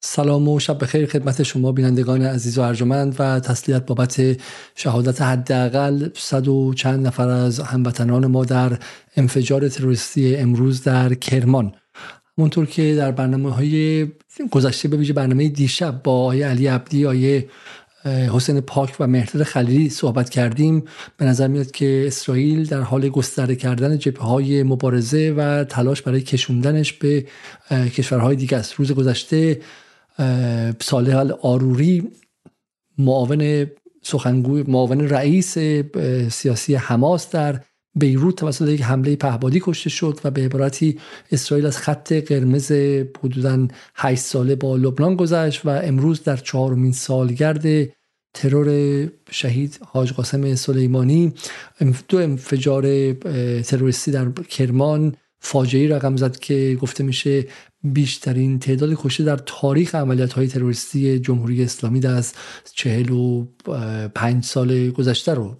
سلام و شب بخیر خدمت شما بینندگان عزیز و ارجمند و تسلیت بابت شهادت حداقل صد و چند نفر از هموطنان ما در انفجار تروریستی امروز در کرمان. همونطور که در برنامه های گذشته به برنامه دیشب با آیه علی عبدی آیه حسین پاک و مهرداد خلیلی صحبت کردیم به نظر میاد که اسرائیل در حال گسترده کردن جبهه های مبارزه و تلاش برای کشوندنش به کشورهای دیگه است. روز گذشته صالح آروری معاون سخنگوی معاون رئیس سیاسی حماس در بیروت توسط یک حمله پهبادی کشته شد و به عبارتی اسرائیل از خط قرمز حدودا 8 ساله با لبنان گذشت و امروز در چهارمین سالگرد ترور شهید حاج قاسم سلیمانی دو انفجار تروریستی در کرمان فاجعه رقم زد که گفته میشه بیشترین تعداد کشته در تاریخ عملیات های تروریستی جمهوری اسلامی در از چهل و پنج سال گذشته رو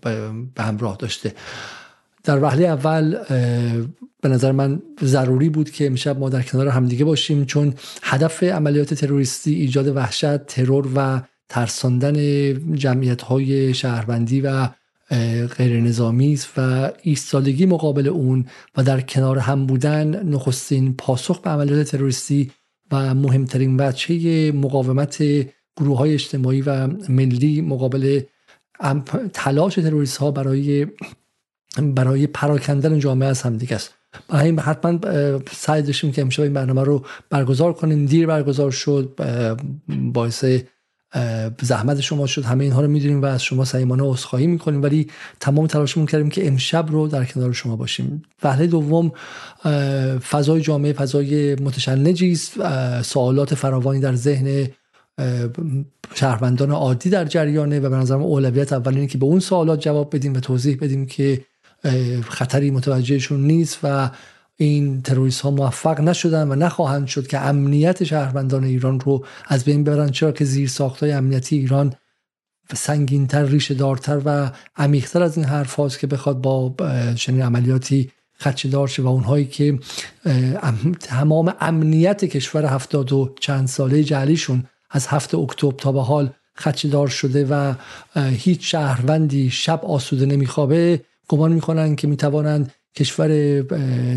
به همراه داشته. در وحله اول به نظر من ضروری بود که امشب ما در کنار همدیگه باشیم چون هدف عملیات تروریستی ایجاد وحشت ترور و ترساندن جمعیت های شهروندی و غیر نظامی است و ایستادگی مقابل اون و در کنار هم بودن نخستین پاسخ به عملیات تروریستی و مهمترین بچه مقاومت گروه های اجتماعی و ملی مقابل تلاش تروریست ها برای برای پراکندن جامعه از همدیگه است. برای حتما سعی داشتیم که امشب این برنامه رو برگزار کنیم. دیر برگزار شد باعث زحمت شما شد. همه اینها رو می‌دونیم و از شما سعیمانه عذرخواهی می‌کنیم. ولی تمام تلاشمون کردیم که امشب رو در کنار شما باشیم. وهله دوم فضای جامعه فضای متشنجی است. سوالات فراوانی در ذهن شهروندان عادی در جریانه و به نظرم اولویت اول اینه که به اون سوالات جواب بدیم و توضیح بدیم که خطری متوجهشون نیست و این تروریست ها موفق نشدن و نخواهند شد که امنیت شهروندان ایران رو از بین ببرن چرا که زیر ساخت های امنیتی ایران سنگینتر ریشه دارتر و عمیقتر از این حرف که بخواد با چنین عملیاتی خدشه دار شه و اونهایی که تمام امنیت کشور هفتاد و چند ساله جعلیشون از هفته اکتبر تا به حال خدشه دار شده و هیچ شهروندی شب آسوده نمیخوابه گمان می‌کنن که می‌توانند کشور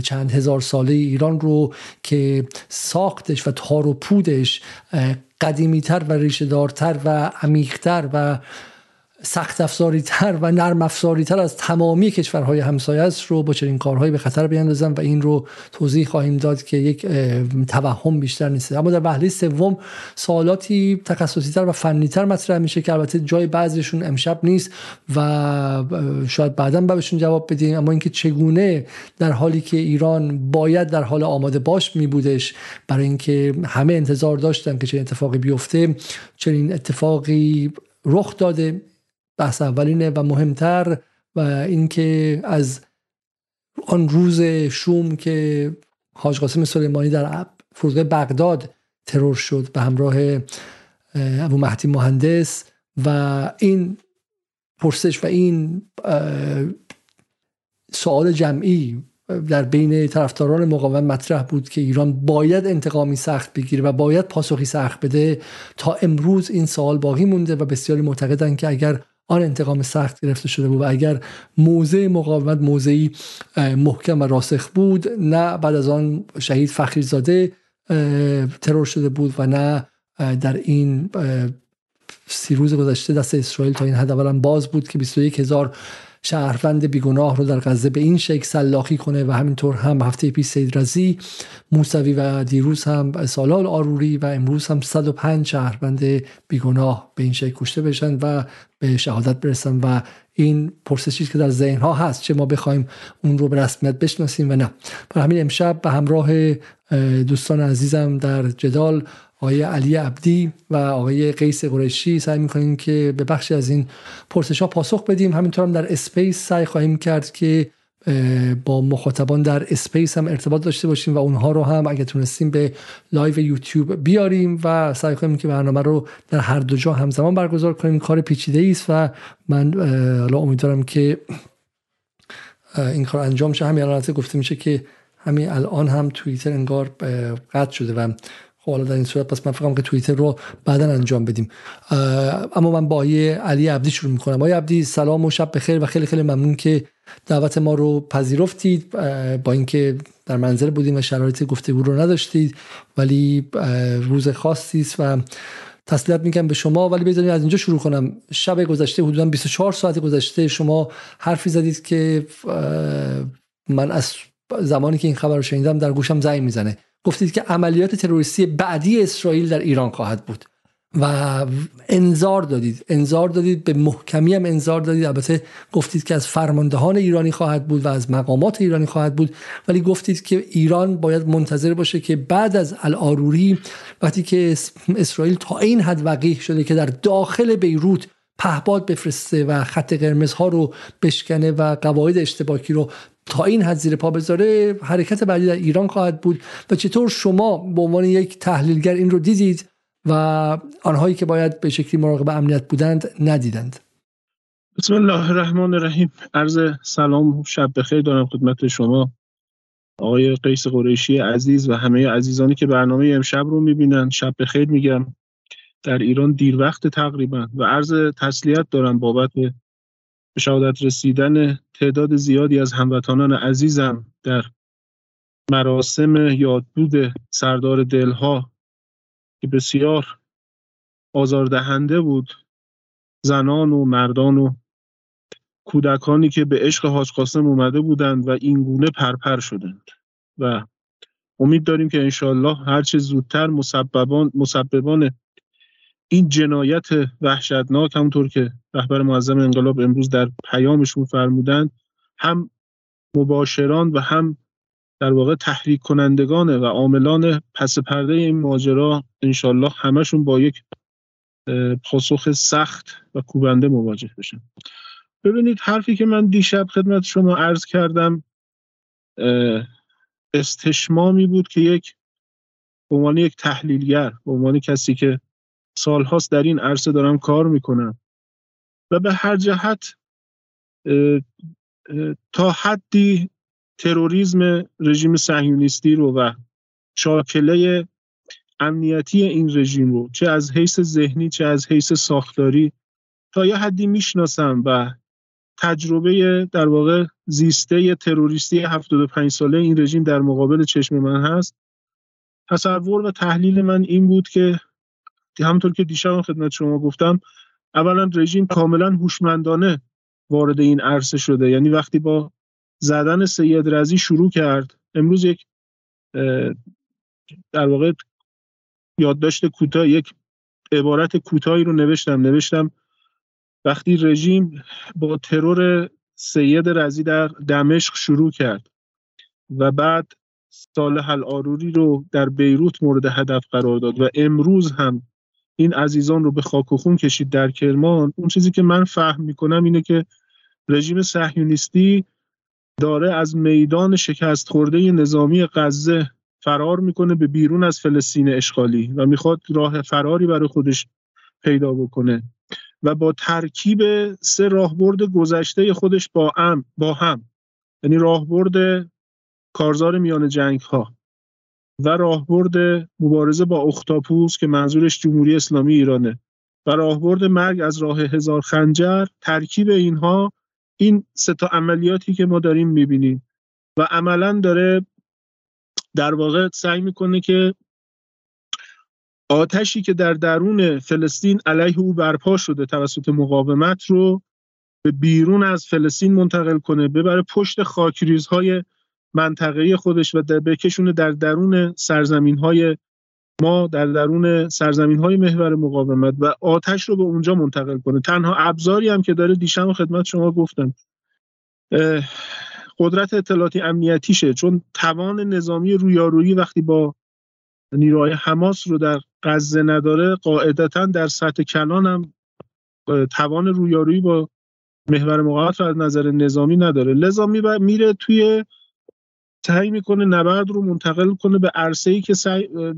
چند هزار ساله ایران رو که ساختش و تار و پودش قدیمیتر و ریشه دارتر و عمیقتر و سخت افزاری تر و نرم افزاری تر از تمامی کشورهای همسایه است رو با چنین کارهایی به خطر بیاندازن و این رو توضیح خواهیم داد که یک توهم بیشتر نیست. اما در وهله سوم سوالاتی تخصصی تر و فنی تر مطرح میشه که البته جای بعضیشون امشب نیست و شاید بعدا بهشون جواب بدیم. اما اینکه چگونه در حالی که ایران باید در حال آماده باش می بودش برای اینکه همه انتظار داشتن که چنین اتفاقی بیفته چنین اتفاقی رخ داده. بحث اولینه و مهمتر و اینکه از آن روز شوم که حاج قاسم سلیمانی در فرودگاه بغداد ترور شد به همراه ابو مهدی مهندس و این پرسش و این سوال جمعی در بین طرفداران مقاومت مطرح بود که ایران باید انتقامی سخت بگیره و باید پاسخی سخت بده تا امروز این سوال باقی مونده و بسیاری معتقدند که اگر آن انتقام سخت گرفته شده بود و اگر موضع مقاومت موضعی محکم و راسخ بود نه بعد از آن شهید فخریزاده ترور شده بود و نه در این سی روز گذشته دست اسرائیل تا این حد باز بود که 21 هزار شهروند بیگناه رو در غزه به این شکل سلاخی کنه و همینطور هم هفته پیش سید رزی موسوی و دیروز هم سالال آروری و امروز هم 105 شهروند بیگناه به این شکل کشته بشن و به شهادت برسن و این پرسشی که در ذهن ها هست چه ما بخوایم اون رو به رسمیت بشناسیم و نه. برای همین امشب به همراه دوستان عزیزم در جدال آقای علی عبدی و آقای قیس قریشی سعی می‌کنیم که به بخشی از این پرسش ها پاسخ بدیم. همینطور هم در space سعی خواهیم کرد که با مخاطبان در space هم ارتباط داشته باشیم و اونها رو هم اگه تونستیم به live یوتیوب بیاریم و سعی کنیم که برنامه رو در هر دو جا همزمان برگزار کنیم. کار پیچیده است و من حالا امیدوارم که این کار انجام شه. همین الان گفته میشه که همین الان هم توییتر انگار قطع شده و خب حالا در این صورت پس من فکرم که توییتر رو بعدا انجام بدیم. اما من با علی عبدی شروع می‌کنم. آقای عبدی سلام و شب بخیر و خیلی خیلی ممنون که دعوت ما رو پذیرفتید. با اینکه در منزل بودیم و شرایط گفتگو رو نداشتید ولی روز خاصی است و تسلیت میگم به شما. ولی بذارید از اینجا شروع کنم. شب گذشته حدودا 24 ساعت گذشته شما حرفی زدید که من از زمانی که این خبر رو شنیدم در گوشم زنگ می‌زنه. گفتید که عملیات تروریستی بعدی اسرائیل در ایران خواهد بود و انذار دادید. انذار دادید به محکمی هم انذار دادید. البته گفتید که از فرماندهان ایرانی خواهد بود و از مقامات ایرانی خواهد بود. ولی گفتید که ایران باید منتظر باشه که بعد از الاروری وقتی که اسرائیل تا این حد وقیح شده که در داخل بیروت پهباد بفرسته و خط قرمزها رو بشکنه و قواعد اشتباکی رو تا این حد زیر پا بذاره حرکت بعدی در ایران خواهد بود. و چطور شما به عنوان یک تحلیلگر این رو دیدید و آنهایی که باید به شکلی مراقب امنیت بودند ندیدند؟ بسم الله الرحمن الرحیم. عرض سلام شب بخیر دارم خدمت شما. آقای قیس قریشی عزیز و همه عزیزانی که برنامه امشب رو می‌بینن. شب بخیر میگم. در ایران دیر وقت تقریبا. و عرض تسلیت دارم بابت به شهادت رسیدن تعداد زیادی از هموطنان عزیزم در مراسم یادبود سردار دلها که بسیار آزاردهنده بود زنان و مردان و کودکانی که به عشق حاج قاسم اومده بودند و اینگونه پرپر شدند. و امید داریم که انشالله هرچه زودتر مسببان, مسببان این جنایت وحشتناک همونطور که رهبر معظم انقلاب امروز در پیامشون فرمودند هم مباشران و هم در واقع تحریک کنندگان و عاملان پس پرده این ماجرا انشالله همشون با یک پاسخ سخت و کوبنده مواجه بشن. ببینید حرفی که من دیشب خدمت شما عرض کردم استشمامی بود که یک به عنوان یک تحلیلگر به عنوان کسی که سالهاست در این عرصه دارم کار می‌کنم. و به هر جهت تا حدی تروریسم رژیم صهیونیستی رو و شاکله امنیتی این رژیم رو چه از حیث ذهنی چه از حیث ساختاری تا یه حدی می‌شناسم و تجربه در واقع زیسته تروریستی 75 ساله این رژیم در مقابل چشم من هست تصور و تحلیل من این بود که همونطور که دیشب خدمت شما گفتم اولا رژیم کاملا هوشمندانه وارد این عرصه شده. یعنی وقتی با زدن سید رزی شروع کرد امروز یک در واقع یادداشت کوتاه یک عبارت کوتاهی رو نوشتم. نوشتم وقتی رژیم با ترور سید رزی در دمشق شروع کرد و بعد صالح آروری رو در بیروت مورد هدف قرار داد و امروز هم این عزیزان رو به خاک و خون کشید در کرمان اون چیزی که من فهم می‌کنم اینه که رژیم صهیونیستی داره از میدان شکست خورده نظامی غزه فرار می‌کنه به بیرون از فلسطین اشغالی و می‌خواد راه فراری برای خودش پیدا بکنه و با ترکیب سه راهبرد گذشته خودش با هم با هم یعنی راهبرد کارزار میان جنگ ها و راهبرد مبارزه با اختاپوس که منظورش جمهوری اسلامی ایرانه. و راهبرد مرگ از راه هزار خنجر ترکیب اینها این سه تا عملیاتی که ما داریم می‌بینیم. و عملا داره در واقع سعی می‌کنه که آتشی که در درون فلسطین علیه او برپا شده توسط مقاومت رو به بیرون از فلسطین منتقل کنه ببره پشت خاکریزهای منطقه خودش و در بکشونه در درون سرزمین های ما در درون سرزمین های محور مقاومت و آتش رو به اونجا منتقل کنه. تنها ابزاری هم که داره دیشب و خدمت شما گفتم. قدرت اطلاعاتی امنیتیشه. چون توان نظامی رویارویی وقتی با نیروهای حماس رو در غزه نداره قاعدتا در سطح کلان هم توان رویارویی با محور مقاومت رو از نظر نظامی نداره. لذا میره توی سعی می‌کنه نبرد رو منتقل کنه به عرصه ای که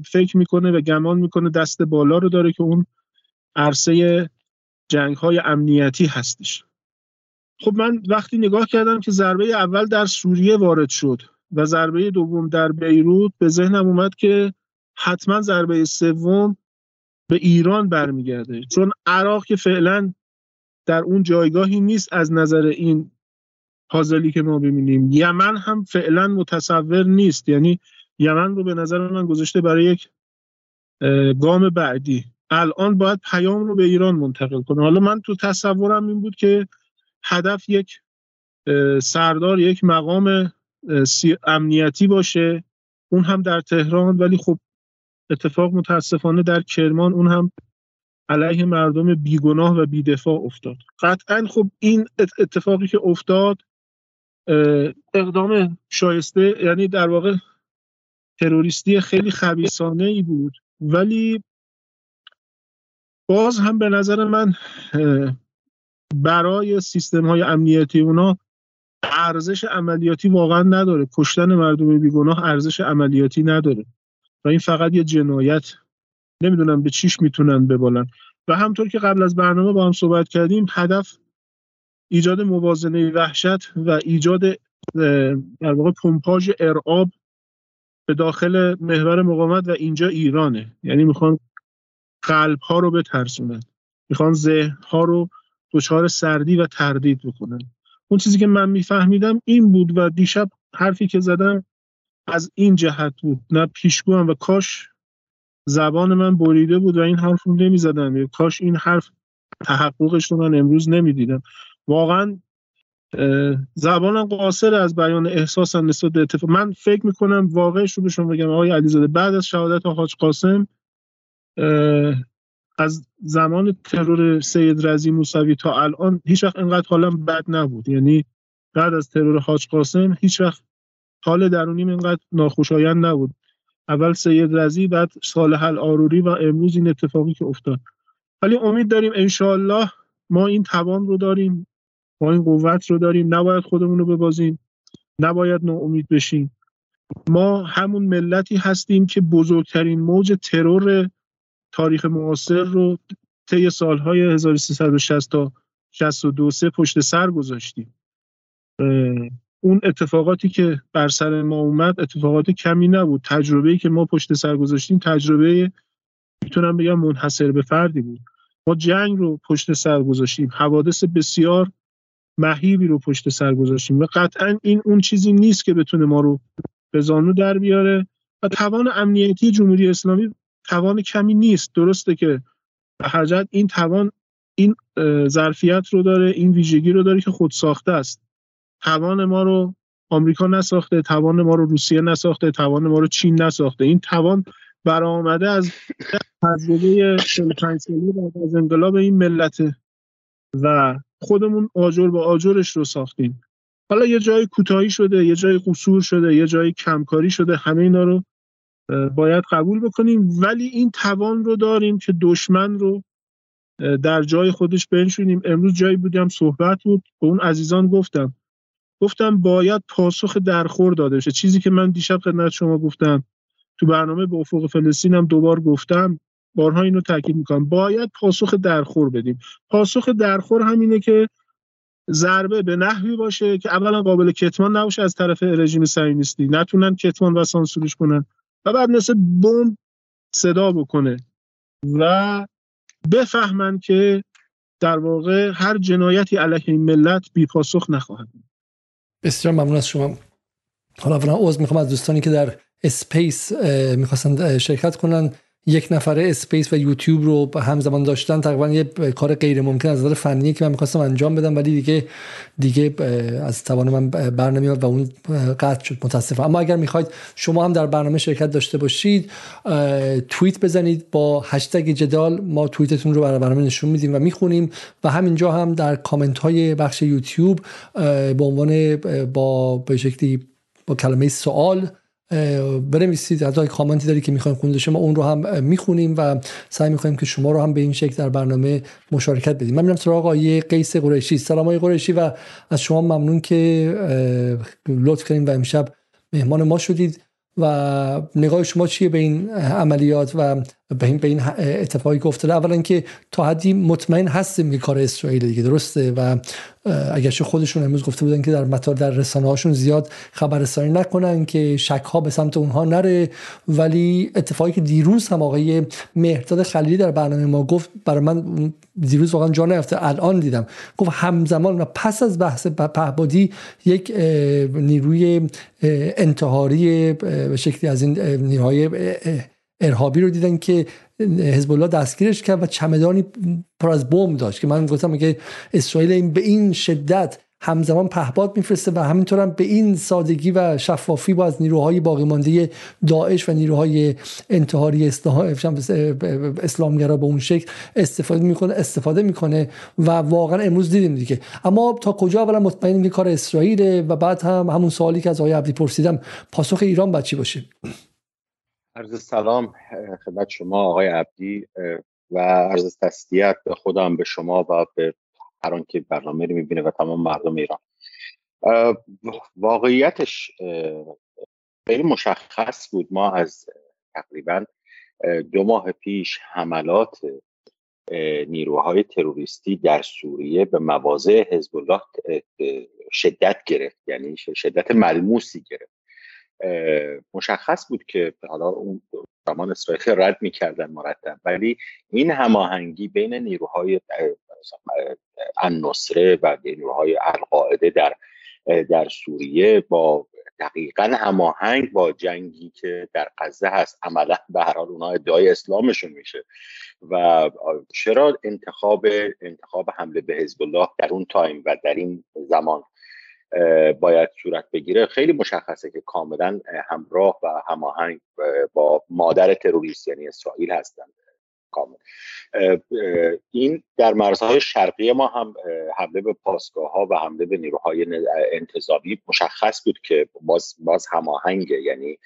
فکر می‌کنه و گمان می‌کنه دست بالا رو داره که اون عرصه جنگ های امنیتی هستش. خب من وقتی نگاه کردم که ضربه اول در سوریه وارد شد و ضربه دوم در بیروت به ذهنم اومد که حتما ضربه سوم به ایران برمیگرده. چون عراق که فعلا در اون جایگاهی نیست از نظر این پازلی که ما ببینیم. یمن هم فعلا متصور نیست. یعنی یمن رو به نظر من گذاشته برای یک گام بعدی. الان باید پیام رو به ایران منتقل کنه. حالا من تو تصورم این بود که هدف یک سردار یک مقام امنیتی باشه. اون هم در تهران ولی خب اتفاق متاسفانه در کرمان اون هم علیه مردم بیگناه و بیدفاع افتاد. قطعا خب این اتفاقی که افتاد اقدام شایسته یعنی در واقع تروریستی خیلی خبیسانه ای بود. ولی باز هم به نظر من برای سیستم های امنیتی اونا ارزش عملیاتی واقعا نداره. کشتن مردم بیگناه ارزش عملیاتی نداره. و این فقط یه جنایت. نمی‌دونم به چیش می‌تونن ببالن. و همطور که قبل از برنامه با هم صحبت کردیم هدف ایجاد موازنه وحشت و ایجاد در واقع پمپاژ ارعاب به داخل محور مقاومت و اینجا ایرانه. یعنی می‌خوان قلب ها رو بترسونن. می‌خوان ذهن ها رو دچار سردی و تردید بکنن. اون چیزی که من میفهمیدم این بود و دیشب حرفی که زدم از این جهت بود. نه پیشگو و کاش زبان من بریده بود و این حرف رو نمی‌زدم. کاش این حرف تحققش رو من امروز نمی‌دیدم. واقعا زبانم قاصر از بیان احساسم نسبت به اتفاق. من فکر می‌کنم واقعش رو به شما بگم آقای علیزاده بعد از شهادت حاج قاسم از زمان ترور سید رزی موسوی تا الان هیچ وقت انقدر حالم بد نبود. یعنی بعد از ترور حاج قاسم هیچ وقت حال درونیم اینقدر ناخوشایند نبود. اول سید رزی بعد صالح آروری و امروز این اتفاقی که افتاد. ولی امید داریم انشاالله ما این توان رو داریم. این قوت رو داریم. نباید خودمون رو ببازیم. نباید ناامید بشیم. ما همون ملتی هستیم که بزرگترین موج ترور تاریخ معاصر رو طی سالهای 1360 تا 62 سه پشت سر گذاشتیم. اون اتفاقاتی که بر سر ما اومد اتفاقات کمی نبود. تجربه‌ای که ما پشت سر گذاشتیم تجربه می‌تونم بگم منحصر به فردی بود. ما جنگ رو پشت سر گذاشتیم. حوادث بسیار مهیبی رو پشت سر گذاشتیم و قطعا این اون چیزی نیست که بتونه ما رو به زانو در بیاره. و توان امنیتی جمهوری اسلامی توان کمی نیست. درسته که به این توان این ظرفیت رو داره این ویژگی رو داره که خود ساخته است. توان ما رو آمریکا نساخته توان ما رو روسیه نساخته توان ما رو چین نساخته. این توان برآمده از تجربه 45 ساله بعد از انقلاب این ملت. و خودمون آجر به آجرش رو ساختیم. حالا یه جای کوتاهی شده یه جای قصور شده یه جای کمکاری شده همه اینا رو باید قبول بکنیم. ولی این توان رو داریم که دشمن رو در جای خودش بنشونیم. امروز جایی بودیم صحبت بود به اون عزیزان گفتم. گفتم باید پاسخ درخور داده بشه. چیزی که من دیشب خدمت شما گفتم تو برنامه به افق فلسطین هم دوبار گفتم. بارها اینو تاکید می‌کنم. باید پاسخ درخور بدیم. پاسخ درخور همینه که ضربه به نحوی باشه که اولا قابل کتمان نباشه از طرف رژیم صهیونیستی. نتونن کتمان و سانسورش کنن. و بعد مثل بمب صدا بکنه. و بفهمن که در واقع هر جنایتی علیه این ملت بی پاسخ نخواهد بسیار ممنون از شما. حالا اولا عوض می‌خوام از دوستانی که در اسپیس می‌خواستن شرکت کنن یک نفره space و یوتیوب رو همزمان داشتن تقریبا یه کار غیر ممکن از نظر فنی که من می‌خواستم انجام بدم ولی دیگه دیگه از توان من بر نمیاد و اون قطع شد متاسفم اما اگر می‌خواید شما هم در برنامه شرکت داشته باشید توییت بزنید با هشتگ جدال ما توییتتون رو برای برنامه نشون میدیم و می‌خونیم و همینجا هم در کامنت های بخش یوتیوب به عنوان با به شکلی با کلمه سوال بنویسید حتی کامنتی داری که می‌خوایم خونده ما اون رو هم می‌خونیم و سعی می‌کنیم که شما رو هم به این شکل در برنامه مشارکت بدیم. من میرم سراغ آقای قیس قریشی. سلام آقای قریشی و از شما ممنون که لطف کردیم و امشب مهمان ما شدید و نگاه شما چیه به این عملیات و به این به این اتفاقی گفته. اولا که تا حدی مطمئن هستیم که کار اسرائیل دیگه درسته و اگرچه خودشون امروز گفته بودن که در مطار در رسانه هاشون زیاد خبررسانی نکنن که شک ها به سمت اونها نره. ولی اتفاقی که دیروز هم آقای مهرداد خلیلی در برنامه ما گفت برای من دیروز واقعا جا نیفته الان دیدم. گفت همزمان و پس از بحث پهبادی یک نیروی انتحاری به شکلی از این نیروهای ارهابی رو دیدن که حزب الله دستگیرش کرد و چمدانی پر از بمب داشت که من گفتم که اسرائیل این به این شدت همزمان پهباد میفرسته و همینطور هم به این سادگی و شفافی با از نیروهای باقی مانده داعش و نیروهای انتحاری اسلامگرا به اون شکل استفاده می‌کنه استفاده می‌کنه و واقعا امروز دیدیم دیگه. اما تا کجا؟ اولا مطمئنیم که کار اسرائیل و بعد هم همون سوالی که از آقای عبدی پرسیدم پاسخ ایران بچی باشه؟ عرض سلام خدمت شما آقای عبدی و عرض تسلیت به خودم به شما و به هر که برنامه رو می‌بینه و تمام مردم ایران. واقعیتش خیلی مشخص بود. ما از تقریبا دو ماه پیش حملات نیروهای تروریستی در سوریه به مواضع حزب الله شدت گرفت. یعنی شدت ملموسی گرفت. مشخص بود که حالا اون زمان اسرائیل رد می‌کردن مرتب. ولی این هماهنگی بین نیروهای النصره و نیروهای القاعده در در سوریه با دقیقا هماهنگ با جنگی که در غزه هست عملا به هر حال اونها ادعای اسلامشون میشه. و چرا انتخاب انتخاب حمله به حزب الله در اون تایم و در این زمان؟ باید صورت بگیره. خیلی مشخصه که کاملا همراه و هماهنگ با مادر تروریست یعنی اسرائیل هستند کامل. این در مرزهای شرقی ما هم حمله به پاسگاه ها و حمله به نیروهای انتظامی مشخص بود که باز, باز هماهنگه. یعنی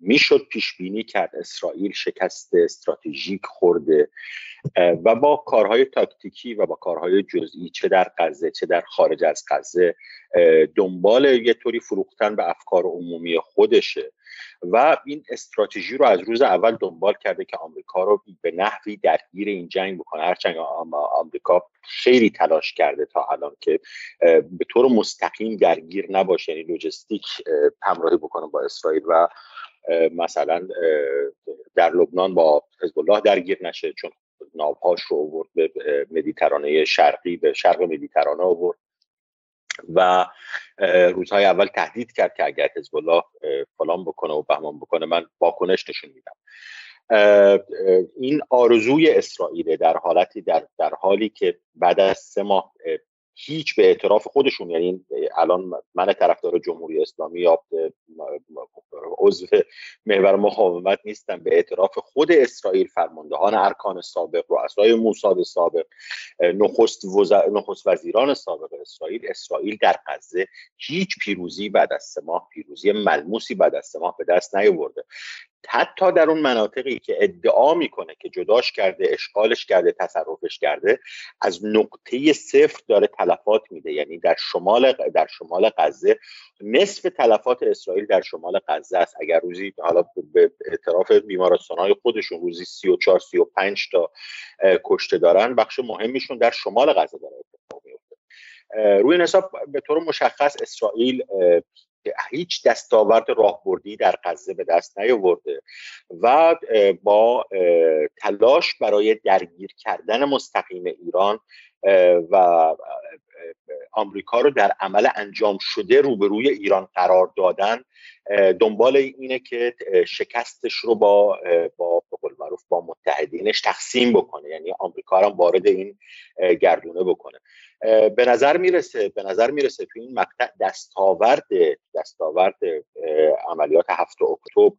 می‌شد پیش بینی کرد. اسرائیل شکست استراتژیک خورده. و با کارهای تاکتیکی و با کارهای جزئی چه در غزه چه در خارج از غزه دنبال یه طوری فروختن به افکار عمومی خودشه. و این استراتژی رو از روز اول دنبال کرده که آمریکا رو به نحوی درگیر این جنگ بکنه. هرچند آمریکا خیلی تلاش کرده تا الان که به طور مستقیم درگیر نباشه یعنی لوجستیک همراهی بکنه با اسرائیل. و مثلا در لبنان با حزب الله درگیر نشه چون ناوهاش رو آورد به مدیترانه شرقی به شرق مدیترانه آورد و روزهای اول تهدید کرد که اگر حزب الله فلان بکنه و بهمان بکنه من واکنش نشون میدم این آرزوی اسرائیل در حالتی در, در حالی که بعد از سه ماه هیچ به اعتراف خودشون یعنی الان من طرفدار جمهوری اسلامی یا عضو محور مقاومت نیستم به اعتراف خود اسرائیل فرماندهان ارکان سابق رؤسای موساد سابق نخست, نخست وزیران سابق اسرائیل اسرائیل در غزه هیچ پیروزی بعد از سه ماه پیروزی ملموسی بعد از سه ماه به دست نیاورده. حتی در اون مناطقی که ادعا می‌کنه که جداش کرده اشغالش کرده تصرفش کرده از نقطه صفر داره تلفات میده. یعنی در شمال در شمال غزه نصف تلفات اسرائیل در شمال غزه است. اگر روزی حالا به اعتراف بیمارستان خودشون روزی 34 35 تا کشته دارن بخش مهمیشون در شمال غزه داره اتفاق میفته روی این حساب به طور مشخص اسرائیل هیچ دستاورد راهبردی در غزه به دست نیاورده و با تلاش برای درگیر کردن مستقیم ایران و آمریکا رو در عمل انجام شده روبروی ایران قرار دادن. دنبال اینه که شکستش رو با با قول معروف با متحدینش تقسیم بکنه. یعنی آمریکا هم وارد این گردونه بکنه. به نظر می‌رسه به نظر می‌رسه تو این مقطع دستاورد دستاورد عملیات هفت اکتبر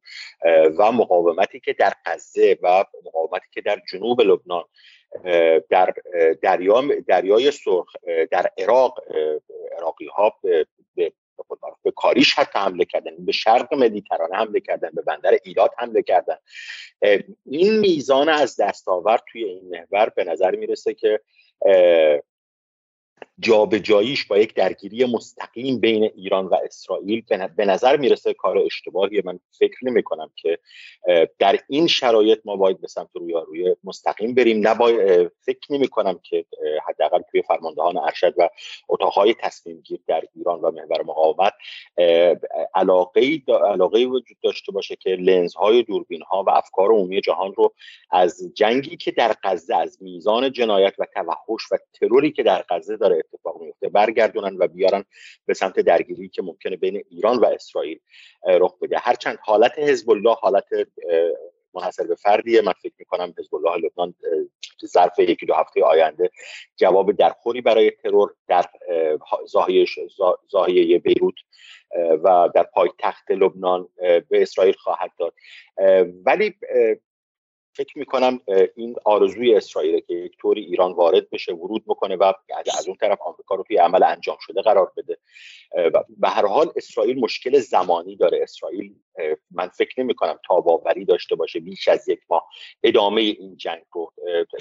و مقاومتی که در غزه و مقاومتی که در جنوب لبنان در دریا دریای سرخ در عراق عراقی ها به, به, به کاریش حتی حمله کردن به شرق مدیترانه حمله کردن به بندر ایلات حمله کردن. این میزان از دستاورد توی این محور به نظر می‌رسه که جابجاییش با یک درگیری مستقیم بین ایران و اسرائیل به نظر می‌رسه کار اشتباهی من فکر نمی کنم که در این شرایط ما باید به سمت روی مستقیم بریم. نباید فکر نمی کنم که حداقل توی فرماندهان ارشد و اتاقهای تصمیم گیر در ایران و محور مقاومت علاقه علاقه وجود داشته باشه که لنزهای دوربین ها و افکار عمومی جهان رو از جنگی که در غزه از میزان جنایت و توحش و تروری که در غزه داره اتفاق میفته. برگردونن و بیارن به سمت درگیری که ممکنه بین ایران و اسرائیل رخ بده. هرچند حالت حزب الله حالت منحصر به فردیه. من فکر می‌کنم حزب الله لبنان ظرف یکی دو هفته آینده جواب درخوری برای ترور در زاهیه بیروت و در پایتخت لبنان به اسرائیل خواهد داد. ولی فکر می‌کنم این آرزوی اسرائیل که یک طوری ایران وارد بشه ورود بکنه و از اون طرف آمریکا رو توی عمل انجام شده قرار بده. به هر حال اسرائیل مشکل زمانی داره. اسرائیل من فکر نمی کنم تاباوری داشته باشه بیش از یک ماه ادامه این جنگ رو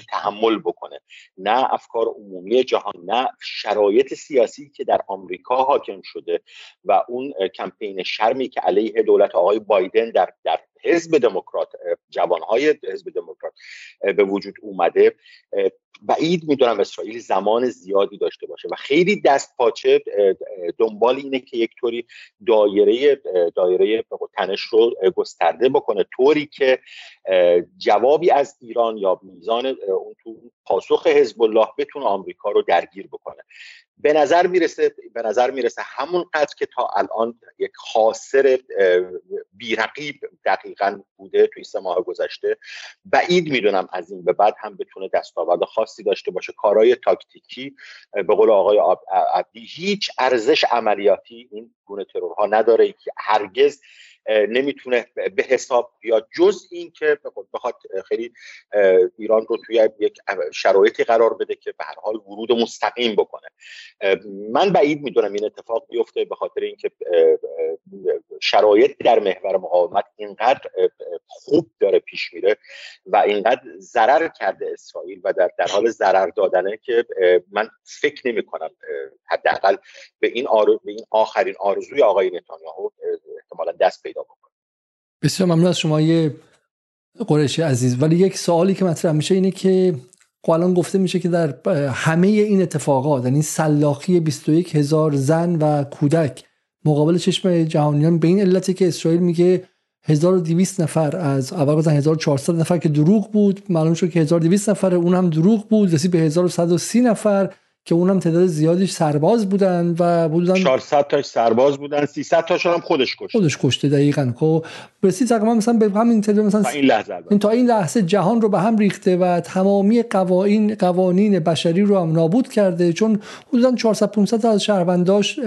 تحمل بکنه. نه افکار عمومی جهان نه شرایط سیاسی که در آمریکا حاکم شده و اون کمپین شرمی که علیه دولت آقای بایدن در در حزب دموکرات جوانهای حزب دموکرات به وجود اومده بعید می‌دونم اسرائیل زمان زیادی داشته باشه و خیلی دست پاچه دنبال اینه که یک طوری دایره دایره تنش رو گسترده بکنه. طوری که جوابی از ایران یا میزان اون تو پاسخ حزب الله بتونه آمریکا رو درگیر بکنه. به نظر می‌رسه به نظر می‌رسه همون قدر که تا الان یک خاسر بیرقیب دقیقا بوده توی سه ماه گذشته. بعید می‌دونم از این به بعد هم بتونه دستاورد خاصی داشته باشه کارهای تاکتیکی به قول آقای عبدی هیچ ارزش عملیاتی این گونه ترورها نداره که هرگز نمی‌تونه به حساب بیاد جز این که بخواد خیلی ایران رو توی یک شرایطی قرار بده که به هر حال ورود مستقیم بکنه. من بعید می‌دونم این اتفاق بیفته به خاطر اینکه شرایط در محور مقاومت اینقدر خوب داره پیش میره و اینقدر ضرر کرده اسرائیل و در, در حال ضرر دادنه که من فکر نمی کنم حداقل به این, به این آخرین آرزوی آقای نتانیاهو احتمالا دست پیدا بکنه بسیار ممنون از شما یه قریشی عزیز. ولی یک سوالی که مطرح میشه اینه که خب الان گفته میشه که در همه این اتفاقات یعنی سلاخی 21 هزار زن و کودک مقابل چشم جهانیان به این علتی که اسرائیل میگه 1200 نفر از اول گفتن 1400 نفر که دروغ بود معلوم شد که 1200 نفر اون هم دروغ بود رسید به 1130 نفر. که اونم تعداد زیادیش سرباز بودن و بودن 400 تاش سرباز بودن 300 تاشون هم خودش کشته. خودش کشته دقیقاً. خب رسید تقریبا مثلا به همین تعداد مثلا تا این لحظه این تا این لحظه جهان رو به هم ریخته و تمامی قوانین قوانین بشری رو هم نابود کرده چون حدودا 400 500 از شهرونداش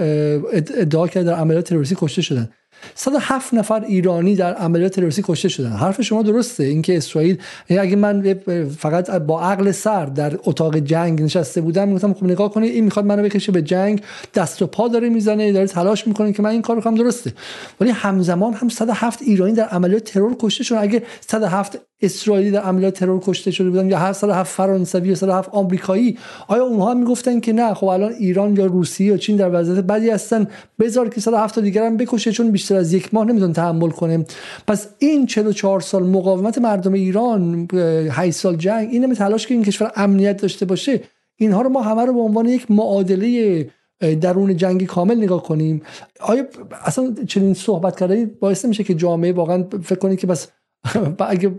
ادعا کرده در عملیات تروریستی کشته شدن. 107 نفر ایرانی در عملیات تروریستی کشته شدن. حرف شما درسته. اینکه اسرائیل یعنی اگه من فقط با عقل سر در اتاق جنگ نشسته بودم می‌گفتم خب نگاه کنید این می‌خواد منو بکشه به جنگ دست و پا داره می‌زنه داره تلاش می‌کنه که من این کارو کنم درسته. ولی همزمان هم 107 ایرانی در عملیات ترور کشته شدن. اگه 107 اسرائیلی در عملیات ترور کشته شده بودن یا هر سال هفت فرانسوی یا سال هفت آمریکایی. آیا اونها می‌گفتن که نه؟ خب الان ایران یا روسیه یا چین در وضعیت بدی هستن. بذار که سال هفت دیگر هم بکشه چون بیشتر از یک ماه نمیتون تحمل کنه. پس این 44 سال مقاومت مردم ایران 8 سال جنگ این تلاش که این کشور امنیت داشته باشه اینها رو ما همه رو به عنوان یک معادله درون جنگی کامل نگاه کنیم. آیا اصلا چنین صحبت کردن باعث میشه که جامعه واقعا فکر کنید که بس اگه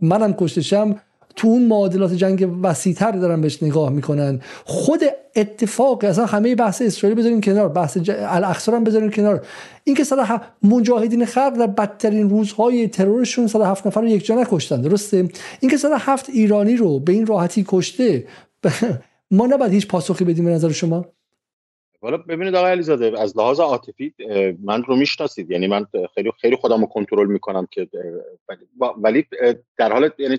منم کشتشم تو اون معادلات جنگ وسیعتر دارن بهش نگاه می‌کنن. خود اتفاق اصلا همه بحث اسرائیل بذاریم کنار بحث ج... الاقصا هم بذاریم کنار. اینکه صدا مجاهدین خلق در بدترین روزهای ترورشون صدا هفت نفر رو یک جا نکشتن درسته؟ اینکه صدا هفت ایرانی رو به این راحتی کشته ما نباید هیچ پاسخی بدیم به نظر شما؟ حالا ببینید آقای علیزاده از لحاظ عاطفی من رو می‌شناسید. یعنی من خیلی خیلی خودم رو کنترل می‌کنم که ولی در حال یعنی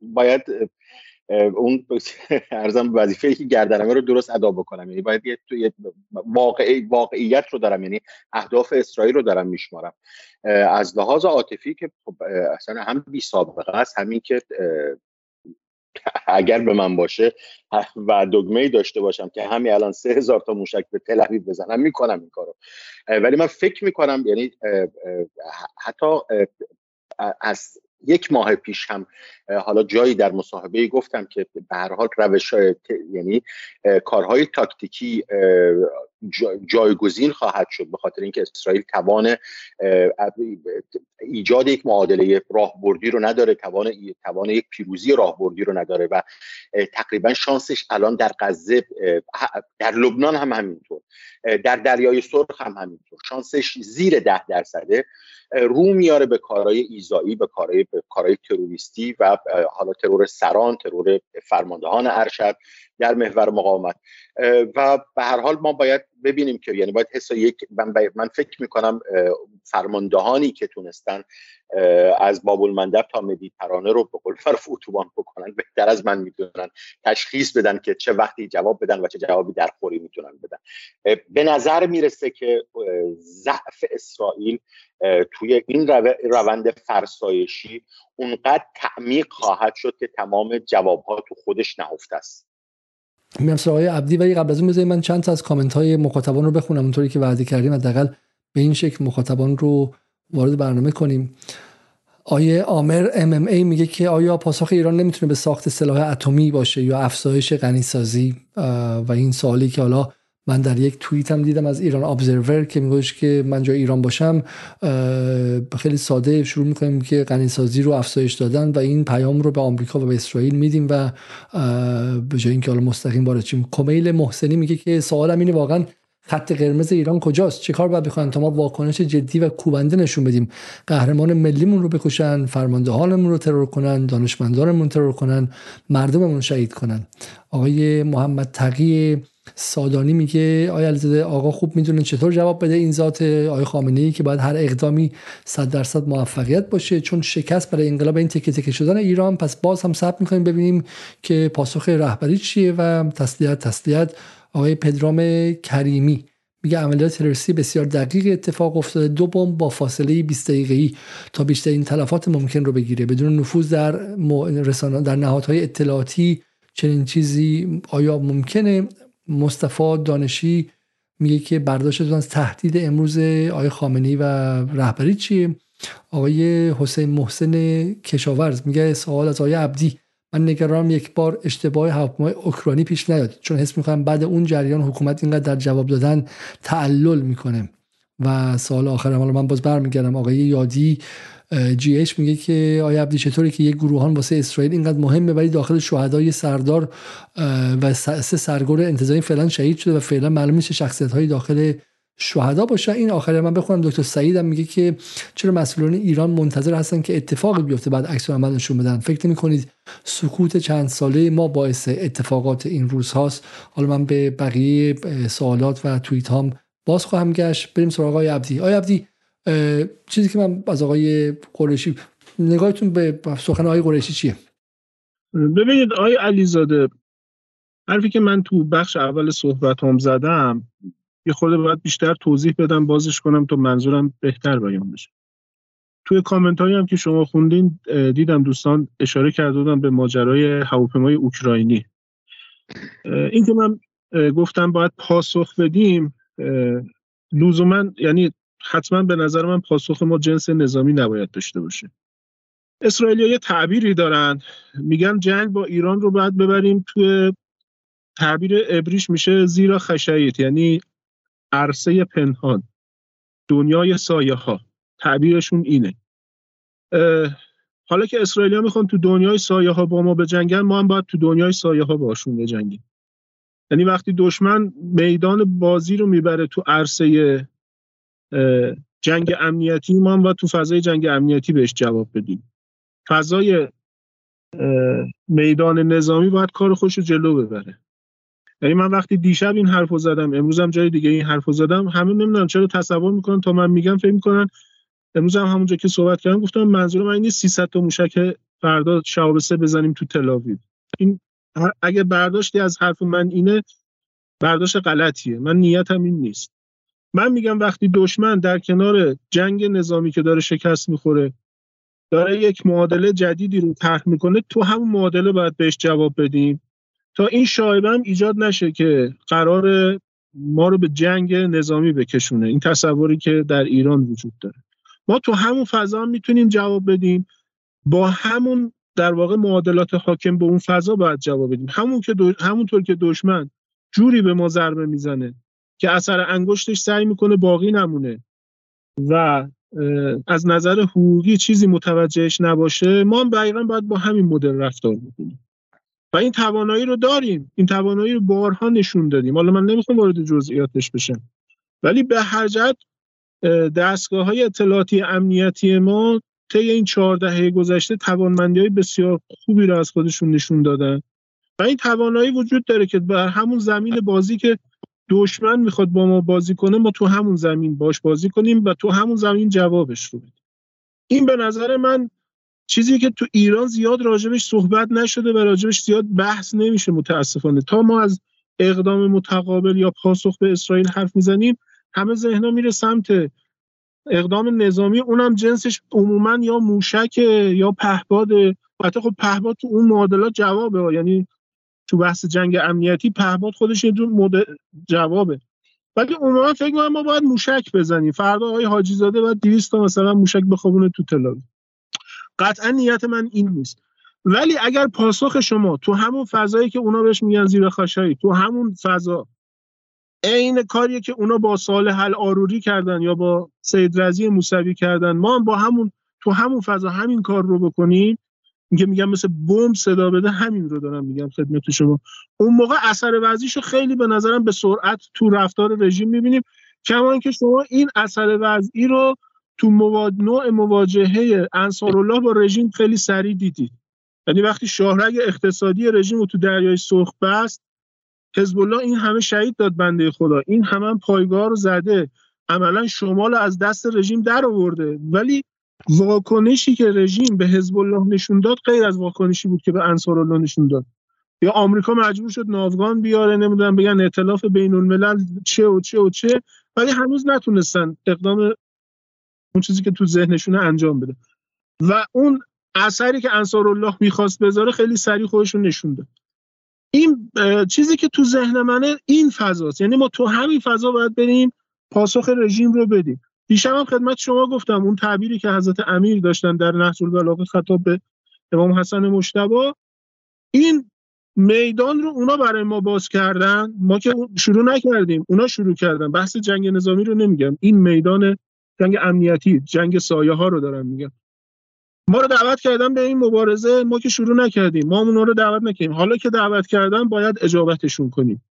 باید اون ارزم وظیفه که گردنمه رو درست ادا بکنم. یعنی باید یه واقعی واقعیت رو دارم. یعنی اهداف اسرائیل رو دارم میشمارم. از لحاظ عاطفی که خب اصلا هم بی سابقه است همین که اگر به من باشه و دگمه داشته باشم که همین الان سه هزار تا موشک به تل بزنم می‌کنم این کارو. ولی من فکر می‌کنم یعنی حتی از یک ماه پیش هم حالا جایی در مصاحبه گفتم که به هر حال روش یعنی کارهای تاکتیکی جایگزین خواهد شد به خاطر اینکه اسرائیل توان ایجاد یک معادله راهبردی رو نداره توان توان یک پیروزی راهبردی رو نداره و تقریبا شانسش الان در غزه در لبنان هم همینطور در دریای سرخ هم همینطور. شانسش زیر ده درصده. رو میاره به کارهای ایزایی به کارهای کارهای تروریستی و حالا ترور سران ترور فرماندهان ارشد در محور مقاومت. و به هر حال ما باید ببینیم که یعنی باید حسا یک من, من فکر می‌کنم فرماندهانی که تونستن از باب المندب تا مدیترانه رو به قول فرف اتوبان بکنن بهتر از من می‌تونن تشخیص بدن که چه وقتی جواب بدن و چه جوابی در خوری می‌تونن بدن. به نظر می‌رسه که ضعف اسرائیل توی این روند فرسایشی اونقدر تعمیق خواهد شد که تمام جوابها تو خودش نهفته است. میام سراغ عبدی ولی قبل از اون بذارید من چند تا از کامنت های مخاطبان رو بخونم اونطوری که وعده کردیم حداقل به این شکل مخاطبان رو وارد برنامه کنیم. آیه آمر ام ام ای میگه که آیا پاسخ ایران نمی‌تونه به ساخت سلاح اتمی باشه یا افزایش غنیسازی؟ و این سوالی که حالا من در یک توییت هم دیدم از ایران ابزرور که میگوش که من جای ایران باشم خیلی ساده شروع می‌کنیم که غنیسازی رو افزایش دادن و این پیام رو به آمریکا و به اسرائیل میدیم و به جای اینکه حالا مستقیم وارد شیم. کمیل محسنی میگه که سوالم اینه واقعا خط قرمز ایران کجاست؟ چه کار باید بکنن تا ما واکنش جدی و کوبنده نشون بدیم؟ قهرمان ملیمون رو بکشن فرماندهانمون رو ترور کنن دانشمندانمون ترور کنن مردممون شهید کنن. آقای محمد تقی سادانی میگه آیا علیزاده آقا خوب می‌دونه چطور جواب بده این ذات آقای خامنه ای که باید هر اقدامی صد درصد موفقیت باشه. چون شکست برای انقلاب این تکه تکه شدن ایران پس باز هم صبر می‌کنیم ببینیم که پاسخ رهبری چیه و تسلیت تسلیت آقای پدرام کریمی. میگه عملیات تروریستی بسیار دقیق اتفاق افتاده. دو بمب با فاصله 20 دقیقه‌ای تا بیشترین تلفات ممکن رو بگیره. بدون نفوذ در رسانه در نهادهای اطلاعاتی چنین چیزی آیا ممکنه؟ مصطفی دانشی میگه که برداشتتون از تهدید امروز آقای خامنه‌ای و رهبری چیه؟ آقای حسین محسن کشاورز میگه سوال از آقای عبدی. من نگرانم یک بار اشتباه هواپیمای اوکراینی پیش نیاد چون حس می‌کنم بعد اون جریان حکومت اینقدر در جواب دادن تعلل می‌کنه. و سوال آخرم من باز برمیگردم. آقای یادی جی اچ میگه که آیا عبدی چطوری که یک گروهان واسه اسرائیل اینقدر مهمه ولی داخل شهدای سردار و سه سرگور انتظامی فعلا شهید شده و فعلا معلوم نیست شخصیت های داخل شهدا باشه این آخری من بخونم. دکتر سعید هم میگه که چرا مسئولان ایران منتظر هستن که اتفاقی بیفته بعد عکس عمل نشون بدن؟ فکر کنید سکوت چند ساله ما باعث اتفاقات این روز هاست؟ حالا من به بقیه سوالات و توییت هام باز خواهم گشت. بریم سراغ آقای عبدی. آقای عبدی چیزی که من از آقای قریشی نگاهتون به سخن آقای قریشی چیه؟ ببینید آقای علیزاده حرفی که من تو بخش اول صحبت هم زدم یه خود باید بیشتر توضیح بدم بازش کنم تا منظورم بهتر بیان بشه. توی کامنت هایی هم که شما خوندین دیدم دوستان اشاره کرده به ماجرای هواپیمای اوکراینی. این که من گفتم باید پاسخ بدیم لزوما یعنی حتما به نظر من پاسخ ما جنس نظامی نباید داشته باشه. اسرائیلی یه تعبیری دارن. میگن جنگ با ایران رو باید ببریم توی تعبیر ابریش میشه زیرا خشایت یعنی عرصه پنهان دنیای سایه ها تعبیرشون اینه. حالا که اسرائیلی ها می‌خوان تو دنیای سایه ها با ما بجنگن ما هم باید تو دنیای سایه ها باشون بجنگیم. یعنی وقتی دشمن میدان بازی رو می‌بره تو عرصه جنگ امنیتی ما هم باید تو فضای جنگ امنیتی بهش جواب بدیم. فضای میدان نظامی باید کار خوش رو جلو ببره. یعنی من وقتی دیشب این حرفو زدم امروزم جای دیگه این حرفو زدم همه نمی‌دونم چرا تصور می‌کنن تا من میگم فکر می‌کنن امروز هم همونجا که صحبت کردم گفتم منظور من اینه 300 تا موشک فردا سه بزنیم تو تلاویو این اگه برداشتی از حرف من اینه برداشت غلطیه. من نیتم این نیست. من میگم وقتی دشمن در کنار جنگ نظامی که داره شکست می‌خوره داره یک معادله جدیدی رو طرح می‌کنه تو همون معادله باید بهش جواب بدیم. تا این شایبه هم ایجاد نشه که قرار ما رو به جنگ نظامی بکشونه. این تصوری که در ایران وجود داره. ما تو همون فضا هم می‌تونیم جواب بدیم. با همون در واقع معادلات حاکم به اون فضا باید جواب بدیم. همون که همونطور که دشمن جوری به ما ضربه می‌زنه که اثر انگشتش سعی می‌کنه باقی نمونه و از نظر حقوقی چیزی متوجهش نباشه ما هم دقیقا باید با همین مدل رفتار بکنیم. و این توانایی رو داریم. این توانایی رو بارها نشون دادیم. حالا من نمی‌خوام وارد جزئیاتش بشم. ولی به هر جهت دستگاه های اطلاعاتی امنیتی ما طی این چهار دهه گذشته توانمندی های بسیار خوبی رو از خودشون نشون دادن. و این توانایی وجود داره که بر همون زمین بازی که دشمن می‌خواد با ما بازی کنه ما تو همون زمین باش بازی کنیم و تو همون زمین جوابش رو بدیم این به نظر من چیزی که تو ایران زیاد راجبش صحبت نشده و راجبش زیاد بحث نمیشه متاسفانه. تا ما از اقدام متقابل یا پاسخ به اسرائیل حرف می‌زنیم همه ذهنا میره سمت اقدام نظامی. اونم جنسش عموما یا موشک یا پهباد حتی خب پهباد تو اون معادلات جوابه یعنی تو بحث جنگ امنیتی پهباد خودش یه جور جوابه. ولی عموما فکر ما باید موشک بزنیم. فردا آقای حاجی زاده باید 200 تا مثلا موشک بخوابونه تو تلاوی قطعا نیت من این نیست. ولی اگر پاسخ شما تو همون فضایی که اونا بهش میگن زیر خشایی تو همون فضا عین کاریه که اونا با صالح آروری کردن یا با سید رزی موسوی کردن ما هم با همون تو همون فضا همین کار رو بکنیم اینکه میگم مثل بمب صدا بده همین رو دارم میگم خدمت شما. اون موقع اثر وضعیشو خیلی به نظرم به سرعت تو رفتار رژیم می‌بینیم. کما اینکه شما این اثر وضعی رو تو نوع مواجهه انصارالله با رژیم خیلی سریع دیدید. یعنی وقتی شاهرگ اقتصادی رژیم رو تو دریای سرخ بست حزب الله این همه شهید داد بنده خدا. این همه هم پایگاه رو زده. عملا شمال از دست رژیم در آورده. ولی واکنشی که رژیم به حزب الله نشون داد غیر از واکنشی بود که به انصار الله نشون داد. یا آمریکا مجبور شد ناوگان بیاره نمی‌دونم بگن ائتلاف بین الملل چه و چه و چه ولی هنوز نتونستن اقدام اون چیزی که تو ذهنشون انجام بده. و اون اثری که انصار الله می‌خواست بذاره خیلی سریع خودشون نشون داد. این چیزی که تو ذهن منه این فضاست. یعنی ما تو همین فضا باید بریم پاسخ رژیم رو بدیم. دیشب هم خدمت شما گفتم اون تعبیری که حضرت امیر داشتن در نهج البلاغه خطاب به امام حسن مشتبا این میدان رو اونا برای ما باز کردن ما که شروع نکردیم اونا شروع کردن. بحث جنگ نظامی رو نمیگم. این میدان جنگ امنیتی جنگ سایه ها رو دارم میگم ما رو دعوت کردن به این مبارزه ما که شروع نکردیم. ما اونا رو دعوت نکردیم. حالا که دعوت کردن باید اجابتشون کنیم.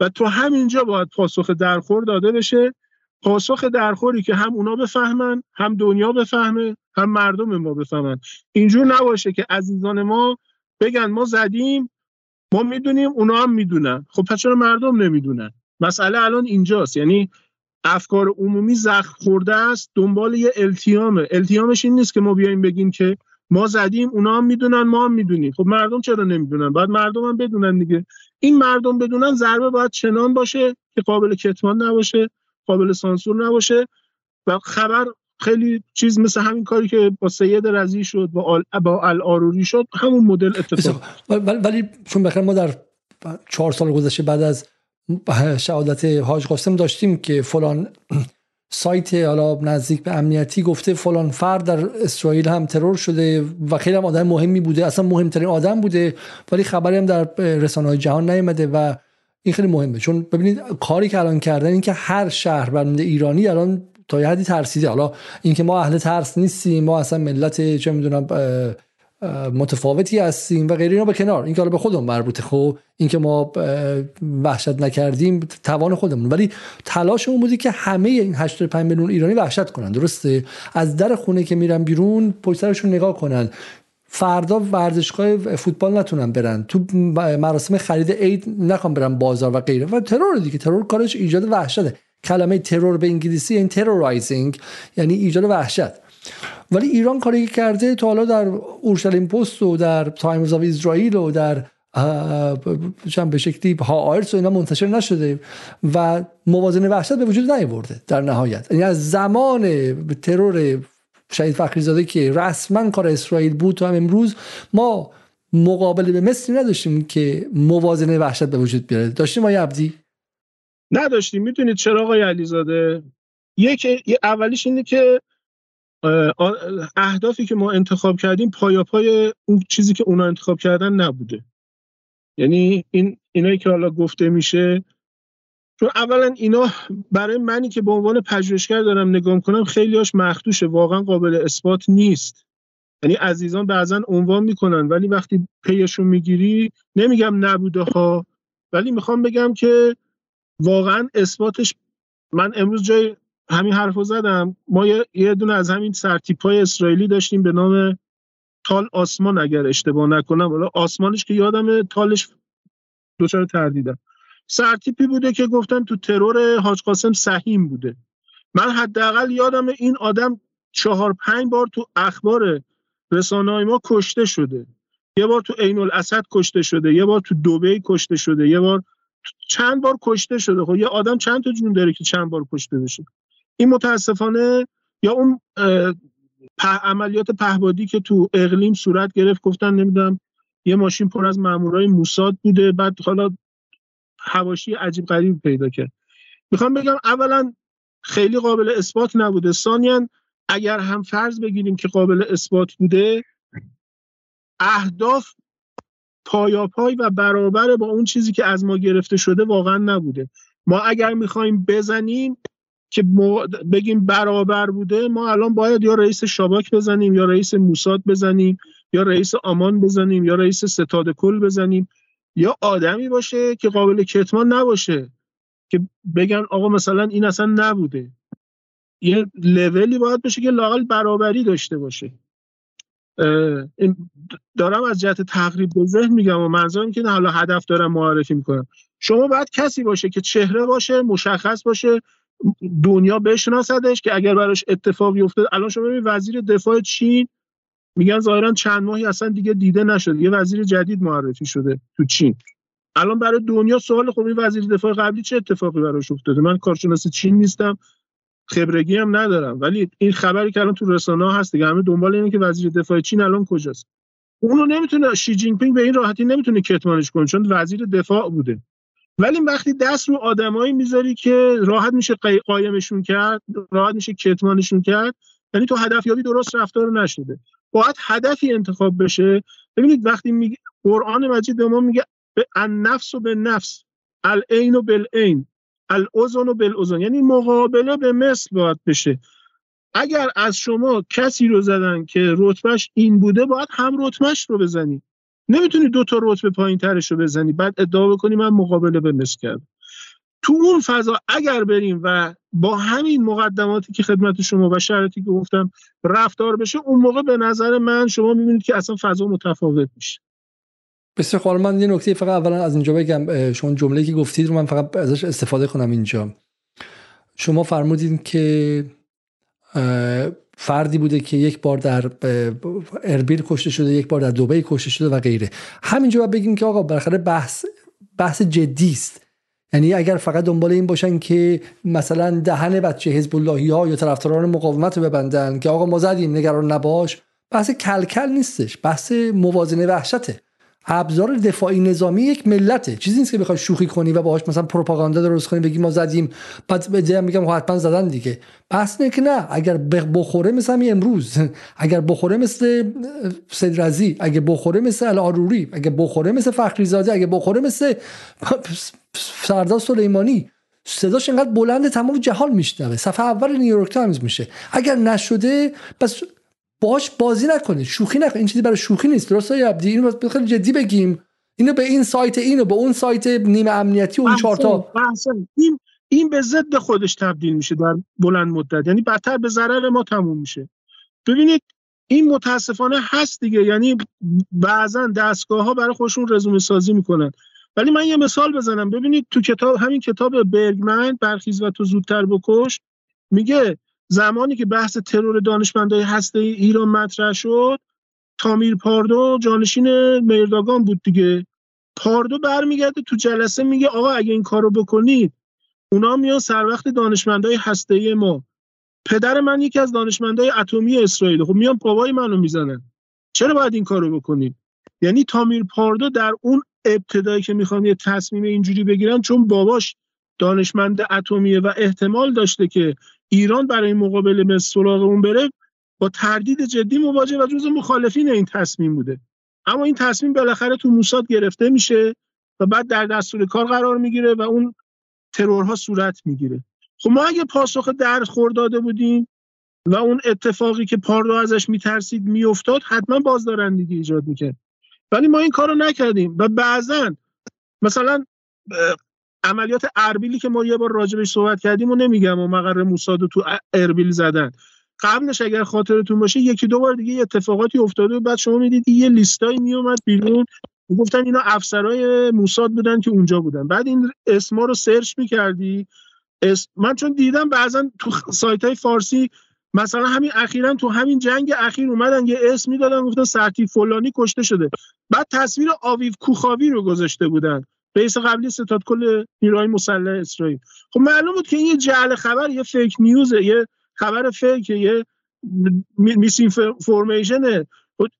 و تو همینجا باید پاسخ درخور داده بشه. پاسخ درخوری که هم اونا بفهمن هم دنیا بفهمه هم مردم ما بفهمن. اینجور نباشه که عزیزان ما بگن ما زدیم ما می‌دونیم اونا هم می‌دونن. خب پس چرا مردم نمی‌دونن؟ مسئله الان اینجاست. یعنی افکار عمومی زخم خورده است دنبال یه التیامه. التیامش این نیست که ما بیایم بگیم که ما زدیم اونا هم می‌دونن ما هم می‌دونیم. خب مردم چرا نمی‌دونن؟ باید مردم هم بدونن دیگه. این مردم بدونن ضربه باید چنان باشه که قابل کتمان نباشه. قابل سانسور نباشه. و خبر خیلی چیز مثل همین کاری که با سید رزی شد با آل با الاروری شد همون مدل اتفاق ولی چون بخیر ما در چهار سال گذشته بعد از شهادت حاج قاسم داشتیم که فلان سایت حالا نزدیک به امنیتی گفته فلان فرد در اسرائیل هم ترور شده و خیلی هم آدم مهمی بوده. اصلا مهمترین آدم بوده ولی خبری هم در رسانه های جهان نیامده و این خیلی مهمه. چون ببینید کاری که الان کردن این که هر شهر برنده ایرانی الان تا یه حدی ترسیده. حالا اینکه ما اهل ترس نیستیم ما اصلا ملت چه می‌دونم متفاوتی هستیم و غیره اینا به کنار. این که به خودمون مربوطه. خب اینکه ما وحشت نکردیم توان خودمون. ولی تلاشمون بودی که همه این 85 میلیون ایرانی وحشت کنن. درسته؟ از در خونه که میرن بیرون پشت نگاه کنن. فردا ورزشگاه فوتبال نتونن برن. تو مراسم خرید عید نخوام برن بازار و غیره. و ترور دیگه. ترور کارش ایجاد وحشته. کلمه ترور به انگلیسی این ترورایزینگ یعنی ایجاد وحشت. ولی ایران کاری کرده تا حالا در اورشلیم پست و در تایمز آف اسرائیل و در به شکلی هاآرتص و اینا منتشر نشده و موازنه وحشت به وجود نیورده در نهایت. یعنی از زمان ترور شهید فخری که رسما کار اسرائیل بود تو هم امروز ما مقابله به مثلی نداشتیم که موازنه وحشت به وجود بیاره. داشتیم آقای عبدی؟ نداشتیم. می‌دونید چرا آقای علیزاده؟ یک اولیش اینه که اهدافی که ما انتخاب کردیم پایا پای اون چیزی که اونا انتخاب کردن نبوده. یعنی این اینایی که حالا گفته میشه چون اولا اینا برای منی که به عنوان پژوهشگر دارم نگاه کنم خیلیاش مخدوشه. واقعا قابل اثبات نیست. یعنی عزیزان بعضا عنوان می‌کنن ولی وقتی پیشون می‌گیری نمیگم نبوده ها ولی می‌خوام بگم که واقعا اثباتش من امروز جای همین حرف زدم. ما یه دونه از همین سرتیپ های اسرائیلی داشتیم به نام تال آسمان اگر اشتباه نکنم. حالا آسمانش که یادم تالش دوچار تردیدم. سرتیپی بوده که گفتن تو ترور حاج قاسم سهیم بوده. من حداقل یادم این آدم چهار پنج بار تو اخبار رسانه ما کشته شده. یه بار تو عین الاسد کشته شده یه بار تو دوبی کشته شده یه بار چند بار کشته شده. خب یه آدم چند تا جون داره که چند بار کشته بشه؟ این متاسفانه یا اون عملیات پهبادی که تو اقلیم صورت گرفت گفتن نمی‌دونم یه ماشین پر از مامورای موساد بوده بعد حالا حواشی عجیب غریب پیدا کرد. می‌خوام بگم اولا خیلی قابل اثبات نبوده. ثانیا اگر هم فرض بگیریم که قابل اثبات بوده اهداف پایاپای و برابر با اون چیزی که از ما گرفته شده واقعا نبوده. ما اگر می‌خوایم بزنیم که بگیم برابر بوده ما الان باید یا رئیس شاباک بزنیم یا رئیس موساد بزنیم یا رئیس آمان بزنیم یا رئیس ستاد کل بزنیم. یا آدمی باشه که قابل کتمان نباشه که بگن آقا مثلا این اصلا نبوده. یه لولی باید بشه که لاقل برابری داشته باشه. دارم از جهت تقریب به ذهن میگم و منظورم که حالا هدف دارم معرفی می‌کنم. شما باید کسی باشه که چهره باشه مشخص باشه دنیا بشناسدش که اگر براش اتفاقی افتاد الان شما ببینید وزیر دفاع چین میگن ظاهرا چند ماهی اصلا دیگه دیده نشده. یه وزیر جدید معرفی شده تو چین. الان برای دنیا سوال خب این وزیر دفاع قبلی چه اتفاقی براش افتاده؟ من کارشناس چین نیستم خبرگی هم ندارم. ولی این خبری که الان تو رسانه ها هست دیگه همه دنبال اینه که وزیر دفاع چین الان کجاست. اونو نمی‌تونه شی جین پینگ به این راحتی نمی‌تونه کتمانش کنه چون وزیر دفاع بوده. ولی وقتی دست رو آدمایی می‌ذاری که راحت میشه قایمشون کرد راحت میشه کتمانشون کرد یعنی تو هدفیابی درست رفتار نشده. باید هدفی انتخاب بشه. ببینید وقتی میگه قرآن مجید به ما میگه النفس و به نفس العین و بالعین الاذن و بالاذن یعنی مقابله به مثل باید بشه. اگر از شما کسی رو زدن که رتبهش این بوده باید هم رتبهش رو بزنی. نمی‌تونی دو تا رتبه پایین ترش رو بزنی. بعد ادعا بکنی من مقابله به مثل کردم. تو اون فضا اگر بریم و با همین مقدماتی که خدمت شما و شرطی که گفتم رفتار بشه اون موقع به نظر من شما می‌بینید که اصلا فضا متفاوت میشه. بسیار خوب. من یه نکته فقط اولا از اینجا بگم. شما جمله که گفتید رو من فقط ازش استفاده کنم اینجا. شما فرمودید که فردی بوده که یک بار در اربیل کشته شده یک بار در دبی کشته شده و غیره. همینجا باید بگیم که آقا بالاخره بحث بحث جدی است. یعنی اگر فقط دنبال این باشن که مثلا دهن بچه حزب اللهی ها یا طرفداران مقاومت رو ببندن که آقا ما زدیم نگران نباش. بحث کلکل نیستش بحث موازنه وحشته. ابزار دفاعی نظامی یک ملته. چیزی نیست که بخوای شوخی کنی و باهاش مثلا پروپاگاندا درست کنی بگی ما زدیم. بعد به میگم خب حتما زدن دیگه. بحث نه که نه اگر بخوره مثل همین امروز اگر بخوره مثل سید رضی اگر بخوره مثل الاروری اگر بخوره مثل فخری زاده اگر بخوره مثل سردار سلیمانی صداش انقدر بلند تمام جهان میشنوه. صفحه اول نیویورک تایمز میشه. اگر نشده پس باش بازی نکنید شوخی نکنید این چیزی برای شوخی نیست. درسته یا عبدی؟ اینو خیلی جدی بگیم. اینو به این سایت اینو به اون سایت نیمه امنیتی اون چهار تا این این به ضد خودش تبدیل میشه در بلند مدت. یعنی بدتر به ضرر ما تموم میشه. ببینید این متاسفانه هست دیگه. یعنی بعضا دستگاه ها برای خودشون رزومه سازی می‌کنن. ولی من یه مثال بزنم. ببینید تو کتاب همین کتاب برگمن برخیز و تو زودتر بکش میگه زمانی که بحث ترور دانشمندای هسته ایران مطرح شد تامیر پاردو جانشین میرداگان بود دیگه. پاردو برمیگرده تو جلسه میگه آقا اگه این کارو بکنید اونا میان سر وقت دانشمندای هسته ما. پدر من یکی از دانشمندای اتمی اسرائیل. خب میان پاوای منو می‌زنن. چرا باید این کارو بکنیم یعنی تامیر پاردو در اون ابتدایی که می‌خوان یه تصمیم اینجوری بگیرن چون باباش دانشمند اتمیه و احتمال داشته که ایران برای مقابله به سراغ اون بره با تردید جدی مواجه و جز مخالفین این تصمیم بوده. اما این تصمیم بالاخره تو موساد گرفته میشه و بعد در دستور کار قرار می‌گیره و اون ترورها صورت می‌گیره. خب ما اگه پاسخ در داده بودیم و اون اتفاقی که پاردو ازش میترسید میافتاد حتما بازدارندگی ایجاد می‌کرد. ولی ما این کارو نکردیم. و بعضا مثلا عملیات اربیلی که ما یه بار راجبش صحبت کردیم و نمیگم و مقر موساد تو اربیل زدن. قبلش اگر خاطرتون باشه یکی دو بار دیگه اتفاقاتی افتاده بعد شما می‌دید یه لیستایی میومد بیرون. گفتن اینا افسرای موساد بودن که اونجا بودن. بعد این اسما رو سرچ می‌کردی. اسم من چون دیدم بعضا تو سایت های فارسی مثلا همین اخیرا تو همین جنگ اخیر اومدن یه اسم می‌دادن گفتن سرتی فلانی کشته شده. بعد تصویر آویو کوخاوی رو گذاشته بودن. رئیس قبلی ستاد کل نیروهای مسلح اسرائیل. خب معلوم بود که این یه جعل خبر یه فیک نیوزه یه خبر فیک یه میس اینفورمیشنه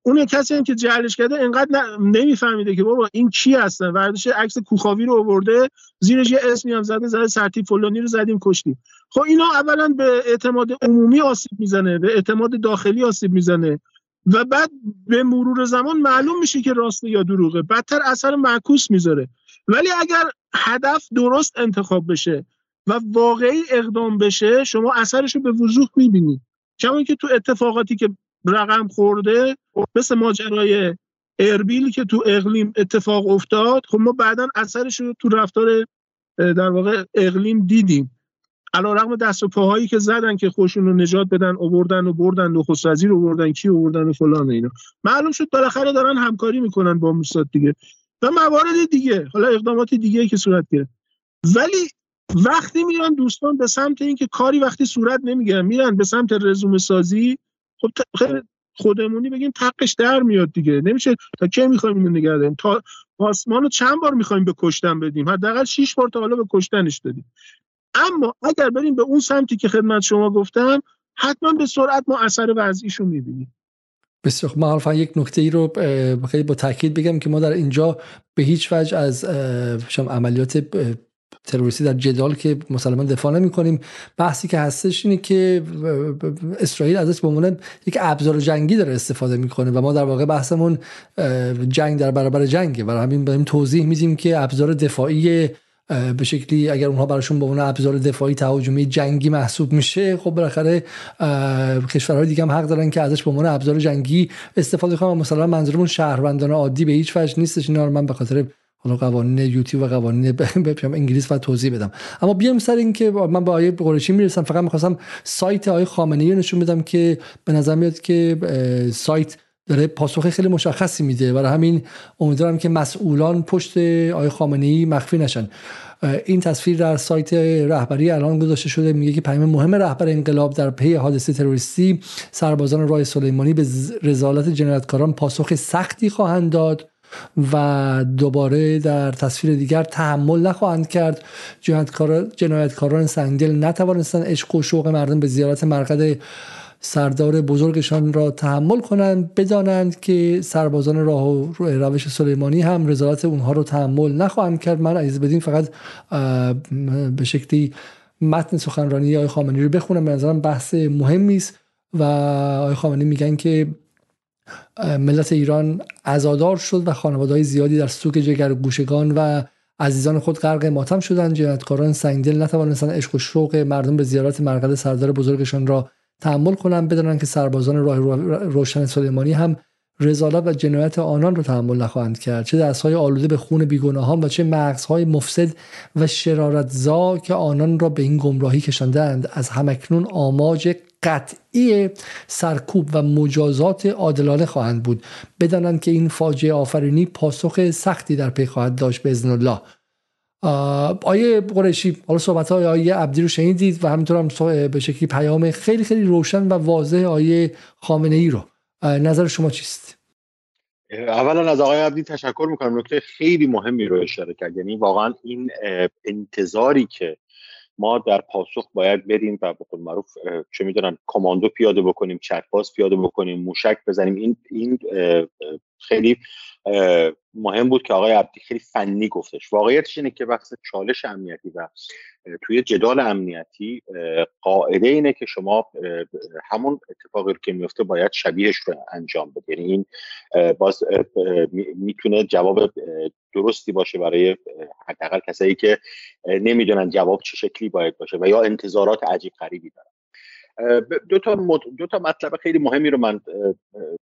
اون کسی هم که جعلش کرده انقدر نمیفهمیده که بابا این کی هستن؟ وردش عکس کوخاوی رو آورده زیرش یه اسمی هم زده زده سرتی فلانی رو زدیم کشتیم. خب اینا اولا به اعتماد عمومی آسیب می‌زنه به اعتماد داخلی آسیب می‌زنه و بعد به مرور زمان معلوم میشه که راسته یا دروغه. بدتر اثر معکوس می‌ذاره. ولی اگر هدف درست انتخاب بشه و واقعی اقدام بشه شما اثرش رو به وضوح می‌بینید کما که تو اتفاقاتی که رقم خورده مثل ماجرای اربیل که تو اقلیم اتفاق افتاد خب ما بعدا اثرش رو تو رفتار در واقع اقلیم دیدیم. علا رقم دست و پاهایی که زدن که خوشون رو نجات بدن اووردن و بردن و خسرزی رو بردن کی اووردن و فلان اینا. معلوم شد بالاخره دارن همکاری می‌کنن با موساد دیگه. و موارد دیگه حالا اقدامات دیگه که صورت گرفت. ولی وقتی میرن دوستان به سمت اینکه کاری وقتی صورت نمی‌گیرن میرن به سمت رزومه سازی خب خودمونی بگیم تقش در میاد دیگه. نمیشه تا کی می‌خوایم اینو نگه داریم؟ تا آسمانو چند بار می‌خوایم به کشتن بدیم؟ حداقل 6 بار تا حالا به کشتنش دادیم. اما اگر بریم به اون سمتی که خدمت شما گفتم حتما به سرعت ما اثر وضعیشو می‌بینیم. بسیار من یک نکته ای رو خیلی با تاکید بگم که ما در اینجا به هیچ وجه از عملیات تروریستی در جدال که مسلمان دفاع نمی کنیم بحثی که هستش اینه که اسرائیل ازش به عنوان یک ابزار جنگی داره استفاده می‌کنه و ما در واقع بحثمون جنگ در برابر جنگه. برای همین بریم توضیح میدیم که ابزار دفاعی به شکلی اگر اونها براشون به عنوان ابزار دفاعی تهاجمی جنگی محسوب میشه خب بالاخره کشورهای دیگه هم حق دارن که ازش به عنوان ابزار جنگی استفاده کنن مثلا منظورمون شهروندان عادی به هیچ وجه نیستش. اینا من به خاطر حالا قوانین یوتیوب و قوانین بپیام انگلیس و توضیح بدم. اما بیام سر این که من به آیه قریشی می‌رسم. فقط می‌خواستم سایت آیه خامنه نشون بدم که به نظر میاد که سایت داره پاسخ خیلی مشخصی میده. برای همین امیدوارم که مسئولان پشت آیه خامنه ای مخفی نشن. این تصویر در سایت رهبری الان گذاشته شده. میگه که پیام مهم رهبر انقلاب در پی حادثه تروریستی سربازان رای سلیمانی به رزالت جنایتکاران پاسخ سختی خواهند داد و دوباره در تصویر دیگر تحمل نخواهند کرد. جنایتکاران سنگدل نتوانستند عشق و شوق مردم به زیارت مرقد سردار بزرگشان را تحمل کنند بدانند که سربازان راه و روش سلیمانی هم رضایت اونها رو تحمل نخواهند کرد. من عزیز بدین فقط به شکلی متن سخنرانی آقای خامنی رو بخونم. به نظرم بحث مهمی است و آقای خامنی میگن که ملت ایران ازادار شد و خانواده های زیادی در سوک جگر گوشگان و عزیزان خود غرق ماتم شدند. جنایتکاران سنگدل نتوانستند عشق و شوق مردم به زیارت مرقد سردار بزرگشان را تحمل کنند بدانند که سربازان راه روشن سلیمانی هم رزالت و جنایت آنان را تحمل نخواهند کرد. چه دستهای آلوده به خون بیگناهان و چه مغزهای مفسد و شرارتزا که آنان را به این گمراهی کشاندند از همکنون آماج قطعی سرکوب و مجازات عادلانه خواهند بود. بدانند که این فاجعه آفرینی پاسخ سختی در پی خواهد داشت به الله. آیه قریشی حالا صحبت های آیه عبدی رو شنیدید و همینطور هم به شکلی پیام خیلی خیلی روشن و واضح آیه خامنه ای رو نظر شما چیست؟ اولا از آقای عبدی تشکر می‌کنم. نکته خیلی مهمی رو اشاره کرد. یعنی واقعا این انتظاری که ما در پاسخ باید بریم و به معروف چه می‌دونم کماندو پیاده بکنیم چکباز پیاده بکنیم موشک بزنیم این این خیلی مهم بود که آقای عبدی خیلی فنی گفتش. واقعیتش اینه که بحث چالش امنیتی و توی جدال امنیتی قاعده اینه که شما همون اتفاقی رو که میفته باید شبیهش رو انجام بده. یعنی این باز می‌تونه جواب درستی باشه برای حداقل کسایی که نمی‌دونن جواب چه شکلی باید باشه و یا انتظارات عجیب غریبی دارن. دو تا, دو تا مطلب خیلی مهمی رو من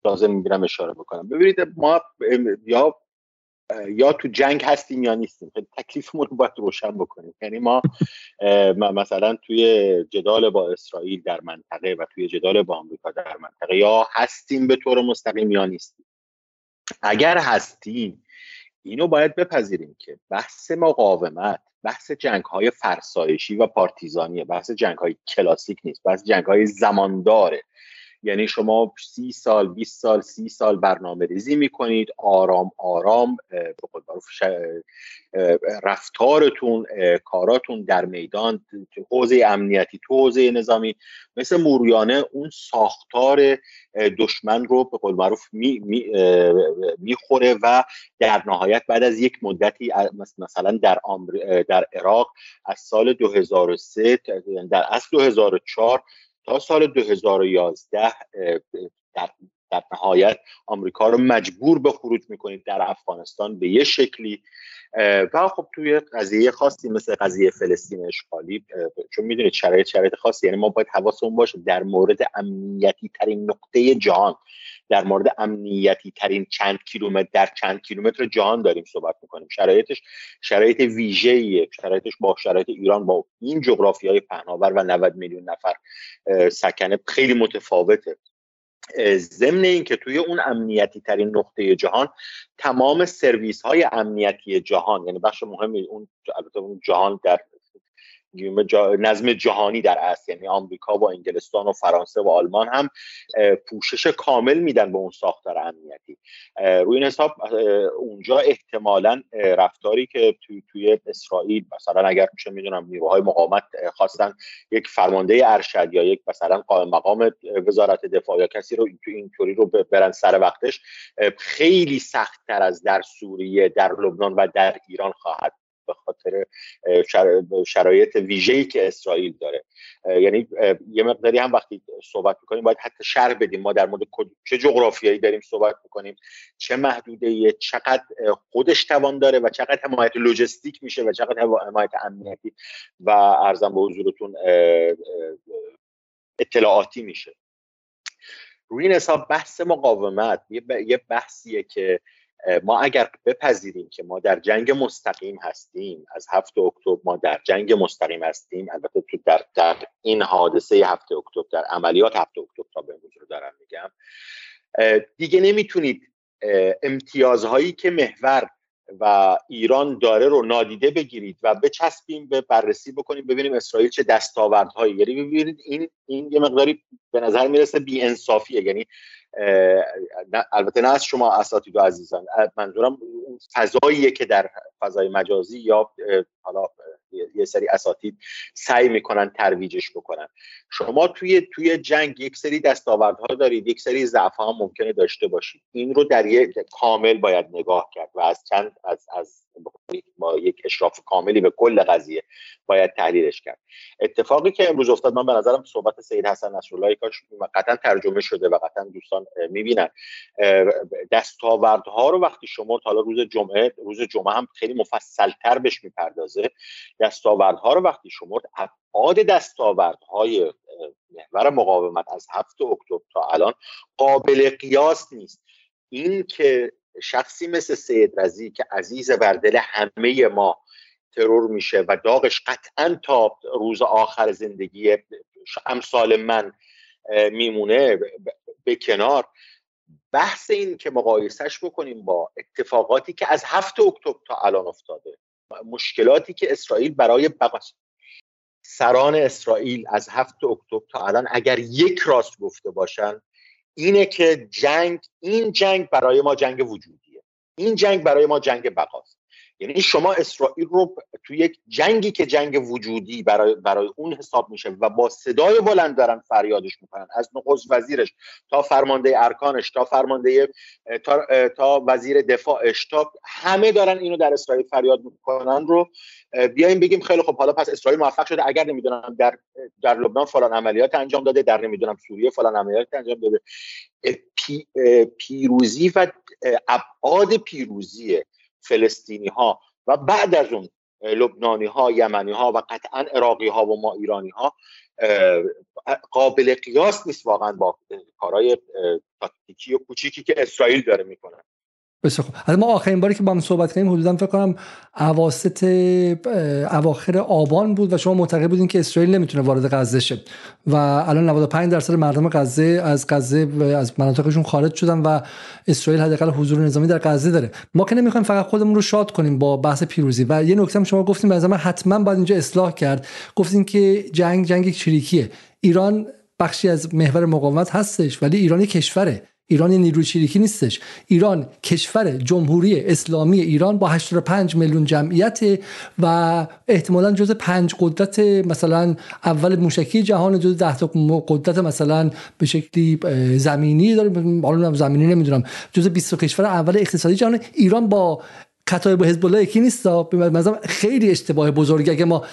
لازم می‌بینم اشاره بکنم. ببینید ما یا یا تو جنگ هستیم یا نیستیم. خیلی تکلیفمون رو باید روشن بکنیم. یعنی ما مثلا توی جدال با اسرائیل در منطقه و توی جدال با آمریکا در منطقه یا هستیم به طور مستقیم یا نیستیم. اگر هستیم اینو باید بپذیریم که بحث مقاومت بحث جنگ های فرسایشی و پارتیزانیه. بحث جنگ های کلاسیک نیست. بحث جنگ های زمانداره. یعنی شما سی سال 20 سال سی سال برنامه ریزی می‌کنید آرام آرام رفتارتون کاراتون در میدان حوزه امنیتی تو حوزه نظامی مثل موریانه اون ساختار دشمن رو به قول معروف می، می، می‌خوره و در نهایت بعد از یک مدتی مثلا در, در عراق از سال 2003 در اصل 2004 تا سال 2011 در, در نهایت آمریکا رو مجبور به خروج می‌کنید در افغانستان به یه شکلی. و خب توی قضیه خاصی مثل قضیه فلسطین اشغالی چون می‌دونید شرایط شرایط خاصی یعنی ما باید حواسمون باشه در مورد امنیتی ترین نقطه جهان در مورد امنیتی ترین چند کیلومتر در چند کیلومتر جهان داریم صحبت می‌کنیم. شرایطش شرایط ویژه‌ایه. شرایطش با شرایط ایران با این جغرافی های پهناور و 90 میلیون نفر سکنه خیلی متفاوته. ضمن اینکه توی اون امنیتی ترین نقطه جهان تمام سرویس های امنیتی جهان یعنی بخش مهمی اون البته اون جهان در نظم جهانی در اصل یعنی آمریکا و انگلستان و فرانسه و آلمان هم پوشش کامل میدن به اون ساختار امنیتی. روی این حساب اونجا احتمالا رفتاری که توی, توی اسرائیل مثلا اگر چه می‌دونم نیروهای مقاومت خواستن یک فرمانده ارشد یا یک مثلا قائم مقام وزارت دفاع یا کسی رو تو اینطوری رو برن سر وقتش خیلی سختتر از در سوریه در لبنان و در ایران خواهد به خاطر شرایط ویژه‌ای که اسرائیل داره. یعنی یه مقداری هم وقتی صحبت می‌کنیم باید حتی شرح بدیم. ما در مورد چه جغرافیایی داریم صحبت می‌کنیم چه محدوده چقدر خودش توان داره و چقدر حمایت لوجستیک میشه و چقدر حمایت امنیتی و ارزم به حضورتون اطلاعاتی میشه. روی این حساب بحث مقاومت یه بحثیه که ما اگر بپذیریم که ما در جنگ مستقیم هستیم از هفته اکتبر ما در جنگ مستقیم هستیم البته تو در, در این حادثه هفته اکتبر در عملیات هفته اکتبر تا به امروز رو دارم میگم دیگه نمی‌تونید امتیازهایی که محور و ایران داره رو نادیده بگیرید و بچسبیم به بررسی بکنیم ببینیم اسرائیل چه دستاوردهایی. یعنی ببینید این این یه مقداری به نظر می‌رسه بی انصافیه یعنی البته نه از شما اساتید و عزیزان منظورم فضاییه که در فضای مجازی یا حالا یه سری اساتید سعی می‌کنن ترویجش بکنن. شما توی توی جنگ یک سری دستاوردها دارید یک سری ضعف ها ممکنه داشته باشید. این رو در یک کامل باید نگاه کرد و از چند از از با یک اشراف کاملی به کل قضیه باید تحلیلش کرد. اتفاقی که امروز افتاد من به نظرم صحبت سید حسن نصرالله کاش قطعا ترجمه شده و قطعا دوستان می‌بینن. دستاوردها رو وقتی شما حالا روز جمعه روز جمعه هم خیلی مفصلتر بهش می‌پردازه دستاوردها رو وقتی شما ابعاد دستاوردهای محور مقاومت از هفت اکتبر تا الان قابل قیاس نیست. این که شخصی مثل سید رزی که عزیز بر دل همه ما ترور میشه و داغش قطعا تا روز آخر زندگی امثال من میمونه به کنار. بحث این که مقایسهش بکنیم با اتفاقاتی که از هفت اکتبر تا الان افتاده مشکلاتی که اسرائیل برای سران اسرائیل از هفت اکتبر تا الان اگر یک راست گفته باشن اینه که جنگ این جنگ برای ما جنگ وجودیه. این جنگ برای ما جنگ بقاست. یعنی شما اسرائیل رو تو یک جنگی که جنگ وجودی برای, برای اون حساب میشه و با صدای بلند دارن فریادش می‌کنن. از نخست وزیرش تا فرمانده ارکانش تا فرمانده تا, تا وزیر دفاعش تا همه دارن اینو در اسرائیل فریاد می‌کنن رو. بیایم بگیم خیلی خب حالا پس اسرائیل موفق شده. اگر نمی‌دونم در در لبنان فلان عملیات انجام داده در نمی‌دونم سوریه فلان عملیات انجام داده. پی، پیروزی و ابعاد پیروزی فلسطینی ها و بعد از اون لبنانی ها یمنی ها و قطعا عراقی ها و ما ایرانی ها قابل قیاس نیست واقعا با کارهای تاکتیکی و کوچیکی که اسرائیل داره می‌کنه. بسیار خوب. ما آخرین باری که با هم صحبت کردیم حدودا فکر کنم اواسط اواخر آبان بود و شما معتقد بودین که اسرائیل نمی‌تونه وارد غزه شه. و الان 95 درصد مردم غزه از غزه از مناطقشون خارج شدن و اسرائیل حداقل حضور نظامی در غزه داره. ما که نمی‌خوایم فقط خودمون رو شاد کنیم با بحث پیروزی. و یه نکته هم شما گفتیم به من حتما باید اینجا اصلاح کرد. گفتین که جنگ جنگ چریکیه. ایران بخشی از محور مقاومت هستش ولی ایرانی کشوره. ایران نیروی چریکی نیستش. ایران کشور جمهوری اسلامی ایران با 85 میلیون جمعیت و احتمالا جز پنج قدرت مثلا اول موشکی جهان جز ده تا قدرت مثلا به شکلی زمینی داره حالا زمینی نمی‌دونم. جز 20 کشور اول اقتصادی جهان. ایران با کتایب حزب الله یکی نیست به خیلی اشتباه بزرگه اگه ما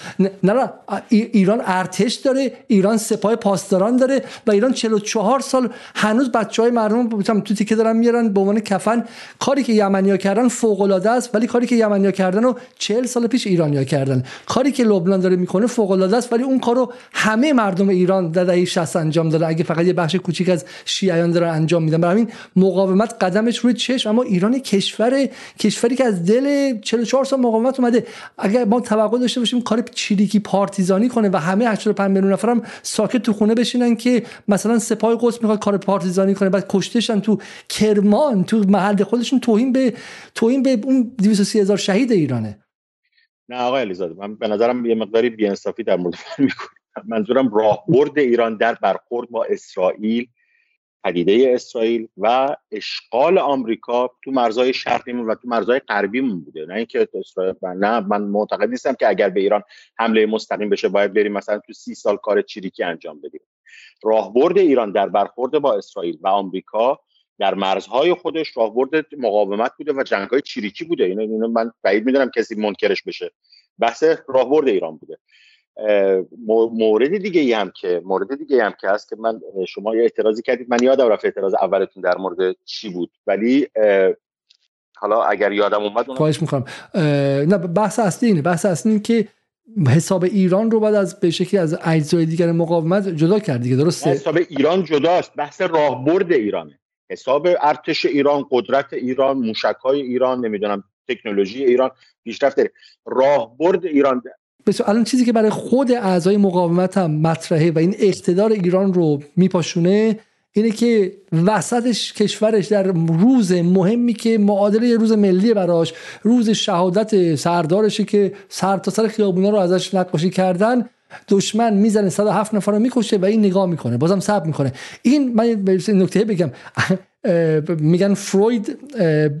نه ایران ارتش داره ایران سپاه پاسداران داره و ایران 44 سال هنوز بچه های مردم تو تیکه دارن میارن به عنوان کفن. کاری که یمنیا کردن فوق العاده است ولی کاری که یمنیا کردن و 40 سال پیش ایرانیا کردن. کاری که لبنان داره می‌کنه فوق العاده است ولی اون کارو همه مردم ایران در دهه 60 انجام دادن. اگه فقط یه بخش کوچیک از شیعیان دارن انجام میدن. برای همین مقاومت قدمش روی چشم اما ایران کشور کشوری که از دل 44 سال مقاومت اومده. اگر ما توقع داشته باشیم کار چریکی پارتیزانی کنه و همه 85 میلیون نفرم ساکت تو خونه بشینن که مثلا سپاه قدس می‌خواد کار پارتیزانی کنه بعد کشتشن تو کرمان تو محل خودشون توهین به توهین به اون 230 هزار شهید ایرانه. نه آقای علیزاده من به نظرم یه مقداری بی‌انصافی در مورد می‌کنم منظورم راهبرد ایران در برخورد با اسرائیل پدیده اسرائیل و اشغال آمریکا تو مرزهای شرقیمون و تو مرزهای غربیمون بوده. نه اینکه اسرائیل نه من معتقد نیستم که اگر به ایران حمله مستقیم بشه باید بریم مثلا تو سی سال کار چریکی انجام بدیم. راهبرد ایران در برخورد با اسرائیل و آمریکا در مرزهای خودش راهبرد مقاومت بوده و جنگهای چریکی بوده. اینو من بعید می‌دونم کسی منکرش بشه. بحث راهبرد ایران بوده. مورد دیگه ای هم که مورد دیگه ای هم که هست که من شما یه اعتراضی کردید. من یادم رفت اعتراض اولتون در مورد چی بود. ولی حالا اگر یادم اومد خواهش می‌کنم. نه بحث اصلی اینه. بحث اصلی اینه که حساب ایران رو بعد از به شکلی از اجزای دیگر مقاومت جدا کرد دیگه درسته؟ حساب ایران جداست. بحث راهبرد ایرانه. حساب ارتش ایران قدرت ایران موشکای ایران نمی‌دونم تکنولوژی ایران پیشرفت داره راهبرد ایران الان چیزی که برای خود اعضای مقاومت هم مطرحه و این اقتدار ایران رو میپاشونه اینه که وسطش کشورش در روز مهمی که معادله روز ملی براش روز شهادت سردارشه که سر تا سر خیابونا رو ازش نقاشی کردن دشمن می‌زنه 107 نفر رو می‌کشه و این نگاه می‌کنه بازم صبر می‌کنه. این من نکته بگم. میگن فروید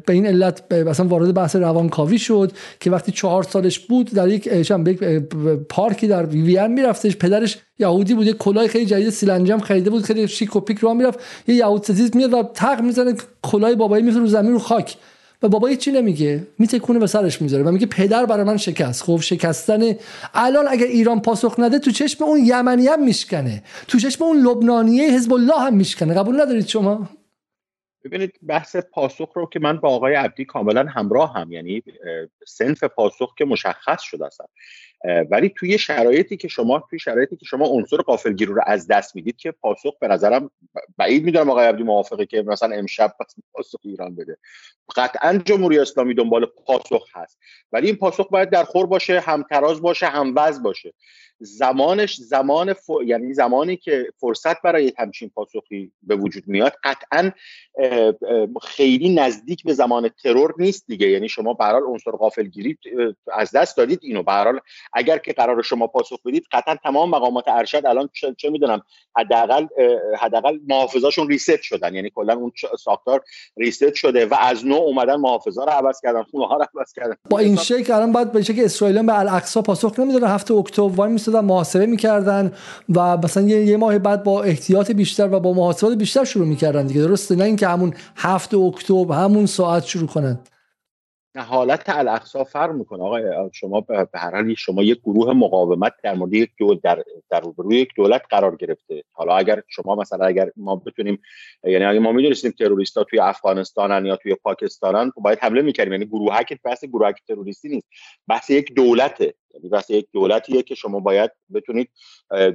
به این علت مثلا وارد بحث روانکاوی شد که وقتی چهار سالش بود در یک پارکی در وین میرفتش. پدرش یهودی بود یک کلاه خیلی جدید سیلنجم خریده بود خیلی شیک و پیک رو می‌رفت. یه یهود ستیز میاد و تق می‌زنه کلاه بابایی میفته رو زمین رو خاک. و بابا چی نمیگه میتکونه به سرش می‌ذاره و میگه پدر برای من شکست. خب شکستن الان اگر ایران پاسخ نده تو چشم اون یمنی هم میشکنه. تو چشم اون لبنانیه حزب الله هم میشکنه. قبول ندارید شما؟ ببینید بحث پاسخ رو که من با آقای عبدی کاملا همراه هم یعنی سنف پاسخ که مشخص شده است. ولی توی شرایطی که شما توی شرایطی که شما عنصر قافلگیری رو از دست می‌دید که پاسخ به نظرم بعید می‌دونم آقای عبدی موافقه که مثلا امشب پاسخ ایران بده. قطعا جمهوری اسلامی دنبال پاسخ هست. ولی این پاسخ باید در خور باشه همتراز باشه هموز باشه. زمانش زمان یعنی زمانی که فرصت برای همچین پاسخی به وجود میاد قطعا خیلی نزدیک به زمان ترور نیست دیگه. یعنی شما به هر عنصر غافلگیری از دست دادید اینو. به اگر که قرار شما پاسخ بدید قطعا تمام مقامات ارشد الان چه, می‌دونم حداقل حداقل محافظاشون ریست شدن. یعنی کلا اون ساختار ریست شده و از نو اومدن محافظا رو عوض کردن خونه ها رو عوض کردن. با این شکل الان باید بشه که اسرائیل به الاقصا پاسخ نمی‌دادن. هفته اکتبر وای میستادن محاسبه می‌کردن و مثلا یه, ماه بعد با احتیاط بیشتر و با محاسبات بیشتر شروع می‌کردن دیگه درسته؟ نه اینکه همون هفته اکتبر همون ساعت شروع کنن. حالت الاقصا فرق می‌کنه. آقای شما به هر حال شما یک گروه مقاومت در مورد یک دول در در روی یک دولت قرار گرفته. حالا اگر شما مثلا اگر ما بتونیم یعنی اگر ما می‌دونستیم تروریستا توی افغانستانن یا توی پاکستانن خب باید حمله می‌کردیم. یعنی گروه که بحث گروه تروریستی نیست. بحث یک دولته. یعنی بحث یک دولتیه که شما باید بتونید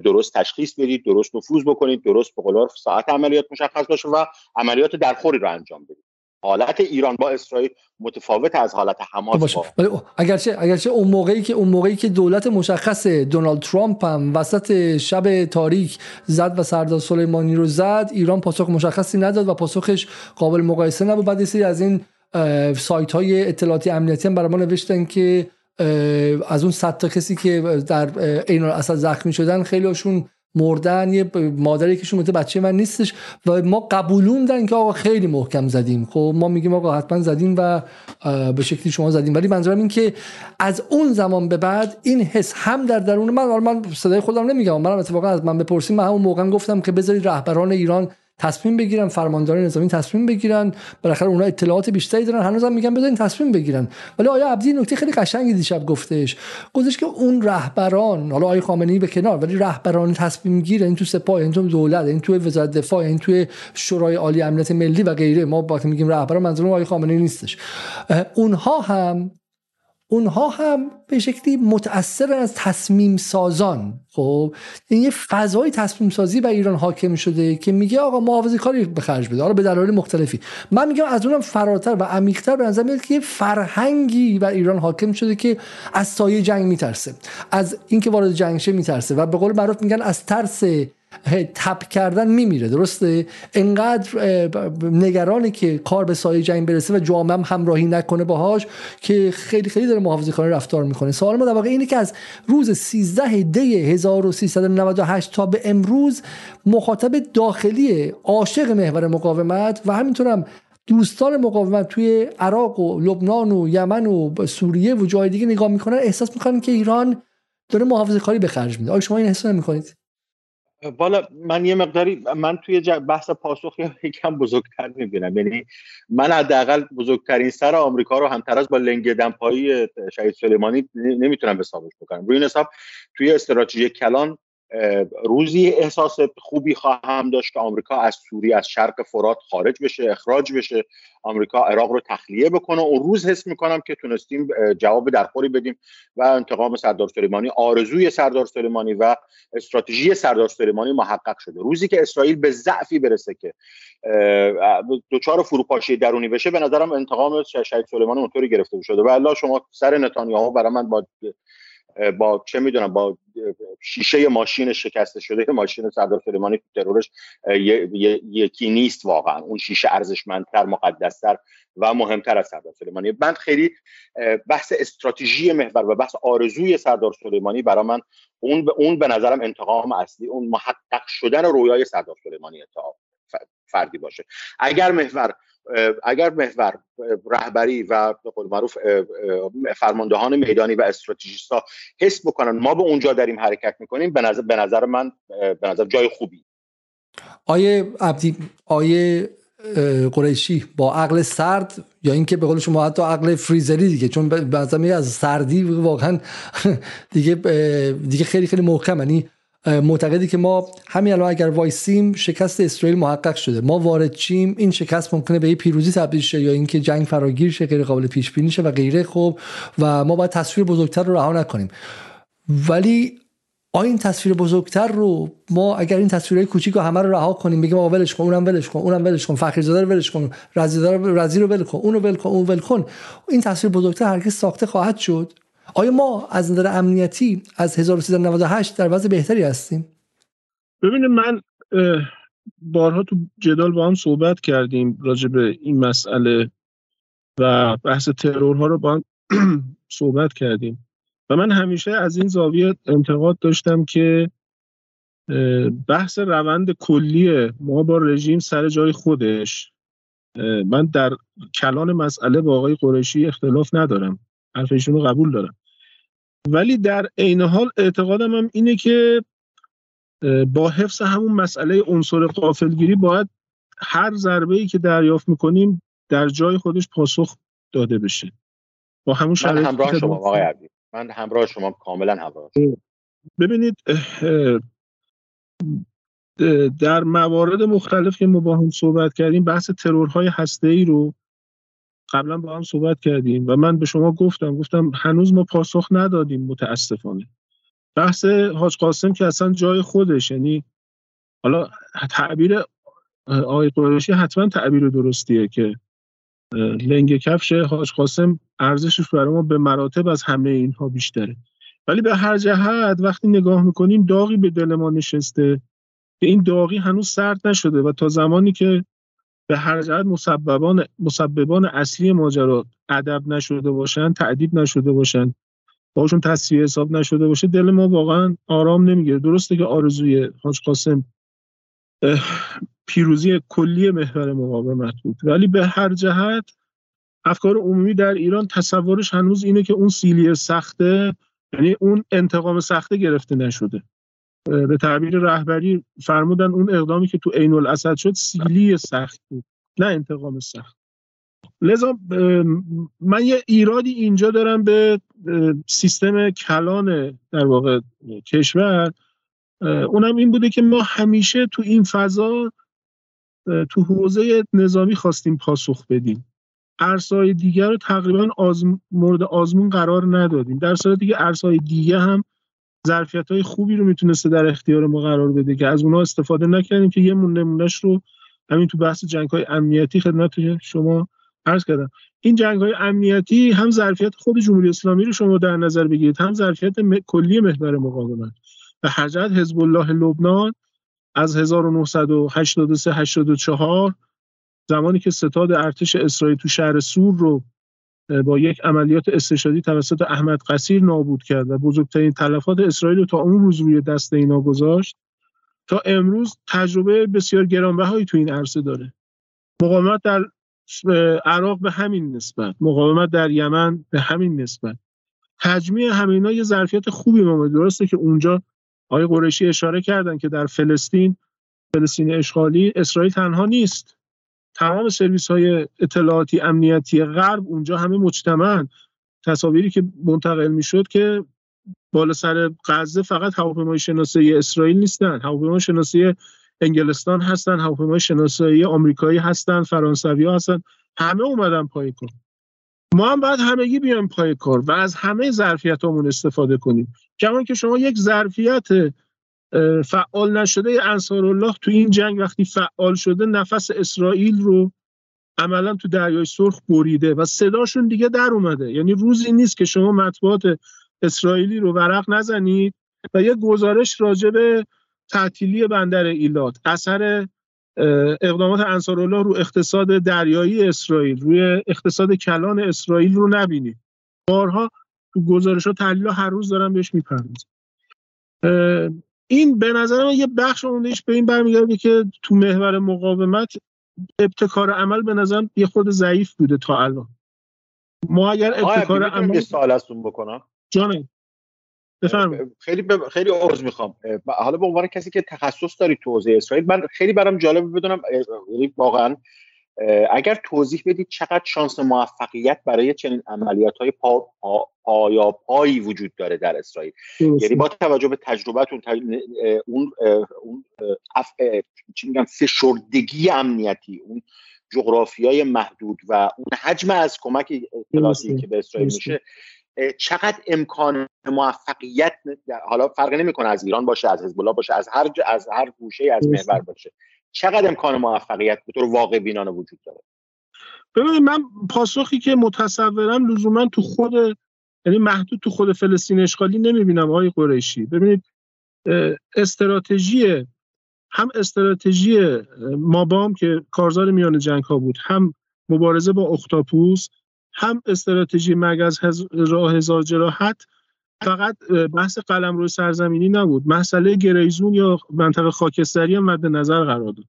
درست تشخیص بدید درست نفوذ بکنید درست به ساعت عملیات مشخص باشه و عملیات درخوری رو انجام بدید. حالت ایران با اسرائیل متفاوت از حالت حماس ولی اگرچه اگرچه اون موقعی که اون موقعی که دولت مشخص دونالد ترامپ هم وسط شب تاریک زد و سردار سلیمانی رو زد ایران پاسخ مشخصی نداد و پاسخش قابل مقایسه نبود. بعد سری از این سایت های اطلاعاتی امنیتی هم برای ما نوشتن که از اون صد تا کسی که در عین اصل زخمی شدن خیلی هاشون مردن یه مادری که شما بچه من نیستش و ما قبولوندن که آقا خیلی محکم زدیم. خب ما میگیم آقا حتما زدیم و به شکلی شما زدیم. ولی منظورم این که از اون زمان به بعد این حس هم در درون من من صدای خودم نمیگم منم اتفاقا از من بپرسیم من همون موقع گفتم که بذارید رهبران ایران تصمیم بگیرن فرماندار نظامی تصمیم بگیرن. بالاخره اونها اطلاعات بیشتری دارن. هنوزم میگن بذارین تصمیم بگیرن. ولی آیا عبدی نکته خیلی قشنگی دیشب گفتش. گفتش که اون رهبران حالا آقای خامنه‌ای به کنار ولی رهبران تصمیم گیر این تو سپاه این تو دولت این تو وزارت دفاع این تو شورای عالی امنیت ملی و غیره. ما وقتی میگیم رهبران منظور آقای خامنه‌ای نیستش. اونها هم اونها هم به شکلی متأثر از تصمیم سازان خب این یه فضای تصمیم سازی بر ایران حاکم شده که میگه آقا محافظه کاری به خرج بده حالا به دلایل مختلفی. من میگم از اونم فراتر و عمیقتر به نظر میاد که یه فرهنگی بر ایران حاکم شده که از سایه جنگ میترسه از اینکه وارد جنگ شه میترسه و به قول معروف میگن از ترس تپ کردن میمیره درسته؟ انقدر نگرانی که کار به سایه جنگ برسه و جامعه هم همراهی نکنه باهاش که خیلی خیلی داره محافظه کاری رفتار می‌کنه. سوال ما در واقع اینه که از روز 13 دی 1398 تا به امروز مخاطب داخلی عاشق محور مقاومت و همینطور هم دوستان مقاومت توی عراق و لبنان و یمن و سوریه و جای دیگه نگاه می‌کنن احساس می‌کنن که ایران داره محافظه کاری به خرج میده. آیا شما این احساس نمی‌کنید؟ والا من یه مقداری من توی بحث پاسخ یکم بزرگتر می‌بینم. یعنی من حداقل بزرگترین سر آمریکا رو همتراز با لنگ دمپایی شهید سلیمانی نمی‌تونم حسابش بکنم. روی این حساب توی استراتژی کلان روزی احساس خوبی خواهم داشت که آمریکا از سوریه از شرق فرات خارج بشه اخراج بشه آمریکا عراق رو تخلیه بکنه. اون روز حس می‌کنم که تونستیم جواب درخوری بدیم و انتقام سردار سلیمانی آرزوی سردار سلیمانی و استراتژی سردار سلیمانی محقق شده. روزی که اسرائیل به ضعفی برسه که دچار فروپاشی درونی بشه به نظرم انتقام شهید سلیمانی اونطوری گرفته شده. و شما سر نتانیاهو برای من با با چه می‌دونم با شیشه ماشین شکسته شده ماشین سردار سلیمانی تو ترورش یکی نیست واقعا. اون شیشه ارزشمندتر مقدستر و مهمتر از سردار سلیمانی. من خیلی بحث استراتژی محور و بحث آرزوی سردار سلیمانی برای من اون اون به نظرم انتقام اصلی اون محقق شدن رویای سردار سلیمانی فردی باشه. اگر محور اگر محور رهبری و به قول معروف فرماندهان میدانی و استراتژیست ها حس بکنن ما به اونجا داریم حرکت می‌کنیم به نظر, به نظر من به نظر جای خوبی. آیه عبدی آیه قریشی با عقل سرد یا اینکه به قول شما حتی عقل فریزری دیگه چون بعضا از سردی واقعا دیگه دیگه خیلی خیلی محکم. یعنی معتقدی که ما همین الان اگر وایسیم شکست اسرائیل محقق شده. ما وارد چیم این شکست ممکنه به یه پیروزی تبدیل شه یا اینکه جنگ فراگیر شه غیر قابل پیش بینی شه و غیره خب و ما باید تصویر بزرگتر رو رها نکنیم. ولی آیا این تصویر بزرگتر رو ما اگر این تصویرهای کوچیک رو همه رو رها کنیم بگیم آقا ولش کن اونم ولش کن اونم ولش کن فخری رو ولش کن رضی رو ول کن اونو ول کن اون ول کن. این تصویر بزرگتر هرگز ساخته خواهد شد. آیا ما از نظر امنیتی از 1398 در وضع بهتری هستیم؟ ببینید من بارها تو جدال با هم صحبت کردیم راجع به این مسئله و بحث ترورها رو با هم صحبت کردیم. و من همیشه از این زاویه انتقاد داشتم که بحث روند کلی ما با رژیم سر جای خودش. من در کلان مسئله با آقای قریشی اختلاف ندارم. حرفشون رو قبول دارم. ولی در عین حال اعتقادم هم اینه که با حفظ همون مسئله عنصر قافلگیری باید هر ضربه ای که دریافت می‌کنیم در جای خودش پاسخ داده بشه. با همون من همراه شما آقای عبدی. من همراه شما کاملا همراه شما. ببینید در موارد مختلف که ما با هم صحبت کردیم بحث ترورهای هسته ای رو قبلا با هم صحبت کردیم و من به شما گفتم گفتم هنوز ما پاسخ ندادیم متاسفانه. بحث حاج قاسم که اصلا جای خودش یعنی حالا تعبیر آقای قریشی حتما تعبیر درستیه که لنگ کفش حاج قاسم ارزشش برای ما به مراتب از همه اینها بیشتره. ولی به هر جهت وقتی نگاه می‌کنیم داغی به دل ما نشسته که این داغی هنوز سرد نشده و تا زمانی که به هر جهت مسببان مسببان اصلی ماجرا ادب نشده باشن تعدیب نشده باشن. باشون تصفیه حساب نشده باشه دل ما واقعا آرام نمی‌گیره. درسته که آرزوی حاج قاسم پیروزی کلی محور مقاومت بود. ولی به هر جهت افکار عمومی در ایران تصورش هنوز اینه که اون سیلی سخته یعنی اون انتقام سخته گرفته نشده. به تعبیر رهبری فرمودن اون اقدامی که تو عین الاسد شد سیلی سخت بود نه انتقام سخت. لذا من یه ایرادی اینجا دارم به سیستم کلان در واقع کشور. اونم این بوده که ما همیشه تو این فضا تو حوزه نظامی خواستیم پاسخ بدیم. ارسای دیگر رو تقریبا مورد آزمون قرار ندادیم. در صورتی که ارسای دیگه هم ظرفیت های خوبی رو می‌تونسته در اختیار ما قرار بده که از اونها استفاده نکردیم که یه نمونهش رو همین تو بحث جنگ های امنیتی خدمت شما عرض کردم. این جنگ های امنیتی هم ظرفیت خود جمهوری اسلامی رو شما در نظر بگیرید هم ظرفیت کلی محور مقاومت. و حجت حزب الله لبنان از 1983 84 زمانی که ستاد ارتش اسرائیل تو شهر سور رو با یک عملیات استشادی توسط احمد قصیر نابود کرد و بزرگترین تلفات اسرائیل رو تا اون روز روی دست اینا گذاشت. تا امروز تجربه بسیار گرانبهایی تو این عرصه داره. مقاومت در عراق به همین نسبت. مقاومت در یمن به همین نسبت. تجمیع همینا یه ظرفیت خوبی ما درسته که اونجا آقای قریشی اشاره کردن که در فلسطین فلسطین اشغالی اسرائیل تنها نیست. تمام سرویس های اطلاعاتی امنیتی غرب اونجا همه مجتمعن. تصاویری که منتقل می‌شد که بالا سر غزه فقط هواپیمای شناسایی اسرائیل نیستن. هواپیمای شناسایی انگلستان هستن هواپیمای شناسایی آمریکایی هستن فرانسوی هستن. همه اومدن پای کار. ما هم باید همگی بیایم پای کار و از همه ظرفیت همون استفاده کنیم. کمان که شما یک ظرفیت فعال نشده انصار الله تو این جنگ وقتی فعال شده نفس اسرائیل رو عملا تو دریای سرخ بریده و صداشون دیگه در اومده. یعنی روزی نیست که شما مطبوعات اسرائیلی رو ورق نزنید و یه گزارش راجع به تعطیلی بندر ایلات اثر اقدامات انصارالله رو اقتصاد دریایی اسرائیل روی اقتصاد کلان اسرائیل رو نبینید بارها تو گزارش ها هر روز دارم بهش می‌پردازم. این به نظر من یه بخش اوندهش به این برمیگرده که تو محور مقاومت ابتکار عمل به نظر یه خود ضعیف بوده تا الان. ما اگر ابتکار عمل یه سوال ازتون بکنم؟ جانم. بفرمایید. خیلی ب... خیلی عرض می‌خوام. حالا به عنوان کسی که تخصص داری تو حوزه اسرائیل من خیلی برام جالب بدونم یعنی واقعا اگر توضیح بدید چقدر شانس موفقیت برای چنین عملیات های پا, پا، پایی وجود داره در اسرائیل؟ یعنی با توجه به تجربتون اون اون چی میگم فشردگی امنیتی اون جغرافیای محدود و اون حجم از کمک اطلاعاتی که به اسرائیل میشه چقدر امکان موفقیت حالا فرق نمی‌کنه از ایران باشه از حزب الله باشه از هر از هر گوشه از محور باشه. چقدر امکان موفقیت به طور واقع بینانه وجود داره. ببینید من پاسخی که متصورم لزوما تو خود یعنی محدود تو خود فلسطین اشغالی نمی‌بینم آقای قریشی. ببینید استراتژی هم استراتژی مابام که کارزار میان جنگ ها بود هم مبارزه با اختاپوس هم استراتژی مگز راه هزار جراحت فقط بحث قلم روی سرزمینی نبود. مسئله گریزون یا منطقه خاکستری هم مد نظر قرار داد.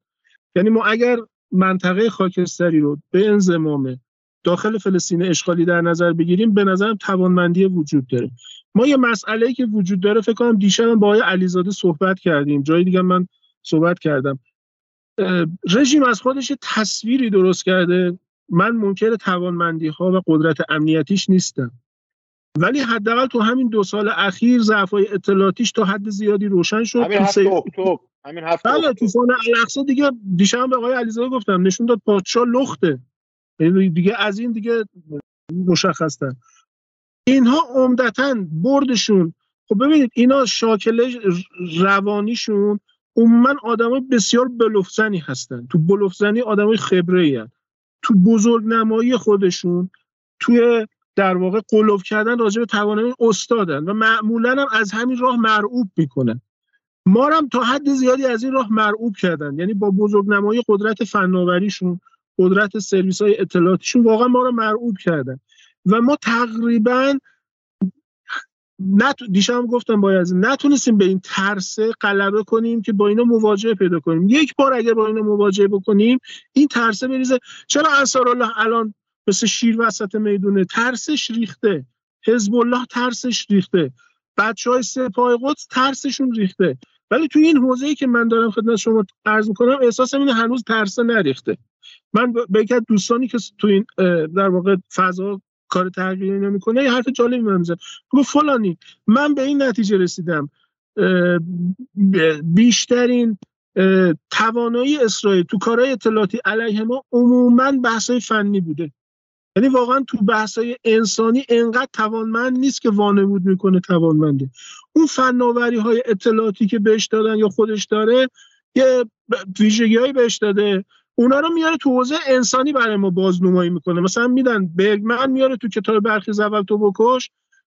یعنی ما اگر منطقه خاکستری رو به انضمام داخل فلسطین اشغالی در نظر بگیریم به نظرم توانمندی وجود داره. ما یه مسئله که وجود داره فکر کنم دیشب با آقای علیزاده صحبت کردیم. جای دیگه من صحبت کردم. رژیم از خودش تصویری درست کرده. من منکر توانمندی ها و قدرت امنیتیش نیستم. ولی حداقل تو همین دو سال اخیر ضعفای اطلاعاتیش تا حد زیادی روشن شد. همین هفته اکتبر. همین هفته بله طوفان الاقصا دیگه دیشب به آقای علیزاده گفتم نشون داد پادشاه لخته. یعنی دیگه از این دیگه مشخصتر اینها عمدتا بردشون. خب ببینید اینا شاکله روانیشون عموما آدمای بسیار بلوفزنی هستن. تو بلوفزنی آدمای خبره تو بزرگ نمایی خودشون توی در واقع قلوف کردن راجع به توانایی استادن و معمولا هم از همین راه مرعوب می‌کنن ما هم تا حد زیادی از این راه مرعوب کردن. یعنی با بزرگ نمایی قدرت فناوریشون قدرت سرویس های اطلاعاتیشون واقعا ما رو مرعوب کردن. و ما تقریبا نت... دیشب گفتم باید نتونستیم به این ترسه غلبه کنیم که با اینا مواجهه پیدا کنیم. یک بار اگر با اینا مواجهه بکنیم این ترسه بریزه. چرا انصار الله الان مثل شیر وسط می‌دونه ترسش ریخته. حزب الله ترسش ریخته. بچه های سپاه قدس ترسشون ریخته. ولی توی این حوزه ای که من دارم خدمت شما عرض می‌کنم احساس اینه هنوز ترسه نریخته. من به یک دوستانی که تو این در واقع فضا کار تغییری نمی‌کنه یه حرف جالبی من می‌زنم گفت فلانی من به این نتیجه رسیدم. بیشترین توانایی اسرائیل تو کارهای اطلاعاتی علیه ما عموما بحثای فنی بوده. یعنی واقعا تو بحثای انسانی انقدر توانمند نیست که وانمود می‌کنه توانمنده اون فناوری های اطلاعاتی که بهش دادن یا خودش داره یه ویژگی بهش داده. اونا رو میاره تو حوزه انسانی برای ما بازنمایی می‌کنه. مثلا میدن برگمن میاره تو کتاب برخی اول تو بکش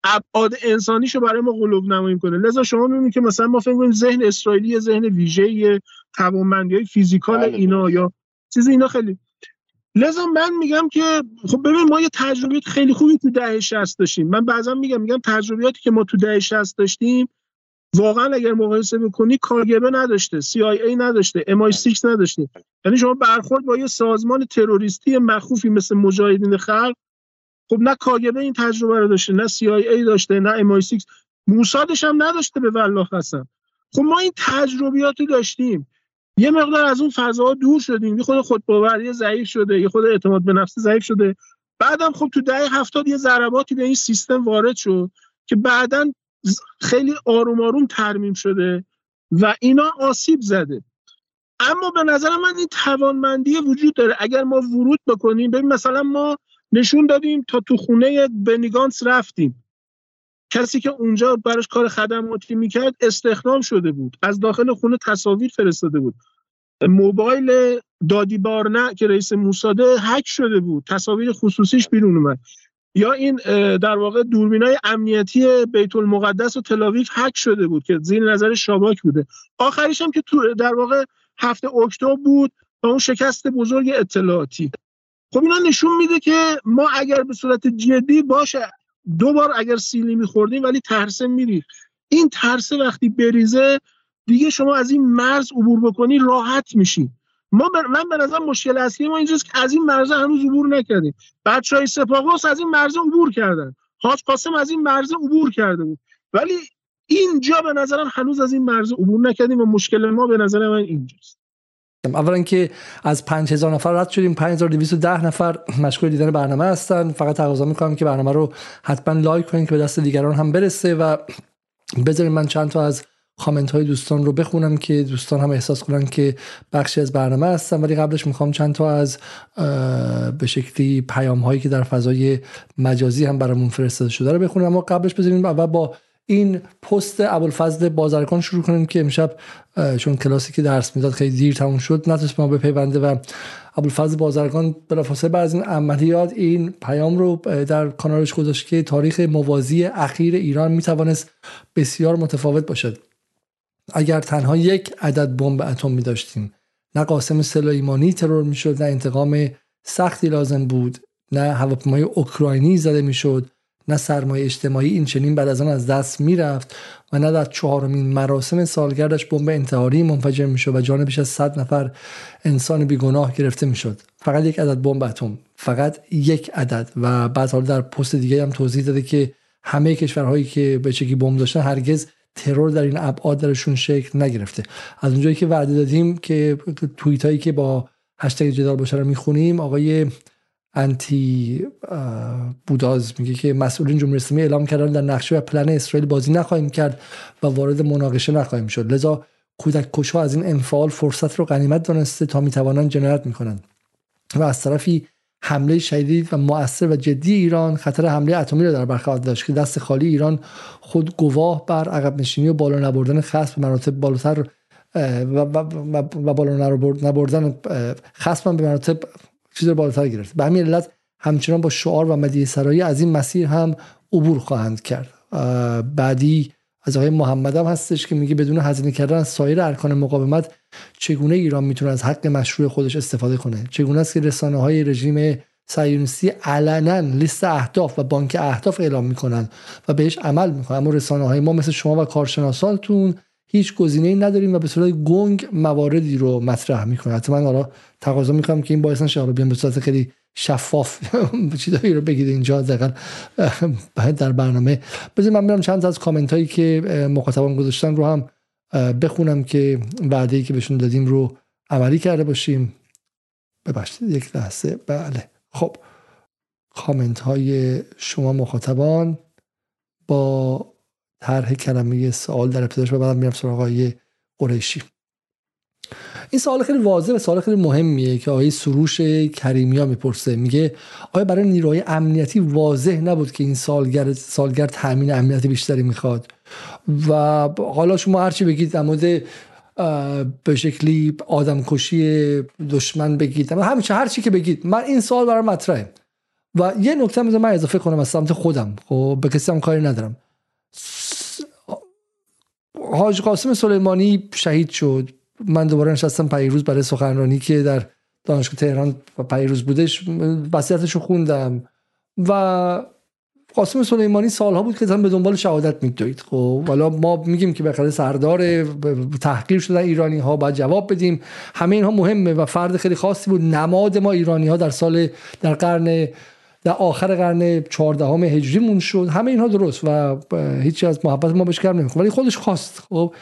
ابعاد انسانیشو برای ما قلوب نمایی می‌کنه. لذا شما می‌بینید که مثلا ما فکر کنیم ذهن اسرائیلی ذهن ویژه‌ای توانمندی های فیزیکال بله، اینا یا چیز اینا خیلی لذا من میگم که خب ببین ما یه تجربیات خیلی خوبی تو دهه 60 داشتیم. من بعضا میگم میگم تجربیاتی که ما تو دهه 60 داشتیم واقعا اگر مقایسه بکنی کاگبه نداشته CIA نداشته MI6 نداشته. یعنی شما برخورد با یه سازمان تروریستی مخوفی مثل مجاهدین خلق خب نه کاگبه این تجربه رو داشته نه CIA داشته نه MI6 موسادش هم نداشته به والله هستن خب ما این تجربیات داشتیم. یه مقدار از اون فضاها دور شدیم. یه خود خودباوری ضعیف شده یه خود اعتماد به نفس ضعیف شده. بعدم خب تو دهه هفتاد یه ضرباتی به این سیستم وارد شد که بعدا خیلی آروم آروم ترمیم شده و اینا آسیب زده. اما به نظر من این توانمندی وجود داره. اگر ما ورود بکنیم ببین مثلا ما نشون دادیم تا تو خونه بنیگانس رفتیم. کسی که اونجا براش کار خدماتی می‌کرد استخدام شده بود. از داخل خونه تصاویر فرستاده بود. موبایل دادی بارنه که رئیس موساده هک شده بود. تصاویر خصوصیش بیرون اومد. یا این در واقع های امنیتی بیت المقدس و تلاویف هک شده بود که زیر نظر شاباک بوده. آخریش هم که در واقع هفته اکتبر بود و اون شکست بزرگ اطلاعاتی. خب اینا نشون میده که ما اگر به صورت جدی باشه دو بار اگر سیلی میخوردیم ولی ترسه میری. این ترسه وقتی بریزه دیگه شما از این مرز عبور بکنی راحت میشی. ما من به نظر مشکل اصلی ما اینجاست که از این مرز هنوز عبور نکردیم. بچه های سپاهوس از این مرز عبور کردن. حاج قاسم از این مرز عبور کرده بود. ولی اینجا به نظرم هنوز از این مرز عبور نکردیم و مشکل ما به نظر من اینجاست. اولا که از 5000 نفر رد شدیم. 5210 نفر مشغول دیدن برنامه هستن. فقط تقاضا می‌کنم که برنامه رو حتما لایک کنید که به دست دیگران هم برسه و بذارید من چند تا از کامنت های دوستان رو بخونم که دوستان هم احساس کنن که بخشی از برنامه هستن. ولی قبلش می‌خوام چند تا از به شکلی پیام هایی که در فضای مجازی هم برامون فرستاده شده رو بخونم. اما قبلش بذاریم اول با این پست ابوالفضل بازرگان شروع کنیم که امشب چون کلاسی که درس می‌داد خیلی دیر تموم شد نتونست ما بپیونده و ابوالفضل بازرگان بلافاصله بعد از این عملیات این پیام رو در کانالش گذاشت که تاریخ موازی اخیر ایران می‌توانست بسیار متفاوت باشد. اگر تنها یک عدد بمب اتم می داشتیم نه قاسم سلیمانی ترور می‌شد نه انتقام سختی لازم بود نه هواپیمای اوکراینی زده می‌شد نه سرمایه اجتماعی این چنین بعد از آن از دست می‌رفت و نه در چهارمین مراسم سالگردش بمب انتحاری منفجر می‌شد و جان بیش از صد نفر انسان بیگناه گرفته می‌شد. فقط یک عدد بمب اتم فقط یک عدد و بعد حالا در پست دیگه هم توضیح داده که همه کشورهایی که به چکی بمب داشتن هرگز ترور در این ابعاد درشون شکل نگرفته. از اونجایی که وعده دادیم که توییت هایی که با هشتگ جدال باشه رو می‌خونیم آقای انتی بوداز میگه که مسئولین جمهوری اسلامی اعلام کردن در نقشه و پلن اسرائیل بازی نخواهیم کرد و وارد مناقشه نخواهیم شد. لذا کودک کشها از این انفعال فرصت رو غنیمت دانسته تا می‌توانند جنایت می‌کنند. و از طرفی حمله شدید و مؤثر و جدی ایران خطر حمله اتمی را در برخورد داشت که دست خالی ایران خود گواه بر عقب نشینی و بالا نبردن خصم به مراتب بالاتر و, و, بالا نبردن خصم به مراتب چیز بالاتر گرفت. به همین علت همچنان با شعار و مدیه سرایی از این مسیر هم عبور خواهند کرد. بعدی از آقای محمد هم هستش که میگه بدون هزینه کردن سایر ارکان مقاومت چگونه ایران می‌تونه از حق مشروع خودش استفاده کنه؟ چگونه است که رسانه های رژیم صهیونیستی علنا لیست اهداف و بانک اهداف اعلام می‌کنن و بهش عمل می‌کنن؟ اما رسانه های ما مثل شما و کارشناسانتون هیچ گزینه‌ای نداریم و به صورت گنگ مواردی رو مطرح می‌کنه. حتی من حالا تقاضا می‌کنم که این باعث نشه حالا بیان به صورت خیلی شفاف چیزایی رو بگید اینجا دقیقا در برنامه بذارید من برم چند از کامنت هایی که مخاطبان گذاشتن رو هم بخونم که وعده که بهشون دادیم رو عملی کرده باشیم. ببخشید یک لحظه. بله. خب. کامنت های شما مخاطبان با طرح کلمه سوال در ابتداش و بعدم میرم سراغ آقای قریشی. این سوال خیلی واضح و سوال خیلی مهمیه که آقای سروش کریمیا می‌پرسه. میگه آیا برای نیروهای امنیتی واضح نبود که این سالگرد سالگرد تامین امنیتی بیشتری می‌خواد؟ و حالا شما هرچی بگید در مورد به شکلی آدمکشی دشمن بگید همیشه هر چی که بگید من این سوال برای مطرحه. و یه نکته من اضافه کنم از سمت خودم. خب به کسی هم کاری ندارم. حاج قاسم سلیمانی شهید شد. من دوباره نشستم پیروز برای سخنرانی که در دانشگاه تهران پیروز بودش. وصیتش رو خوندم. و قاسم سلیمانی سالها بود که به دنبال شهادت میدوید. خب حالا ما میگیم که بخاطر سردار تحقیر شدن ایرانی ها باید جواب بدیم. همه اینها مهمه و فرد خیلی خاصی بود. نماد ما ایرانی ها در سال در قرن در آخر قرن 14 هجری مون شد. همه اینها درست و هیچی از محبت ما بهش کم نمی‌کنه. ولی خودش خواست. خب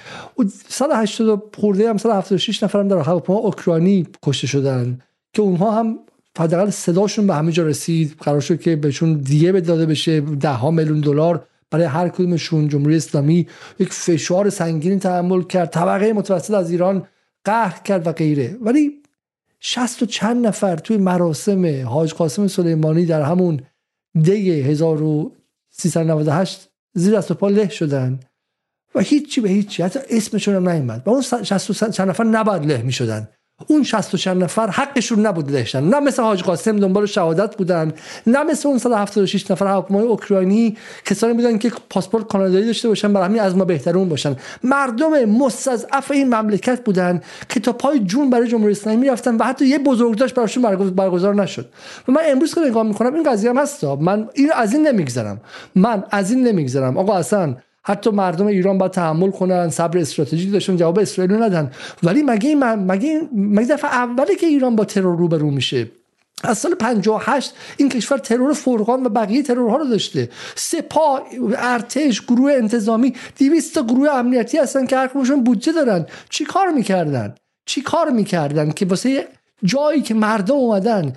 180 خورده هم 176 نفر هم در هواپیما اوکراینی کشته شدن که اونها هم حداقل صداشون به همه جا رسید. قرار شد که بهشون دیگه داده بشه ده ها میلیون دلار برای هر کدومشون. جمهوری اسلامی یک فشار سنگینی تحمل کرد. طبقه متوسط از ایران قهر کرد و غیره. ولی شست و چند نفر توی مراسم حاج قاسم سلیمانی در همون دی 1398 زیر دست و پا له شدن و هیچی به هیچی. حتی اسمشون هم نیومد. و اون شست و چند نفر نباید له می شدن اون 60 چند نفر حقشون نبود لهشن نه مثل حاج قاسم دنبال شهادت بودن نه مثل اون 176 نفر هواپیمای اوکراینی کسانی بودن که پاسپورت کانادایی داشته باشن برای همین از ما بهترون باشن. مردم مستضعف این مملکت بودن که تا پای جون برای جمهوری اسلامی می‌رفتن و حتی یه بزرگداشت براشون برگزار نشد. و من امروز که نگاه می‌کنم این قضیه هم هست. من این از این نمیگذرم. من از این نمیگذرم. آقا اصلا حتی مردم ایران باید تحمل کنن صبر استراتژیک داشتن جواب اسرائیل ندن. ولی مگه مگه مگه دفعه اولی که ایران با ترور روبرو میشه؟ از سال 58 این کشور ترور فرقان و بقیه ترورها رو داشته. سپاه ارتش گروه انتظامی 200 تا گروه امنیتی هستن که هر بودجه دارن. چی کار می‌کردن؟ چی کار می‌کردن که واسه جایی که مردم اومدن؟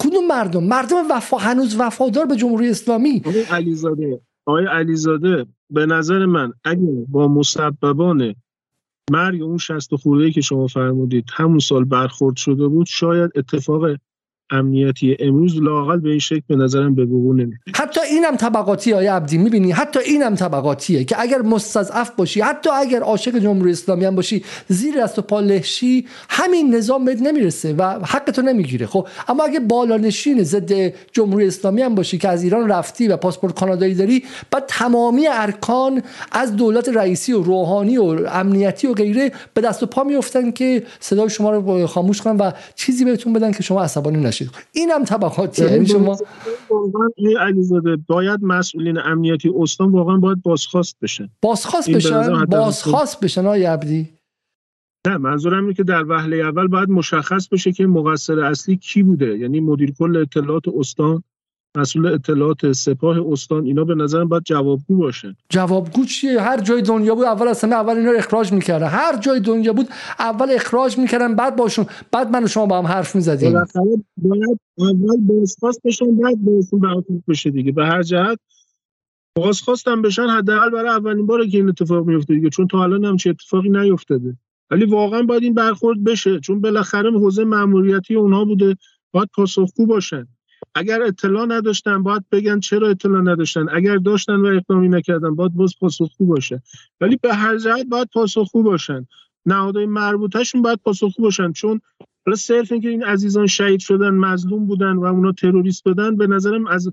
کدوم مردم؟ مردم وفا هنوز وفادار به جمهوری اسلامی. علیزاده آقای علیزاده به نظر من اگه با مسببان مرگ اون شست خورده که شما فرمودید همون سال برخورد شده بود شاید اتفاق امنیتی امروز لاقل به این شکل به نظرم به وقوع نمیاد حتی اینم طبقاتی های عبدی می‌بینی؟ حتی اینم طبقاتیه که اگر مستضعف باشی حتی اگر عاشق جمهوری اسلامی هم باشی زیر دست و پا لهشی همین نظام بهت نمی‌رسه و حق تو نمی‌گیره. خب اما اگه بالانشین ضد جمهوری اسلامی هم باشی که از ایران رفتی و پاسپورت کانادایی داری بعد تمامی ارکان از دولت رئیسی و روحانی و امنیتی و غیره به دست و پا میفتن که صدای شما رو خاموش کنن و چیزی بهتون بدن که شما عصبانی نشید. اینم طبقاتی یعنی شما علیزاده باید مسئولین امنیتی استان واقعا باید بازخواست بشن. بازخواست بشن؟ بازخواست بشن آقای عبدی؟ نه منظورم اینه که در وهله اول باید مشخص بشه که مقصر اصلی کی بوده. یعنی مدیر کل اطلاعات استان مسئول اطلاعات سپاه استان اینا به نظرم باید جوابگو باشه. جوابگو چیه؟ هر جای دنیا بود اول اصلا اول اینا رو اخراج می‌کردن. هر جای دنیا بود اول اخراج می‌کردن بعد باشون بعد من و شما با هم حرف می‌زدیم. باید اول بازخواست بشن بعد بهشون برخورد بشه دیگه. به هر جهت بازخواستم بشن حداقل برای اولین باره که این اتفاق میفته دیگه چون تا الان هم چه اتفاقی نیفتاده. ولی واقعا باید این برخورد بشه چون بالاخره حوزه ماموریتی اونها بوده باید پاسخگو باشن. اگر اطلاع نداشتن باید بگن چرا اطلاع نداشتن. اگر داشتن و اقدامی نکردن باید باز پاسخگو باشه. ولی به هر جهت باید پاسخگو باشن. نهادهای مربوطهشون باید پاسخگو باشن. چون حالا صرف اینکه این عزیزان شهید شدن مظلوم بودن و اونا تروریست بدن به نظرم از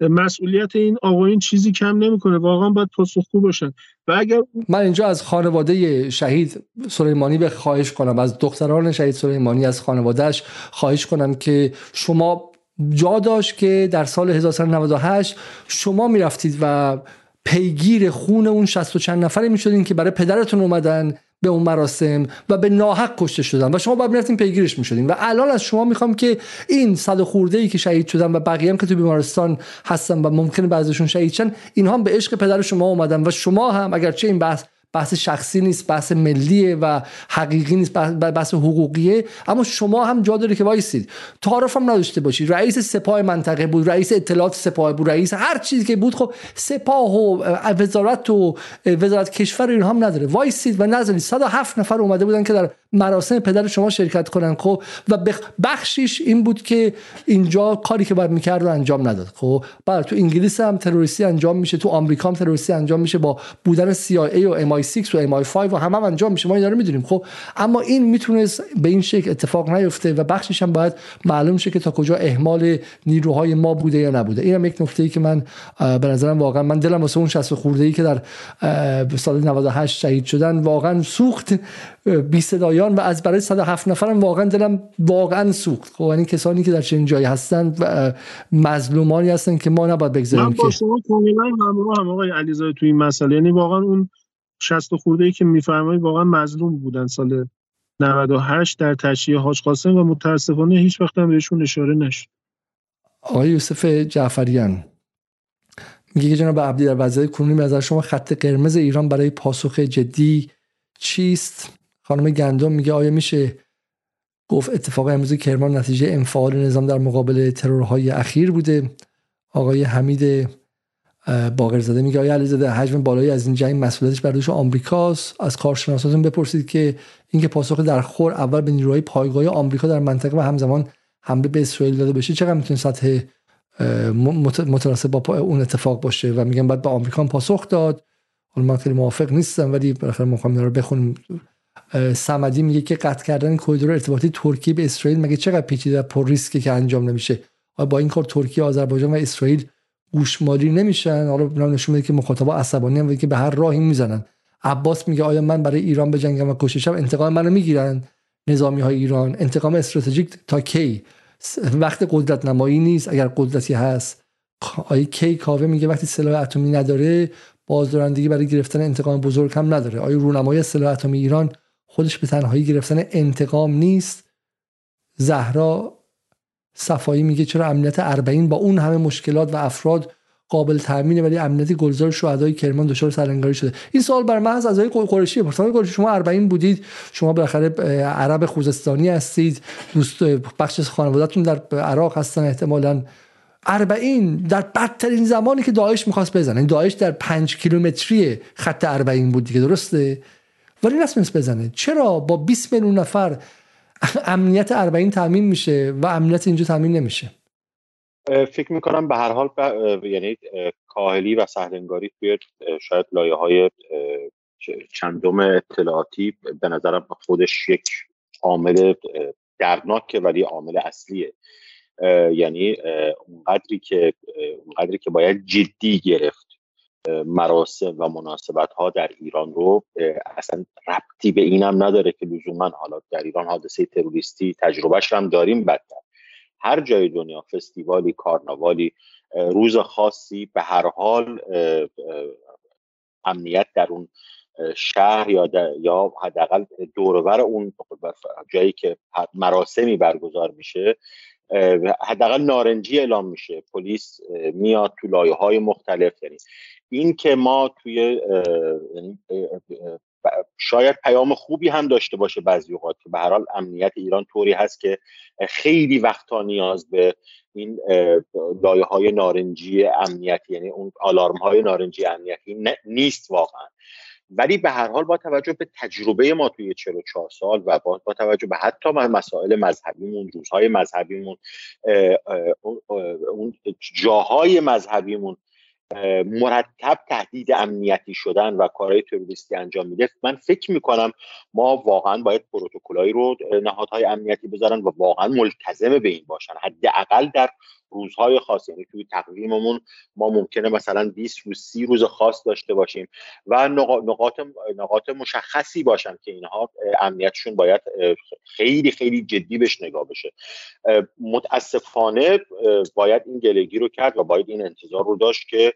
مسئولیت این آقایون چیزی کم نمی‌کنه. واقعا باید پاسخگو باشن. و اگر من اینجا از خانواده شهید سلیمانی به خواهش کنم. از دختران شهید سلیمانی از خانوادهش خواهش کنم که شما جا داشت که در سال 1398 شما می‌رفتید و پیگیر خون اون شست و چند نفره می‌شدین که برای پدرتون اومدن به اون مراسم و به ناحق کشته شدن و شما باید می‌رفتین پیگیرش می‌شدین. و الان از شما می‌خوام که این صد خورده ای که شهید شدن و بقیه هم که تو بیمارستان هستن و ممکنه بعضیشون شهید شن اینها به عشق پدر شما اومدن و شما هم اگرچه این بحث بحث شخصی نیست بحث ملیه و حقیقی نیست بحث حقوقیه. اما شما هم جا داره که وایسید. تعارف هم نداشته باشید. رئیس سپاه منطقه بود رئیس اطلاعات سپاه بود رئیس هر چیزی که بود خب سپاه و وزارت و وزارت کشور اینها هم نداره. وایسید و نذارید 107 نفر اومده بودن که در مراسم پدر شما شرکت کنن خب؟ و بخشیش این بود که اینجا کاری که باید می‌کرد انجام نداد خب؟ بعد تو انگلیس هم تروریستی انجام میشه تو آمریکا هم تروریستی انجام میشه با بودن CIA و MI6 و MI5 و همه هم انجام میشه. ما اینا رو می‌دونیم. خب اما این می‌تونست به این شکل اتفاق نیفته و بخشش هم باید معلوم شه که تا کجا اهمال نیروهای ما بوده یا نبوده. اینم یک نکته ای که من به نظرم واقعا من دلم واسه اون 60 خورده ای که در سال 98 شهید شدن واقعا سوخت بی صدایان و از برای 107 نفرم واقعا دلم واقعا سوخت. خب این کسانی که در چنین جایی هستن مظلومانی هستن که ما نباید بگذاریم با شما کاملا همراه هم آقای علیزاده توی این مسئله. یعنی واقعا اون 60 خورده ای که میفرمایید واقعا مظلوم بودن سال 98 در تشییع حاج قاسم و متاسفانه هیچ وقت هم بهشون اشاره نشد. آقای یوسف جعفریان میگه که جناب عبدی در وضعیت کنونی از شما خط قرمز ایران برای پاسخ جدی چیست؟ خانم گندم میگه آیا میشه گفت اتفاق امروز کرمان نتیجه انفعال نظام در مقابل ترورهای اخیر بوده؟ آقای حمید باقرزاده میگه آیا علیزاده حجم بالایی از این جنگ مسئولیتش بر دوش آمریکاست؟ از کارشناساتون بپرسید که اینکه پاسخ در خور اول به نیروهای پایگاه آمریکا در منطقه و همزمان حمله به اسرائیل داده بشه چقدر می‌تونه سطح متناسب با اون اتفاق باشه؟ و میگن بعد به آمریکا پاسخ داد. حالا من خیلی موافق نیستم ولی بالاخره می‌خوام رو بخونیم. سمدی میگه که قطع کردن کریدور ارتباطی ترکیه به اسرائیل مگه چقدر پیچیده پر ریسکه که انجام نمیشه؟ با این کار ترکیه آذربایجان و اسرائیل گوشمالی نمیشن. حالا نشون میده که مخاطبا عصبانی هم که به هر راهی می‌زنن. عباس میگه آیا من برای ایران به جنگم و کششم انتقام منو می‌گیرن نظامی های ایران. انتقام استراتژیک تا کی؟ وقت قدرت نمایی نیست. اگر قدرتی هست آیا کی کاوه میگه وقتی سلاح اتمی نداره بازدارندگی برای گرفتن انتقام بزرگ هم نداره. آیا رونمایی سلاح اتمی ایران خودش به تنهایی گرفتن انتقام نیست؟ زهرا صفایی میگه چرا امنیت اربعین با اون همه مشکلات و افراد قابل تامینه ولی امنیت گلزار شهدای کرمان دچار سرانگاری شده؟ این سوال بر محض از آقای قریشی. پرسان شما اربعین بودید شما بالاخره عرب خوزستانی هستید دوست بخش خانوادهتون در عراق هستن احتمالاً. اربعین در بدترین زمانی که داعش می‌خواست بزنه. این داعش در پنج کیلومتری خط اربعین بود دیگه درسته؟ ولی نتونست بزنه. چرا با 20 میلیون نفر امنیت اربعین تامین میشه و امنیت اینجا تامین نمیشه. فکر می‌کنم به هر حال یعنی کاهلی و سهلنگاری توی شاید لایه های چندم اطلاعاتی به نظرم خودش یک عامل دردناکه ولی عامل اصلیه. یعنی اونقدری که اونقدری که باید جدی گرفت مراسم و مناسبت ها در ایران رو اصلا ربطی به اینم نداره که لزوما حالا در ایران حادثه تروریستی تجربهش هم داریم بدتر. هر جای دنیا فستیوالی کارناوالی روز خاصی به هر حال امنیت در اون شهر یا یا حداقل دورور اون جایی که مراسمی برگزار میشه حداقل نارنجی اعلام میشه. پلیس میاد تو لایه های مختلف یعنی این که ما توی یعنی، شاید پیام خوبی هم داشته باشه بعضی اوقات که به هر حال امنیت ایران طوری هست که خیلی وقتا نیاز به این لایه های نارنجی امنیتی یعنی اون آلارم های نارنجی امنیتی نیست واقعا. ولی به هر حال با توجه به تجربه ما توی 44 سال و با, با توجه به حتی مسائل مذهبیمون روزهای مذهبیمون اون جاهای مذهبیمون مرتب تهدید امنیتی شدن و کارهای تروریستی انجام میده من فکر می‌کنم ما واقعا باید پروتکلایی رو نهادهای امنیتی بذارن و واقعا ملتزم به این باشن. حداقل در روزهای خاص یعنی توی تقویممون ما ممکنه مثلا 20 روز 30 روز خاص داشته باشیم و نقاط نقاط مشخصی باشن که اینها امنیتشون باید خیلی خیلی جدی بهش نگاه بشه. متاسفانه باید این گلگی رو کرد و باید این انتظار رو داشت که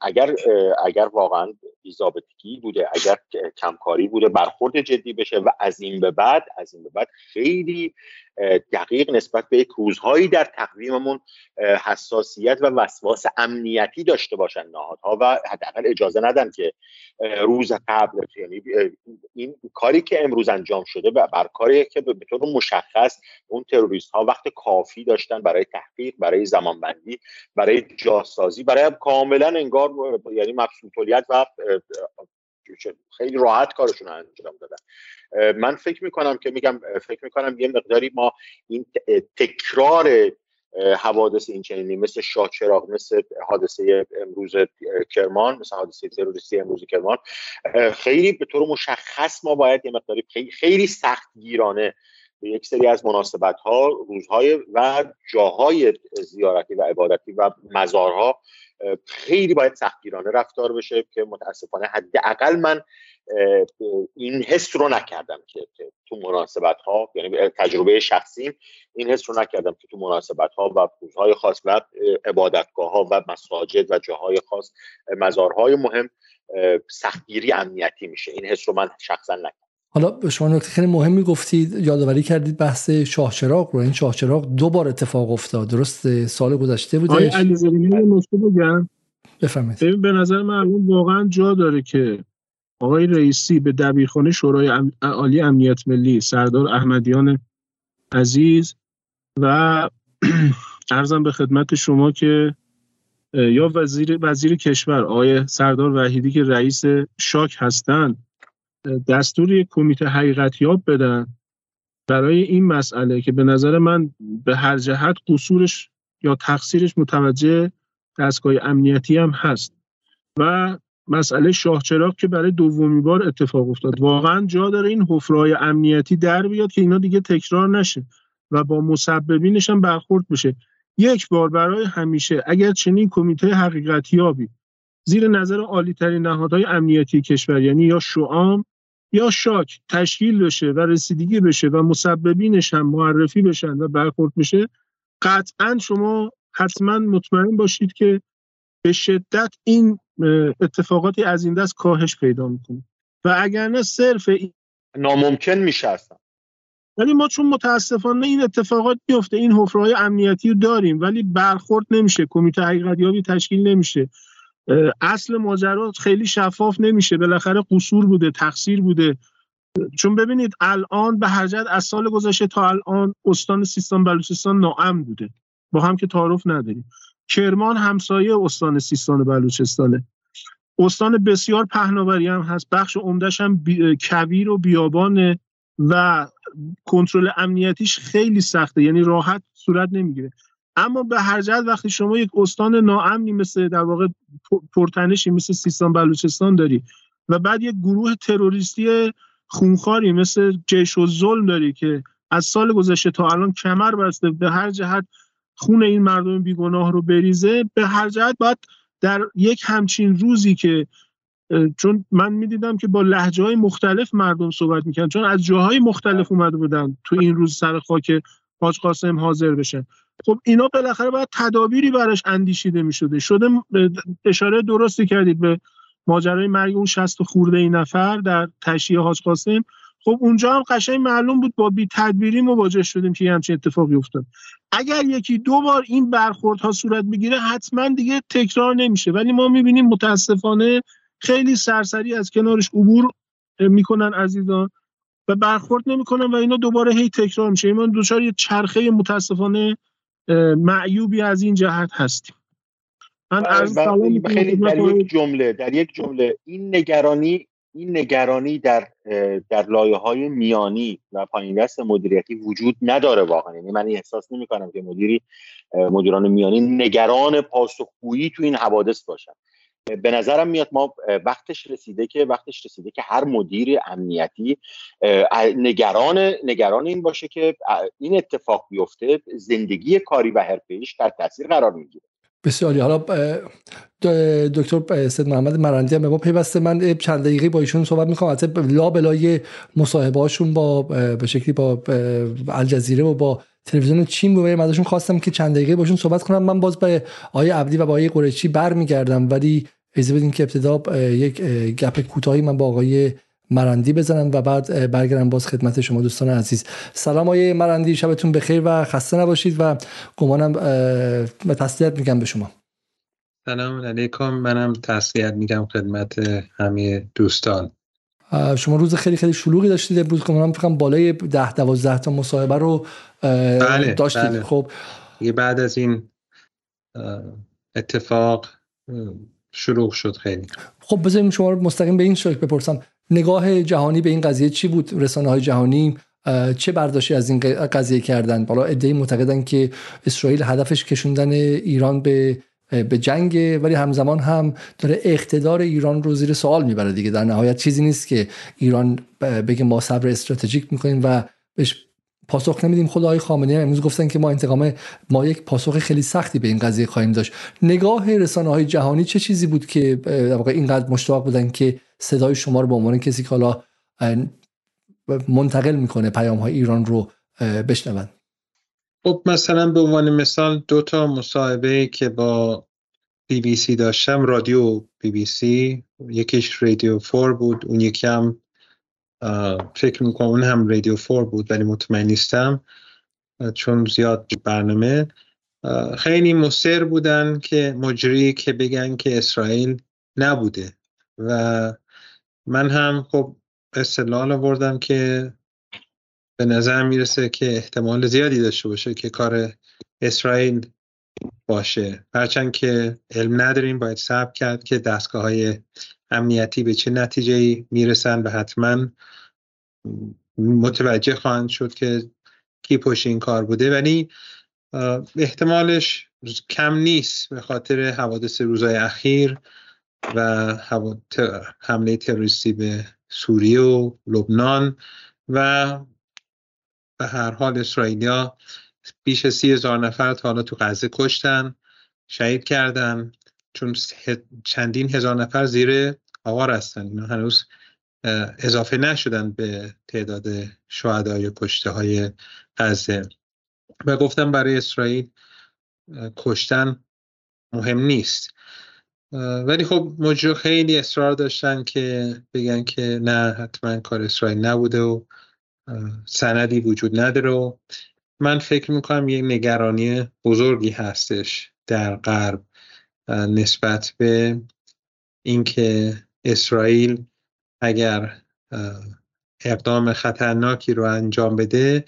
اگر اگر واقعا بیزابطگی بوده اگر کمکاری بوده برخورد جدی بشه و از این به بعد از این به بعد خیلی دقیق نسبت به یک روزهایی در تقویممون حساسیت و وسواس امنیتی داشته باشن نهادها و حداقل اجازه ندن که روز قبل یعنی این کاری که امروز انجام شده بر کاری که به طور مشخص اون تروریست ها وقت کافی داشتن برای تحقیق برای زمانبندی برای جاسازی برای کاملا انگار یعنی مبسوطیت و خیلی راحت کارشون انجام دادن. من فکر می‌کنم که میگم فکر می‌کنم یه مقداری ما این تکرار حوادث این چنینی مثل شاچراغ مثل حادثه امروز کرمان مثل حادثه تروریستی امروز کرمان خیلی به طور مشخص ما باید یه مقداری خیلی, خیلی سخت گیرانه یک سری از مناسبت ها روزهای و جاهای زیارتی و عبادتی و مزارها خیلی باید سختگیرانه رفتار بشه که متاسفانه حداقل من این حس رو نکردم که تو مناسبت ها یعنی تجربه شخصیم این حس رو نکردم که تو مناسبت ها و روزهای خاص و عبادتگاه ها و مساجد و جاهای خاص مزارهای مهم سختگیری امنیتی میشه. این حس رو من شخصا نکردم. حالا شما نکته خیلی مهمی گفتید یادآوری کردید بحث شاهچراغ رو. این شاهچراغ دو بار اتفاق افتاد. درست سال گذشته بوده بگم؟ بفرمایید. به نظر من واقعا جا داره که آقای رئیسی به دبیرخانه شورای عالی امنیت ملی سردار احمدیان عزیز و ارزم به خدمت شما که یا وزیر وزیر کشور آقای سردار وحیدی که رئیس شاک هستند دستور یک کمیته حقیقتیاب بدن برای این مسئله که به نظر من به هر جهت قصورش یا تقصیرش متوجه دستگاه امنیتی هم هست. و مسئله شاهچراغ که برای دومی بار اتفاق افتاد. واقعا جا داره این حفرهای امنیتی در بیاد که اینا دیگه تکرار نشه و با مسببینش هم برخورد بشه. یک بار برای همیشه اگر چنین کمیته حقیقتیابی زیر نظر عالیترین نهادهای امنیتی کشور یعنی یا شعام یا شاک تشکیل بشه و رسیدگی بشه و مسببینش هم معرفی بشن و برخورد بشه قطعا شما حتما مطمئن باشید که به شدت این اتفاقاتی از این دست کاهش پیدا می‌کنه. و اگر نه صرف ناممکن میشه اصلا. ولی ما چون متاسفانه این اتفاقات میفته این حفرهای امنیتی رو داریم ولی برخورد نمیشه کمیته حقیقتیابی تشکیل نمیشه. اصل ماجرا خیلی شفاف نمیشه. بالاخره قصور بوده تقصیر بوده. چون ببینید الان به هر از سال گذشته تا الان استان سیستان بلوچستان ناامن بوده. با هم که تعارف نداریم. کرمان همسایه استان سیستان بلوچستانه. استان بسیار پهناوری هم هست. بخش عمدهش هم کویر و بیابانه و کنترل امنیتیش خیلی سخته. یعنی راحت صورت نمی‌گیره. اما به هر جهت وقتی شما یک استان ناامنی مثل در واقع پرتنشی مثل سیستان بلوچستان داری و بعد یک گروه تروریستی خونخاری مثل جیش و ظلم داری که از سال گذشته تا الان کمر بسته به هر جهت خون این مردم بیگناه رو بریزه به هر جهت باید در یک همچین روزی که چون من می‌دیدم که با لحجه های مختلف مردم صحبت می‌کنن چون از جاهای مختلف اومده بودن تو این روز سر خاک حاج قاسم حاضر بشن خب اینا بالاخره باید تدابیری براش اندیشیده می‌شده. شده اشاره درستی کردید به ماجرای مرگ اون 60 خورده این نفر در تشییع حاج قاسم. خب اونجا هم قشنگ معلوم بود با بی تدبیری مواجه شدیم که همچین اتفاقی افتاد. اگر یکی دو بار این برخوردها صورت بگیره حتما دیگه تکرار نمیشه. ولی ما می‌بینیم متاسفانه خیلی سرسری از کنارش عبور می‌کنن عزیزان. و برخورد نمی‌کنن و اینا دوباره هی تکرار میشه. ایمان دوچار یه چرخه متاسفانه معیوبی از این جهت هستیم. من بله، خیلی در یک جمله در یک جمله این نگرانی این نگرانی در در لایه های میانی و پایین دست مدیریتی وجود نداره واقعا. یعنی من احساس نمی کنم که مدیری مدیران میانی نگران پاسخگویی تو این حوادث باشن. به نظرم میاد ما وقتش رسیده که وقتش رسیده که هر مدیر امنیتی نگران نگران این باشه که این اتفاق بیفته زندگی کاری و حرفه‌ایش در تاثیر قرار می‌گیره. بسیاری. حالا دکتر سید محمد مرندی هم به ما پیوسته. من چند دقیقه با ایشون صحبت می‌کنم. البته لا بلای مصاحبه هاشون با به شکلی با الجزیره و با تلویزیون چین بود. ازشون خواستم که چند دقیقه باشون صحبت کنم. من باز به آقای عبدی و با آقای قریشی برمیگردم. ولی اجازه بدین که ابتدا یک گپ کوتاهی من با آقای مرندی بزنم و بعد برگردم باز خدمت شما دوستان عزیز. سلام آقای مرندی شبتون بخیر و خسته نباشید و گمانم به تسلیت میگم به شما. سلام علیکم منم تسلیت میگم خدمت همه دوستان. شما روز خیلی خیلی شلوغی داشتید امروز گمانم فکر بالای ده دوازده تا مصاحبه رو بله، داشتید. بله. خب. بعد از این اتفاق شروع شد خیلی. خب بذاریم شما رو مستقیم به این شکل بپرسم. نگاه جهانی به این قضیه چی بود؟ رسانه های جهانی چه برداشتی از این قضیه کردن؟ بالا ادعی معتقدن که اسرائیل هدفش کشوندن ایران به به جنگ ولی همزمان هم داره اقتدار ایران رو زیر سوال می‌بره دیگه. در نهایت چیزی نیست که ایران بگه ما صبر استراتژیک می‌کنیم و بهش پاسخ نمیدیم. خدای خامنه هم امروز گفتن که ما انتقام ما یک پاسخ خیلی سختی به این قضیه خواهیم داشت. نگاه رسانه های جهانی چه چیزی بود که در واقع اینقدر مشتاق بودن که صدای شما رو به عنوان کسی که حالا منتقل می‌کنه پیام های ایران رو بشنوند؟ خب مثلا به عنوان مثال دو تا مصاحبه که با بی بی سی داشتم رادیو بی بی سی یکیش رادیو فور بود اون یکی هم فکر می‌کنم اون هم رادیو فور بود ولی مطمئن نیستم. چون زیاد برنامه. خیلی مصر بودن که مجری که بگن که اسرائیل نبوده. و من هم خب استدلال آوردم که به نظر می‌رسه که احتمال زیادی داشته باشه که کار اسرائیل باشه. هرچند که علم نداریم باید صبر کرد که دستگاه های امنیتی به چه نتیجه می‌رسن و حتما متوجه خواهند شد که کی پشت این کار بوده. ولی احتمالش کم نیست به خاطر حوادث روزهای اخیر و حمله تروریستی به سوریه و لبنان و به هر حال اسرائیلیا بیش از سی هزار نفر تا حالا تو غزه کشتن شهید کردن. چون چندین هزار نفر زیر آوار هستن. اینا هنوز اضافه نشدن به تعداد شهدای کشته های غزه. و گفتم برای اسرائیل کشتن مهم نیست. ولی خب مجرو خیلی اصرار داشتن که بگن که نه حتما کار اسرائیل نبوده و سندی وجود نداره من فکر می‌کنم یک نگرانی بزرگی هستش در غرب. نسبت به اینکه اسرائیل اگر اقدام خطرناکی رو انجام بده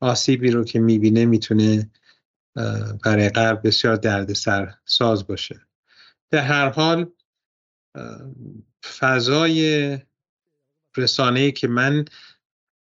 آسیبی رو که می‌بینه می‌تونه برای غرب بسیار دردسر ساز باشه. به هر حال فضای رسانه‌ای که من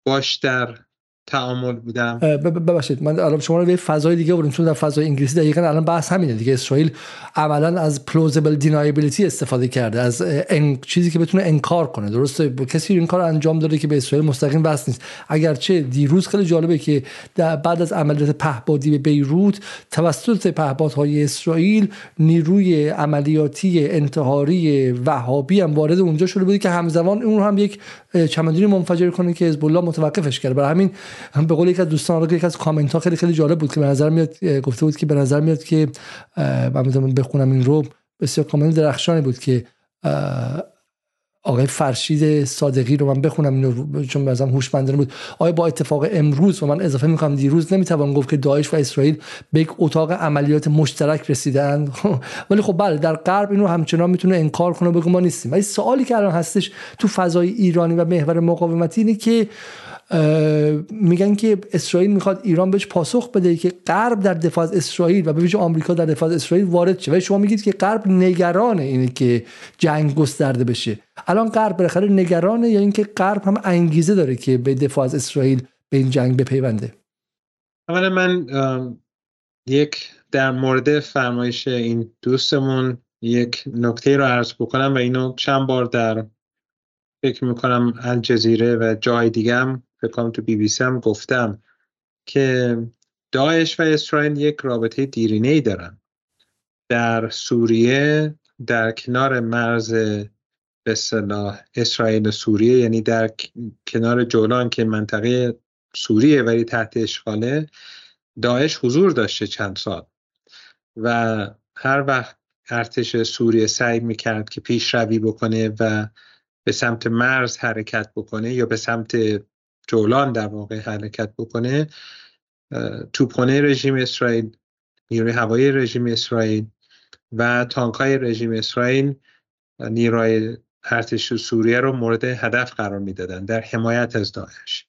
باش در تعامل بودم. ببخشید من الان شما رو به فضای دیگه بردیم چون در فضای انگلیسی دقیقا الان بحث همینه دیگه. اسرائیل عملا از پلوزبل دینایبیلیتی استفاده کرده از ان... چیزی که بتونه انکار کنه. درسته کسی این کار انجام داده که به اسرائیل مستقیم وصل نیست. اگرچه دیروز خیلی جالبه که بعد از عملیات پهبادی به بیروت توسط پهپادهای اسرائیل نیروی عملیاتی انتحاری وهابی هم وارد اونجا شده بودی که همزمان اون هم یک چمدونی منفجر کنه که حزب الله متوقفش کرد برای همین هم به قول یک از دوستان رو یک از کامنت ها خیلی خیلی جالب بود که به نظر میاد گفته بود که به نظر میاد که من بخونم این رو. بسیار کامنت درخشانی بود که آقای فرشید صادقی رو من بخونم اینو چون بازم هوشمندانه بود. آیا با اتفاق امروز و من اضافه می‌کنم دیروز نمی‌توان گفت که داعش و اسرائیل به یک اتاق عملیات مشترک رسیدن ولی خب بله در غرب اینو همچنان می‌تونه انکار کنه بگه ما نیستیم. ولی سوالی که الان هستش تو فضای ایرانی و محور مقاومتی اینه که میگن که اسرائیل می‌خواد ایران بهش پاسخ بده که غرب در دفاع از اسرائیل و به آمریکا در دفاع از اسرائیل وارد شه. و شما میگید که غرب نگران اینه که جنگ گسترده بشه. الان غرب بالاخره نگرانه یا اینکه غرب هم انگیزه داره که به دفاع از اسرائیل به این جنگ بپیونده؟ اولا من یک در مورد فرمایش این دوستمون یک نکته رو عرض بکنم و اینو چند بار در فکر می‌کنم الجزیره و جای دیگه فکرم تو بی بی سی هم گفتم که داعش و اسرائیل یک رابطه دیرینه ای دارن. در سوریه در کنار مرز به صلاح اسرائیل و سوریه یعنی در کنار جولان که منطقه سوریه ولی تحت اشغاله داعش حضور داشته چند سال. و هر وقت ارتش سوریه سعی می‌کرد که پیشروی بکنه و به سمت مرز حرکت بکنه یا به سمت جولان در واقع حرکت بکنه توپخانه رژیم اسرائیل نیروی هوایی رژیم اسرائیل و تانک های رژیم اسرائیل نیروی ارتش سوریه رو مورد هدف قرار می‌دادن در حمایت از داعش.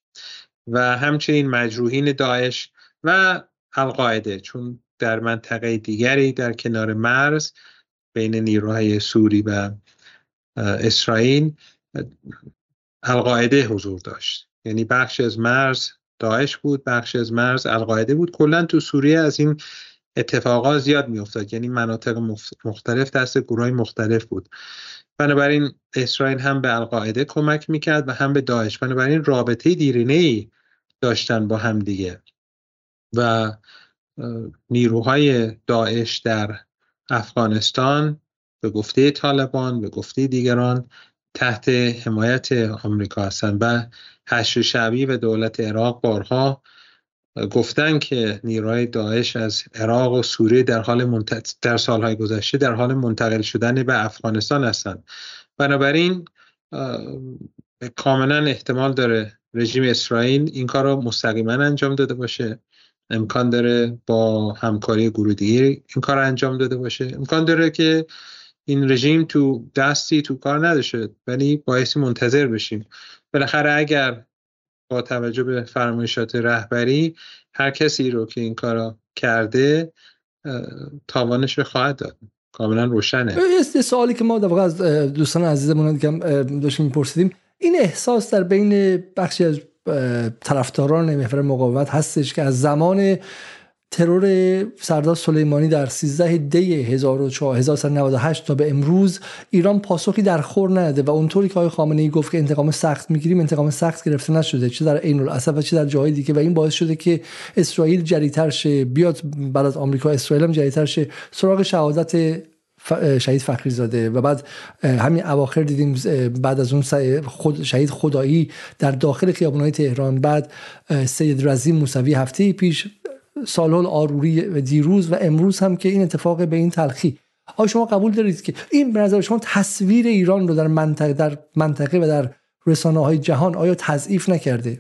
و همچنین مجروحین داعش و القاعده چون در منطقه دیگری در کنار مرز بین نیروهای سوری و اسرائیل القاعده حضور داشت. یعنی بخش از مرز داعش بود بخش از مرز القاعده بود. کلا تو سوریه از این اتفاقات زیاد میافتاد. یعنی مناطق مختلف دست گروه مختلف بود. بنابراین اسرائیل هم به القاعده کمک می‌کرد و هم به داعش. بنابراین رابطه دیرینه ای داشتن با هم دیگه. و نیروهای داعش در افغانستان به گفته طالبان به گفته دیگران تحت حمایت آمریکا هستند و حشر شعبی و دولت عراق بارها گفتن که نیروهای داعش از عراق و سوریه در حال در سالهای گذشته در حال منتقل شدن به افغانستان هستند. بنابراین کاملا احتمال داره رژیم اسرائیل این کار رو مستقیما انجام داده باشه. امکان داره با همکاری گروه دیگه این کار انجام داده باشه. امکان داره که این رژیم تو دستی تو کار نداشته ولی بایستی منتظر بشیم. بالاخره اگر با توجه به فرمایشات رهبری هر کسی رو که این کارا کرده تاوانش رو خواهد داد. کاملا روشنه. سوالی که ما در واقع از دوستان عزیزمون که داشتیم میپرسیدیم. این احساس در بین بخشی از طرفداران محور مقاومت هستش که از زمان ترور سردار سلیمانی در 13 دی 1498 تا به امروز ایران پاسخی در خور نده و اونطوری که آقای خامنه ای گفت که انتقام سخت می‌گیریم انتقام سخت گرفته نشده. چه در عین الاسف و چه در جاهای دیگه. و این باعث شده که اسرائیل جریتر شه. بیاد بعد از آمریکا اسرائیل هم جریتر شه. سراغ شهادت شهید فخری زاده و بعد همین اواخر دیدیم بعد از اون خود شهید خدایی در داخل خیابان‌های تهران. بعد سید رزی موسوی هفته پیش سالال آروری دیروز و امروز هم که این اتفاق به این تلخی. آیا شما قبول دارید که این به نظر شما تصویر ایران رو در منطقه در منطقه و در رسانه های جهان آیا تضعیف نکرده؟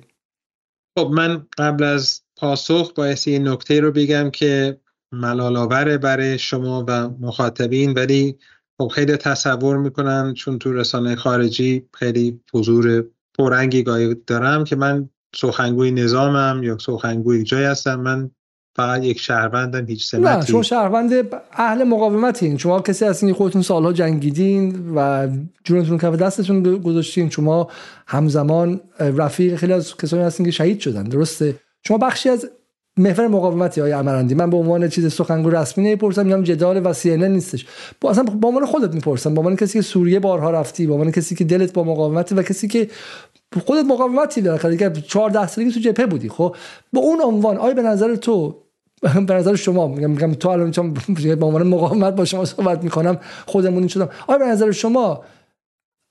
خب من قبل از پاسخ باید این نکته رو بگم که ملالآوره برای شما و مخاطبین ولی خب خیلی تصور می‌کنن چون تو رسانه خارجی خیلی حضور پررنگی گاهی دارم که من سخنگوی نظامم یا سخنگوی جای هستم. من فقط یک شهروندن هیچ سمتی نه شما شهروند اهل مقاومتین. شما کسی هستین که خودتون سالها جنگیدین و جونتون کف دستتون گذاشتین. شما همزمان رفیق خیلی از کسانی هستین که شهید شدن. درسته؟ شما بخشی از محور مقاومتی های امرندی من به عنوان چیز سخنگو رسمی نمی‌پرسم میگم جدال و سی نیستش. با اصلا به عنوان خودت می‌پرسم. به عنوان کسی که سوریه بارها رفتی به عنوان کسی که دلت با مقاومت و کسی که خودت مقاومتی داره که 14 سالگی تو جبهه بودی خب؟ با اون عنوان آیا به نظر تو به نظر شما میگم میگم تو الان چون به عنوان مقاومت با شما صحبت می‌کنم خودمون شدم آیا به نظر شما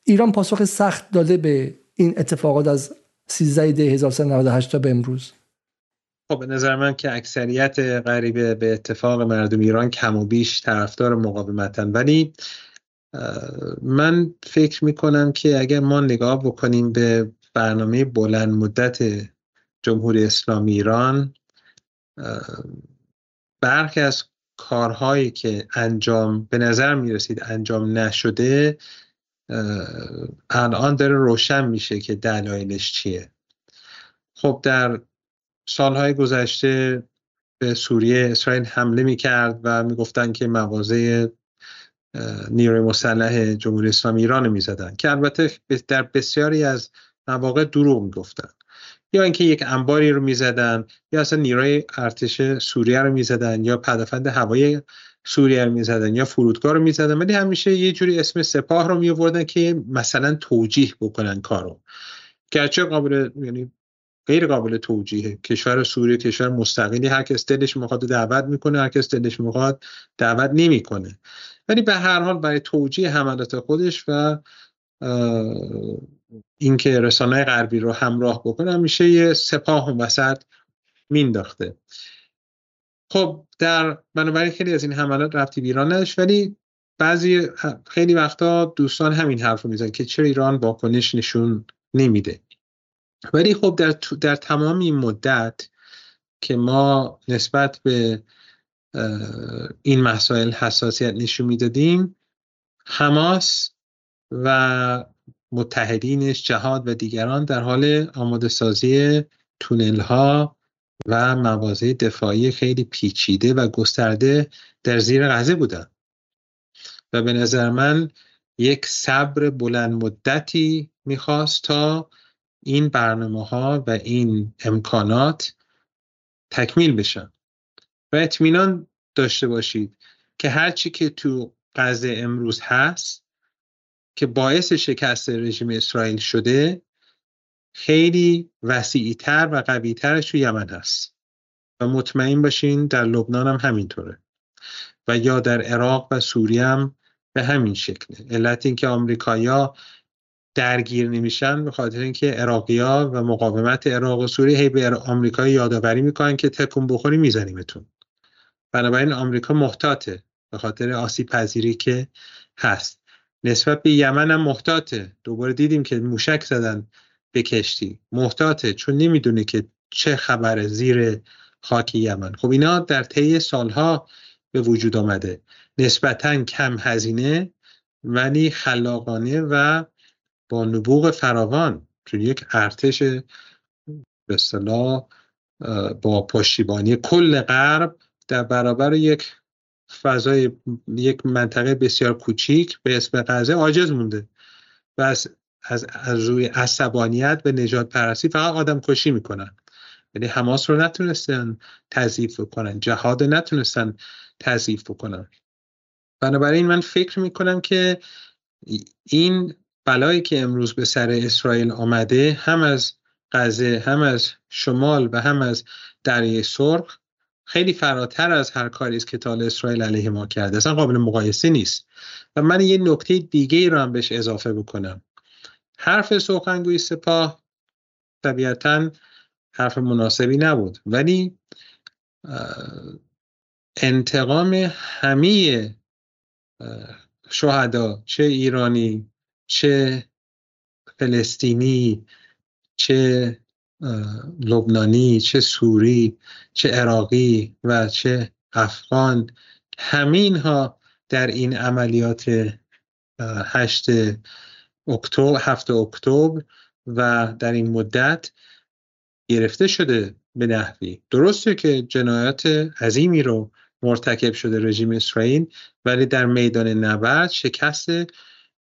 ایران پاسخ سخت داده به این اتفاقات از 13 دی 1398 تا به امروز؟ خب به نظر من که اکثریت غریبه به اتفاق مردم ایران کم و بیش طرفدار مقاومتن. ولی من فکر می‌کنم که اگر ما نگاه بکنیم به برنامه بلند مدت جمهوری اسلامی ایران برخی از کارهایی که انجام به نظر می‌رسید انجام نشده الان داره روشن میشه که دلایلش چیه. خب در سالهای گذشته به سوریه اسرائیل حمله می‌کرد و می‌گفتن که مواضع نیروی مسلح جمهوری اسلامی ایران می‌زدن که البته در بسیاری از مواقع دروغ می‌گفتن. یا اینکه یک انباری رو می‌زدن یا اصلا نیروی ارتش سوریه رو می‌زدن یا پدافند هوایی سوریه رو می‌زدن یا فرودگاه رو می‌زدن. ولی همیشه یه جوری اسم سپاه رو میوردن که مثلا توجیه بکنن کارو. گرچه قابل یعنی غیر قابل توجیه کشور سوریه کشور مستقلی هر کس دلش می‌خواد دعوت می‌کنه هر کس دلش می‌خواد دعوت نمی‌کنه. ولی به هر حال برای توجیه حملات خودش و اینکه رسانه غربی رو همراه بکنه میشه یه سپاه هم وسط مینداخته خب در بنابراین خیلی از این حملات رفتی ایران نداشت ولی بعضی خیلی وقتا دوستان همین حرف رو میزن که چرا ایران واکنش نشون نمیده. ولی خب در, در تمام این مدت که ما نسبت به این مسائل حساسیت نشون می‌دادیم حماس و متحدینش جهاد و دیگران در حال آماده سازی تونل ها و مواضع دفاعی خیلی پیچیده و گسترده در زیر غزه بودن. و به نظر من یک صبر بلند مدتی می‌خواست تا این برنامه ها و این امکانات تکمیل بشن. و اطمینان داشته باشید که هرچی که تو غزه امروز هست که باعث شکست رژیم اسرائیل شده خیلی وسیعتر و قویترش تو یمن هست و مطمئن باشین در لبنان هم همینطوره. و یا در عراق و سوریه هم به همین شکله علت اینکه آمریکایا درگیر نمیشن به خاطر اینکه عراقیا و مقاومت عراق و سوریه هی به آمریکا یادآوری می‌کنن که تکون بخوری میزنیمتون. بنابراین آمریکا محتاطه به خاطر آسیب پذیری که هست. نسبت به یمن هم محتاطه. دوباره دیدیم که موشک زدن به کشتی. محتاطه چون نمی‌دونه که چه خبره زیر خاک یمن. خب اینا در طی سالها به وجود آمده. نسبتا کم هزینه ولی خلاقانه و با نبوغ فراوان. چون یک ارتش به با پشتیبانی کل غرب در برابر یک فضای یک منطقه بسیار کوچیک به اسم غزه عاجز مونده و از, از, از روی عصبانیت به نجات پرستی فقط آدم کشی می‌کنن. یعنی حماس رو نتونستن تضعیف کنن جهاد نتونستن تضعیف بکنن. بنابراین من فکر می‌کنم که این بلایی که امروز به سر اسرائیل آمده هم از غزه هم از شمال و هم از دریای سرخ خیلی فراتر از هر کاری است که تال اسرائیل علیه ما کرده. اصلا قابل مقایسه نیست. و من یه نکته دیگه ای رو هم بهش اضافه بکنم. حرف سخنگوی سپاه طبیعتا حرف مناسبی نبود. ولی انتقام همه شهدا چه ایرانی چه فلسطینی چه لبنانی چه سوری چه عراقی و چه افغان. همین ها در این عملیات هشت اکتبر هفت اکتبر و در این مدت گرفته شده به نحوی. درسته که جنایات عظیمی رو مرتکب شده رژیم اسرائیل ولی در میدان نبرد شکست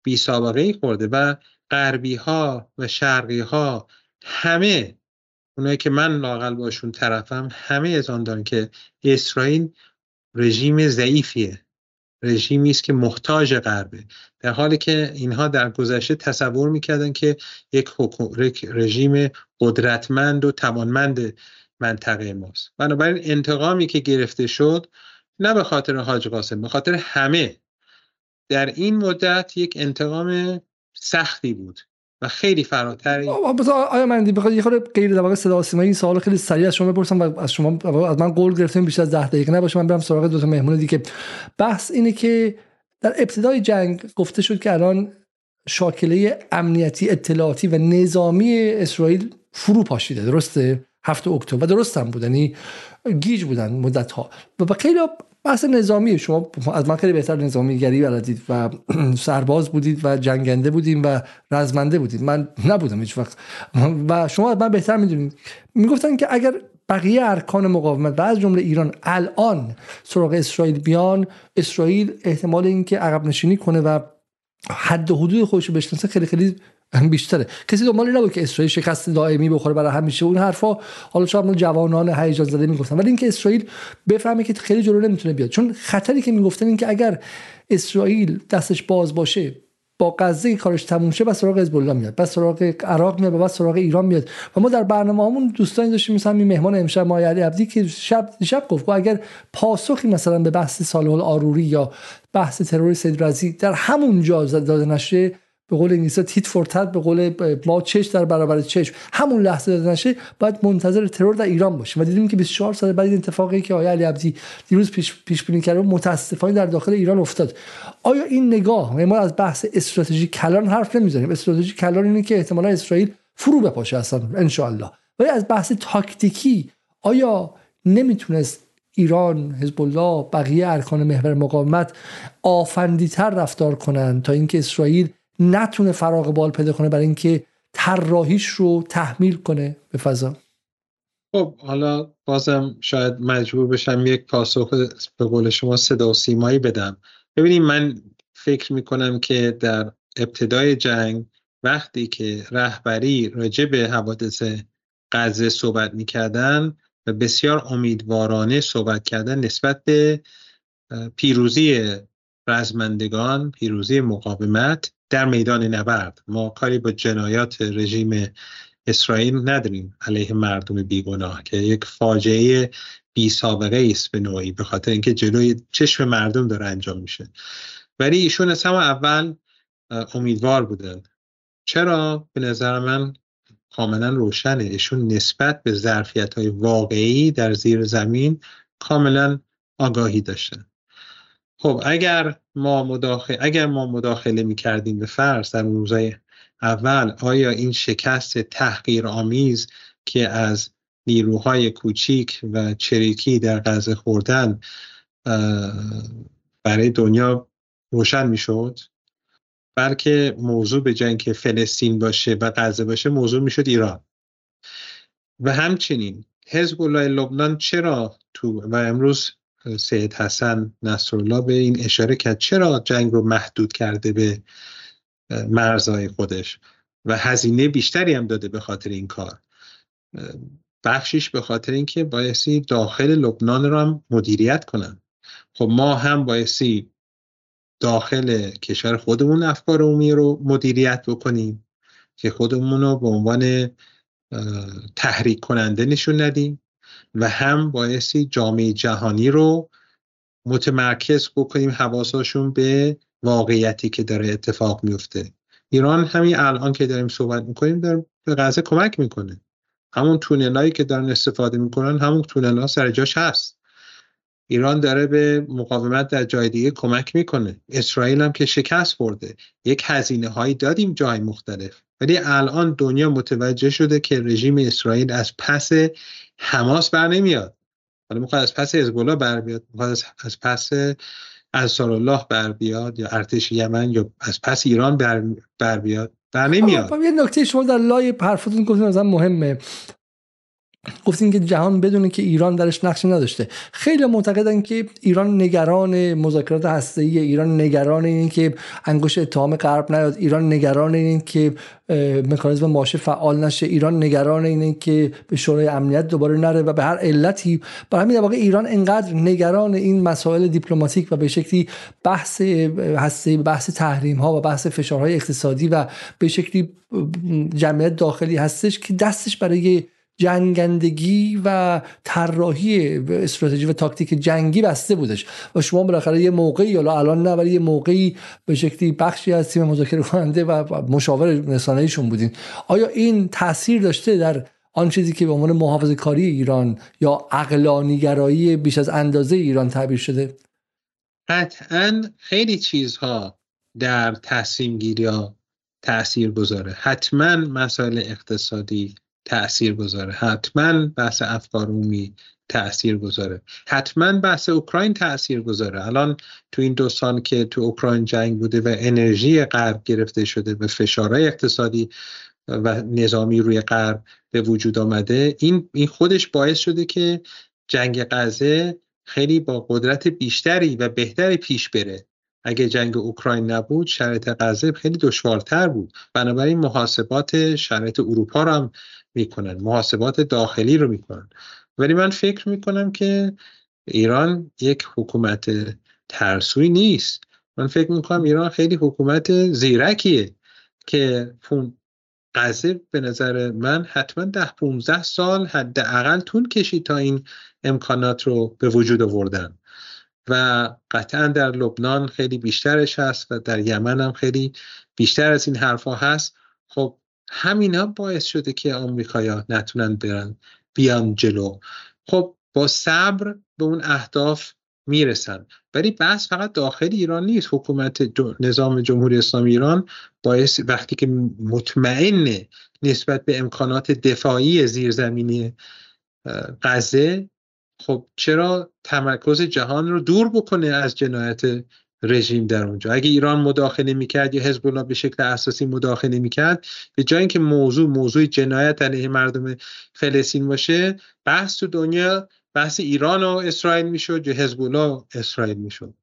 بی سابقه ای خورده و غربی ها و شرقی ها همه اونایی که من لاقل باشون طرفم همه از که اسرائیل رژیم ضعیفیه. رژیمی است که محتاج غربه. در حالی که اینها در گذشته تصور می‌کردن که یک, رژیم قدرتمند و توانمند منطقه ماست. بنابراین انتقامی که گرفته شد نه به خاطر حاج قاسم به خاطر همه. در این مدت یک انتقام سختی بود. و خیلی فراتر آیا من بخواد یه خورده غیر در واقع صدا سیمایی سوال خیلی سریع از شما بپرسم و از شما از من قول گرفتم بیشتر از 10 دقیقه. نباشه من برم سراغ دو تا مهمون دیگه. بحث اینه که در ابتدای جنگ گفته شد که الان شاکله امنیتی اطلاعاتی و نظامی اسرائیل فرو پاشیده. درسته؟ هفته اکتبر. و درست هم یعنی گیج بودن مدت ها و خیلی بحث نظامی. شما از من خیلی بهتر نظامیگری بلدید و سرباز بودید و جنگنده بودیم و رزمنده بودید. من نبودم هیچ وقت. و شما از من بهتر می‌دونید. می‌گفتن که اگر بقیه ارکان مقاومت و از جمله ایران الان سراغ اسرائیل بیان اسرائیل احتمال اینکه عقب نشینی کنه و حد و حدود خودش رو بشناسه خیلی خیلی بیشتره. کسی دنبال نبود که اسرائیل شکست دائمی بخوره برای همیشه. اون حرفا حالا شاید جوانان هیجان زده می‌گفتن. ولی اینکه اسرائیل بفهمه که خیلی جلو نمی‌تونه بیاد. چون خطری که می‌گفتن این که اگر اسرائیل دستش باز باشه با غزه کارش تموم شه و سراغ حزب الله میاد بعد سراغ عراق میاد بعد سراغ ایران میاد. و ما در برنامه‌مون دوستانی داشتیم مثلا این مهمان امشب مای علی عبدی که شب شب گفت اگر پاسخی مثلا به بحث صالح آروری یا بحث ترور سید رزی در همون جا داده نشه به قول انگلیسی تیت فورتت به قول ما چش در برابر چش. همون لحظه داده نشه باید منتظر ترور در ایران باشه. و دیدیم که 24 سال بعد این اتفاقی که آیا علی عبدی دیروز پیش پیش بینی کرده متاسفانه در داخل ایران افتاد. آیا این نگاه یعنی ما از بحث استراتژی کلان حرف نمی‌زنیم. استراتژی کلان اینه که احتمالا اسرائیل فرو بپاشه اصلا ان ولی از بحث تاکتیکی آیا نمی‌تونست ایران حزب الله بقیه ارکان محور مقاومت آفندیتر رفتار کنند تا اینکه اسرائیل نتونه فراغ بال پیدا کنه برای اینکه طراحیش رو تحمیل کنه به فضا. خب حالا بازم شاید مجبور بشم یک پاسخ به قول شما صدا و سیمایی بدم. ببینید من فکر می‌کنم که در ابتدای جنگ وقتی که رهبری راجع به حوادث غزه صحبت می‌کردن و بسیار امیدوارانه صحبت کردن نسبت به پیروزی رزمندگان پیروزی مقاومت در میدان نبرد. ما کاری با جنایات رژیم اسرائیل نداریم علیه مردم بیگناه که یک فاجعه بی سابقه است به نوعی به خاطر اینکه جلوی چشم مردم داره انجام میشه. ولی ایشون از همه اول امیدوار بودن چرا؟ به نظر من کاملا روشنه. ایشون نسبت به ظرفیت های واقعی در زیر زمین کاملا آگاهی داشتن. خب اگر ما مداخله اگر ما مداخله می کردیم به فرض در روزهای اول آیا این شکست تحقیر آمیز که از نیروهای کوچیک و چریکی در غزه خوردن برای دنیا روشن می‌شد؟ بلکه موضوع به جنگ فلسطین باشه و غزه باشه موضوع می‌شد ایران. و همچنین حزب الله لبنان چرا تو و امروز سید حسن نصرالله به این اشاره کرد. چرا جنگ رو محدود کرده به مرزهای خودش؟ و هزینه بیشتری هم داده به خاطر این کار. بخشیش به خاطر اینکه بایستی داخل لبنان رو هم مدیریت کنن. خب ما هم بایستی داخل کشور خودمون افکار عمومی رو مدیریت بکنیم که خودمون رو به عنوان تحریک کننده نشون ندیم. و هم بایستی جامعه جهانی رو متمرکز بکنیم حواساشون به واقعیتی که داره اتفاق میفته. ایران همین الان که داریم صحبت می‌کنیم در به غزه کمک می‌کنه. همون تونلایی که دارن استفاده می‌کنن همون تونل ها سر جاش هست. ایران داره به مقاومت در جای دیگه کمک می‌کنه. اسرائیل هم که شکست برده یک هزینه هایی دادیم جای مختلف. ولی الان دنیا متوجه شده که رژیم اسرائیل از پس حماس بر نمیاد. حالا می‌خواد از پس حزب الله بر بیاد می‌خواد از پس انصار الله بر بیاد یا ارتش یمن یا از پس ایران بر, بر بیاد. بر نمیاد. یه نکته شما در لای حرفتون گفتین مثلا مهمه. گفتیم که جهان بدونه که ایران درش نقشی نداشته. خیلی معتقدن که ایران نگران مذاکرات هسته‌ای ایران نگران این که انگشت اتهام غرب نیاد ایران نگران این که مکانیزم ماشه فعال نشه ایران نگران اینه که به شورای امنیت دوباره نره و به هر علتی. برای همین واقع ایران انقدر نگران این مسائل دیپلماتیک و به شکلی بحث هسته بحث تحریم ها و بحث فشارهای اقتصادی و به شکلی جمعیت داخلی هستش که دستش برای جنگندگی و طراحی استراتژی و تاکتیک جنگی بسته بودش. و شما بالاخره یه موقعی حالا الان نه ولی یه موقعی به شکلی بخشی از تیم مذاکره کننده و مشاور رسانه‌ایشون بودین. آیا این تاثیر داشته در آن چیزی که به عنوان محافظه کاری ایران یا عقلانیگرایی بیش از اندازه ایران تعبیر شده؟ قطعا خیلی چیزها در تصمیم گیری ها تاثیر گذاره حتما مسائل اقتصادی تأثیر گذاره. حتما بحث افکار عمومی تأثیر گذاره. حتما بحث اوکراین تأثیر گذاره. الان تو این دو سال که تو اوکراین جنگ بوده و انرژی غرب گرفته شده به فشارهای اقتصادی و نظامی روی غرب به وجود آمده این این خودش باعث شده که جنگ غزه خیلی با قدرت بیشتری و بهتری پیش بره. اگه جنگ اوکراین نبود شرایط غزه خیلی دشوارتر بود. بنابراین محاسبات شرایط اروپا رو هم می‌کنن محاسبات داخلی رو می‌کنن. ولی من فکر می‌کنم که ایران یک حکومت ترسوی نیست. من فکر می‌کنم ایران خیلی حکومت زیرکیه که قضیه به نظر من حتما ده 15 سال حداقل طول کشید تا این امکانات رو به وجود آوردن. و قطعا در لبنان خیلی بیشترش هست و در یمن هم خیلی بیشتر از این حرفها هست. خب همینا باعث شده که آمریکایا نتونن برن بیان جلو. خب با صبر به اون اهداف می‌رسن. ولی بحث فقط داخل ایران نیست. حکومت نظام جمهوری اسلامی ایران باعث وقتی که مطمئن نسبت به امکانات دفاعی زیرزمینی غزه خب چرا تمرکز جهان رو دور بکنه از جنایت رژیم در اونجا. اگه ایران مداخله می‌کرد یا حزب الله به شکل اساسی مداخله می‌کرد به جای اینکه موضوع موضوع جنایت علیه مردم فلسطین باشه بحث تو دنیا بحث ایران و اسرائیل می‌شد یا حزب الله اسرائیل می‌شد.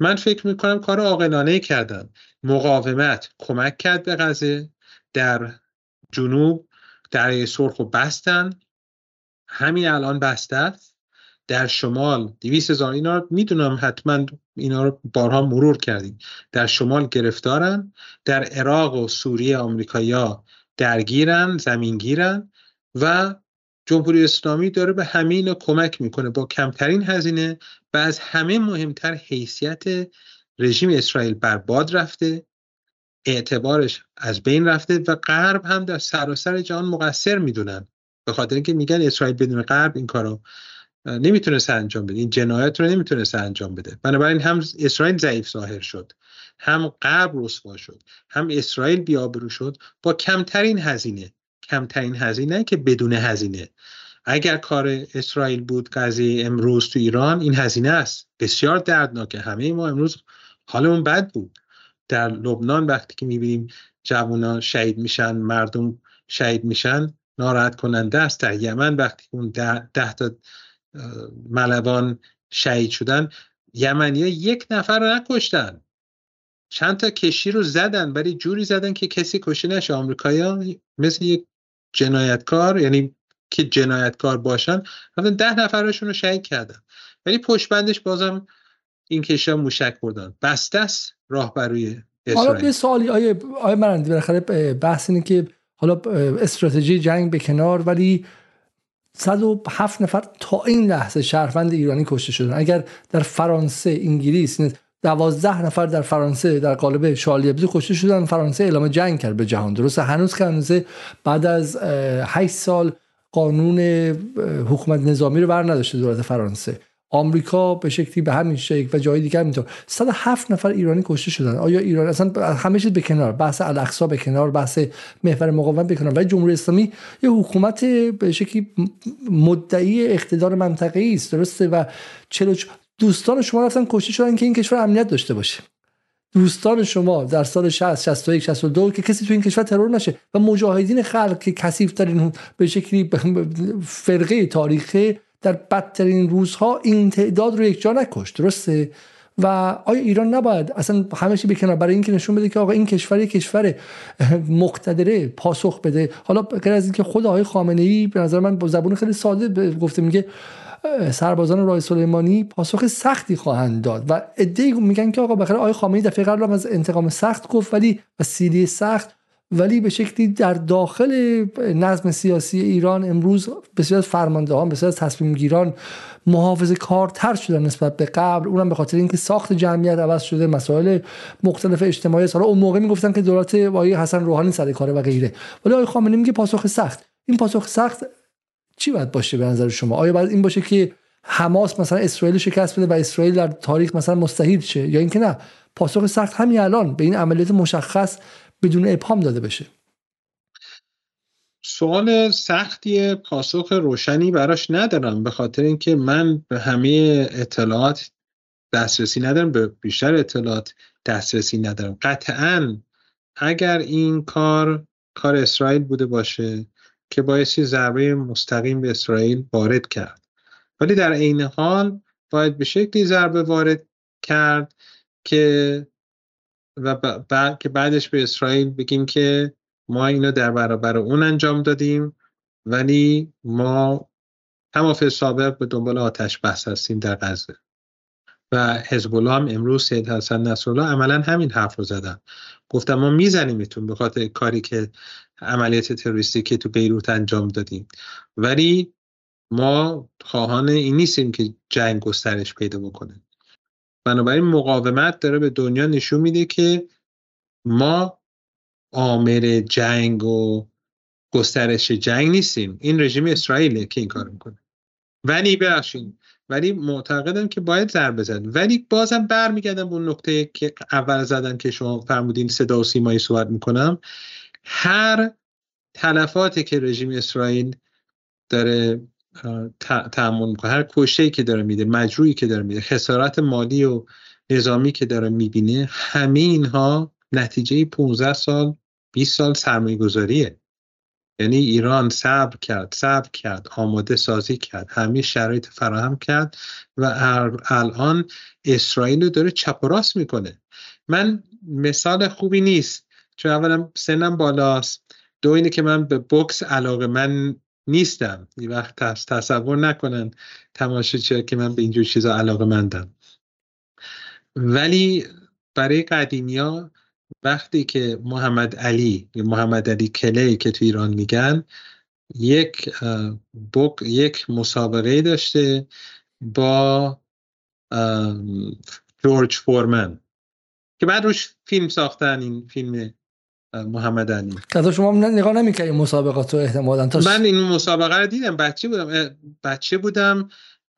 من فکر می‌کنم کار عاقلانه کردن. مقاومت کمک کرد به غزه. در جنوب در سرخ و بستن. همین الان بسته است. در شمال دیویس هزار اینا می‌دونم حتما اینا رو بارها مرور کردیم. در شمال گرفتارن در عراق و سوریه آمریکایا درگیرن زمینگیرن و جمهوری اسلامی داره به همین کمک می‌کنه. با کمترین هزینه و از همه مهمتر حیثیت رژیم اسرائیل بر باد رفته اعتبارش از بین رفته و غرب هم در سراسر جهان مقصر می‌دونن. به خاطر اینکه میگن اسرائیل بدون غرب این کارو نمی‌تونست انجام بده. این جنایت رو نمی‌تونست انجام بده. بنابراین هم اسرائیل ضعیف ظاهر شد هم غرب رسوا شد هم اسرائیل بیابرو شد با کمترین هزینه. کمترین هزینه که بدون هزینه. اگر کار اسرائیل بود قضیه امروز تو ایران این هزینه است. بسیار دردناکه. همه ما امروز حالمون بد بود. در لبنان وقتی که می‌بینیم جوونا شهید میشن مردم شهید میشن ناراحت کننده است. در یمن وقتی اون ده, ده تا ملوان شهید شدن یمنی یک نفر رو نکشتن. چند تا کشی رو زدن ولی جوری زدن که کسی کشته نشه. آمریکایا مثل یک جنایتکار یعنی که جنایتکار باشن رفتن ده نفرشون رو شهید کردن. ولی پشت بندش بازم این کشی موشک بردن. بسته است راه بروی حالا یه سوالی آیه آیه مرندی بالاخره بحث اینه که حالا استراتژی جنگ به کنار ولی 107 نفر تا این لحظه شهروند ایرانی کشته شدن. اگر در فرانسه انگلیس دوازده نفر در فرانسه در قالب شارلی ابزو کشته شدن فرانسه اعلام جنگ کرد به جهان. درسته هنوز که هنوز بعد از 8 سال قانون حکومت نظامی رو بر نداشته دولت فرانسه. آمریکا به شکلی به همین شکل و جای دیگر اینطور. 107 نفر ایرانی کشته شدن. آیا ایران اصلا همه چیز به کنار بحث الاقصا به کنار بحث محور مقاومت به کنار. ولی جمهوری اسلامی یه حکومت به شکلی مدعی اقتدار منطقه‌ای است درسته؟ و چلو دوستان شما رفتن کشته شدن که این کشور امنیت داشته باشه. دوستان شما در سال 60 61 62 که کسی تو این کشور ترور نشه و مجاهدین خلق که کثیف ترین به شکلی فرقه تاریخی در بدترین روزها این تعداد رو یک جا نکشت درسته؟ و آیا ایران نباید اصلا همه چی بکنه برای اینکه نشون بده که آقا این کشور یک کشور مقتدره پاسخ بده؟ حالا غیر از اینکه خود آقای خامنه ای به نظر من با زبون خیلی ساده گفته میگه سربازان رای سلیمانی پاسخ سختی خواهند داد و ادعی میگن که آقا بخیر آقای خامنه‌ای دفعه قبل از انتقام سخت گفت ولی و سیلی سخت ولی به شکلی در داخل نظم سیاسی ایران امروز بسیار فرماندهان بسیار تصمیم گیران محافظ کارتر شدن نسبت به قبل. اونم به خاطر اینکه ساخت جمعیت عوض شده مسائل مختلف اجتماعی. حالا اون موقع می‌گفتن که دولت آقای حسن روحانی سر کاره و غیره. ولی آقای خامنه‌ای میگه پاسخ سخت. این پاسخ سخت چی باید باشه به نظر شما؟ آیا باید این باشه که حماس مثلا اسرائیل شکست بده و اسرائیل در تاریخ مثلا مستحیل شه؟ یا اینکه نه پاسخ سخت همین الان. به این عملیات مشخص بدون ابهام داده بشه. سوال سختی پاسخ روشنی براش ندارم به خاطر اینکه من به همه اطلاعات دسترسی ندارم به بیشتر اطلاعات دسترسی ندارم. قطعا اگر این کار کار اسرائیل بوده باشه که باعثی ضربه مستقیم به اسرائیل وارد کرد. ولی در عین حال باید به شکلی ضربه وارد کرد که و بعد که بعدش به اسرائیل بگیم که ما اینو در برابر اون انجام دادیم ولی ما هم سابق به دنبال آتش بحث هستیم در غزه. و حزب الله هم امروز سید حسن نصرالله عملا همین حرف رو زدن. گفتم ما میزنیمتون به خاطر کاری که عملیات تروریستی که تو بیروت انجام دادیم. ولی ما خواهان این نیستیم که جنگ گسترش پیدا بکنه. بنابراین مقاومت داره به دنیا نشون میده که ما آمر جنگ و گسترش جنگ نیستیم. این رژیم اسرائیله که این کار می‌کنه. ولی ببخشید ولی معتقدم که باید ضربه زد ولی بازم برمیگردم به اون نکته که اول زدن که شما فرمودین صدا و سیمایی صحبت می‌کنم. هر تلفاتی که رژیم اسرائیل داره تحمل می‌کنه. هر کشته که داره میده مجروعی که داره میده خسارت مالی و نظامی که داره می‌بینه همه اینها نتیجه 15 سال 20 سال سرمایه گذاریه یعنی ایران صبر کرد صبر کرد آماده سازی کرد همه شرایط فراهم کرد و الان اسرائیل رو داره چپ و راست می‌کنه. من مثال خوبی نیست. چون اولا سنم بالاست. دو اینه که من به بکس علاقه من نیستم. یه وقت تصور نکنن تماشاچی که من به اینجور چیزا علاقه مندم. ولی برای قدیمیا وقتی که محمد علی محمد علی کلی که تو ایران میگن یک بک یک مسابقه داشته با جورج فورمن که بعد روش فیلم ساختن این فیلم محمد علی. که شما نگاه نمی‌کنید مسابقات رو احتمالاً؟ تا من این مسابقه رو دیدم بچه بودم بچه بودم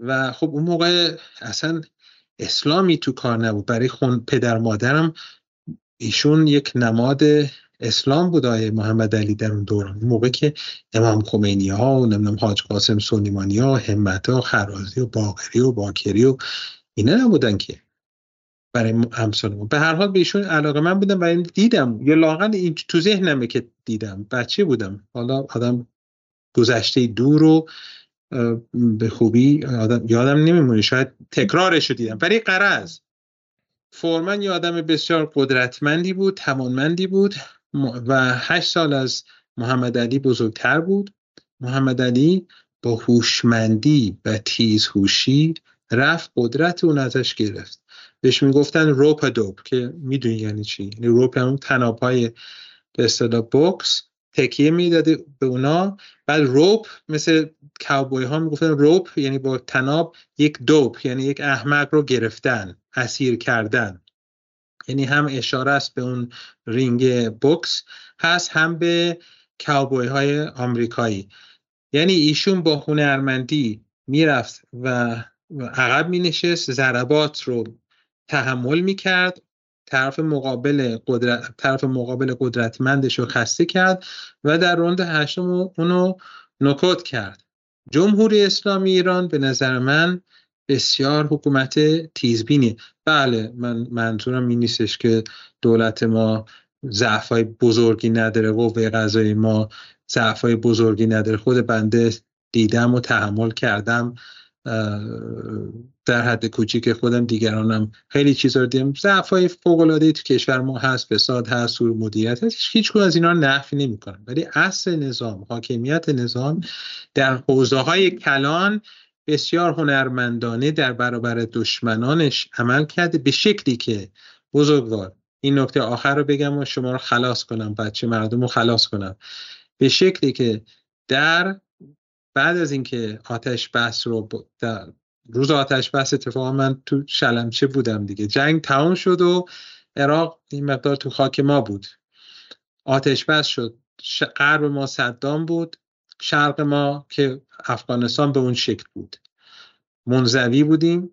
و خب اون موقع اصلا اسلامی تو کار نبود. برای خون پدر مادرم ایشون یک نماد اسلام بود آیه محمد علی در اون دوران. موقع که امام خمینی ها و نمی‌دونم حاج قاسم سلیمانی ها همت ها خرازی و باقری و باکری و اینا نبودن که. برای امثال به هر حال به ایشون علاقه من بودم و دیدم. یا لاغن این تو ذهنمه که دیدم. بچه بودم. حالا آدم گذشته دور رو به خوبی آدم یادم نمیمونه. شاید تکرارش رو دیدم. برای قرض. فورمن یه آدم بسیار قدرتمندی بود توانمندی بود. و هشت سال از محمد علی بزرگتر بود. محمد علی با هوشمندی و تیزهوشی رفت قدرت اون ازش گرفت. بهش می‌گفتن روپ دوپ که می‌دونی یعنی چی؟ یعنی روپ همون تناب به اصطلاح بوکس. تکیه می‌داده به اونا. بعد روپ مثل کاوبوی ها می‌گفتن روپ یعنی با تناب یک دوپ یعنی یک احمق رو گرفتن اسیر کردن. یعنی هم اشاره است به اون رینگ بوکس هست هم به کاوبوی های آمریکایی. یعنی ایشون با هنرمندی می‌رفت و عقب می نشست ضربات رو تحمل می‌کرد طرف مقابل قدرت طرف مقابل قدرتمندش رو خسته کرد و در روند هشتم اونو نکوت کرد. جمهوری اسلامی ایران به نظر من بسیار حکومت تیزبینی. بله من منظورم این نیستش که دولت ما ضعف بزرگی نداره قوه قضایی ما ضعف بزرگی نداره. خود بنده دیدم و تحمل کردم در حد کوچیک خودم دیگرانم خیلی چیزا رو دیدم. فوق العاده تو کشور ما هست فساد هست سور مدیریت هست. هیچ از اینا نفی نمی‌کنم ولی اصل نظام حاکمیت نظام در حوزه های کلان بسیار هنرمندانه در برابر دشمنانش عمل کرده به شکلی که بزرگوار این نکته آخر رو بگم و شما رو خلاص کنم بچه مردم رو خلاص کنم. به شکلی که در بعد از اینکه آتش بس رو روز آتش بس اتفاقا من تو شلمچه بودم دیگه. جنگ تمام شد و عراق این مقدار تو خاک ما بود. آتش بس شد. غرب ما صدام بود. شرق ما که افغانستان به اون شکل بود. منزوی بودیم.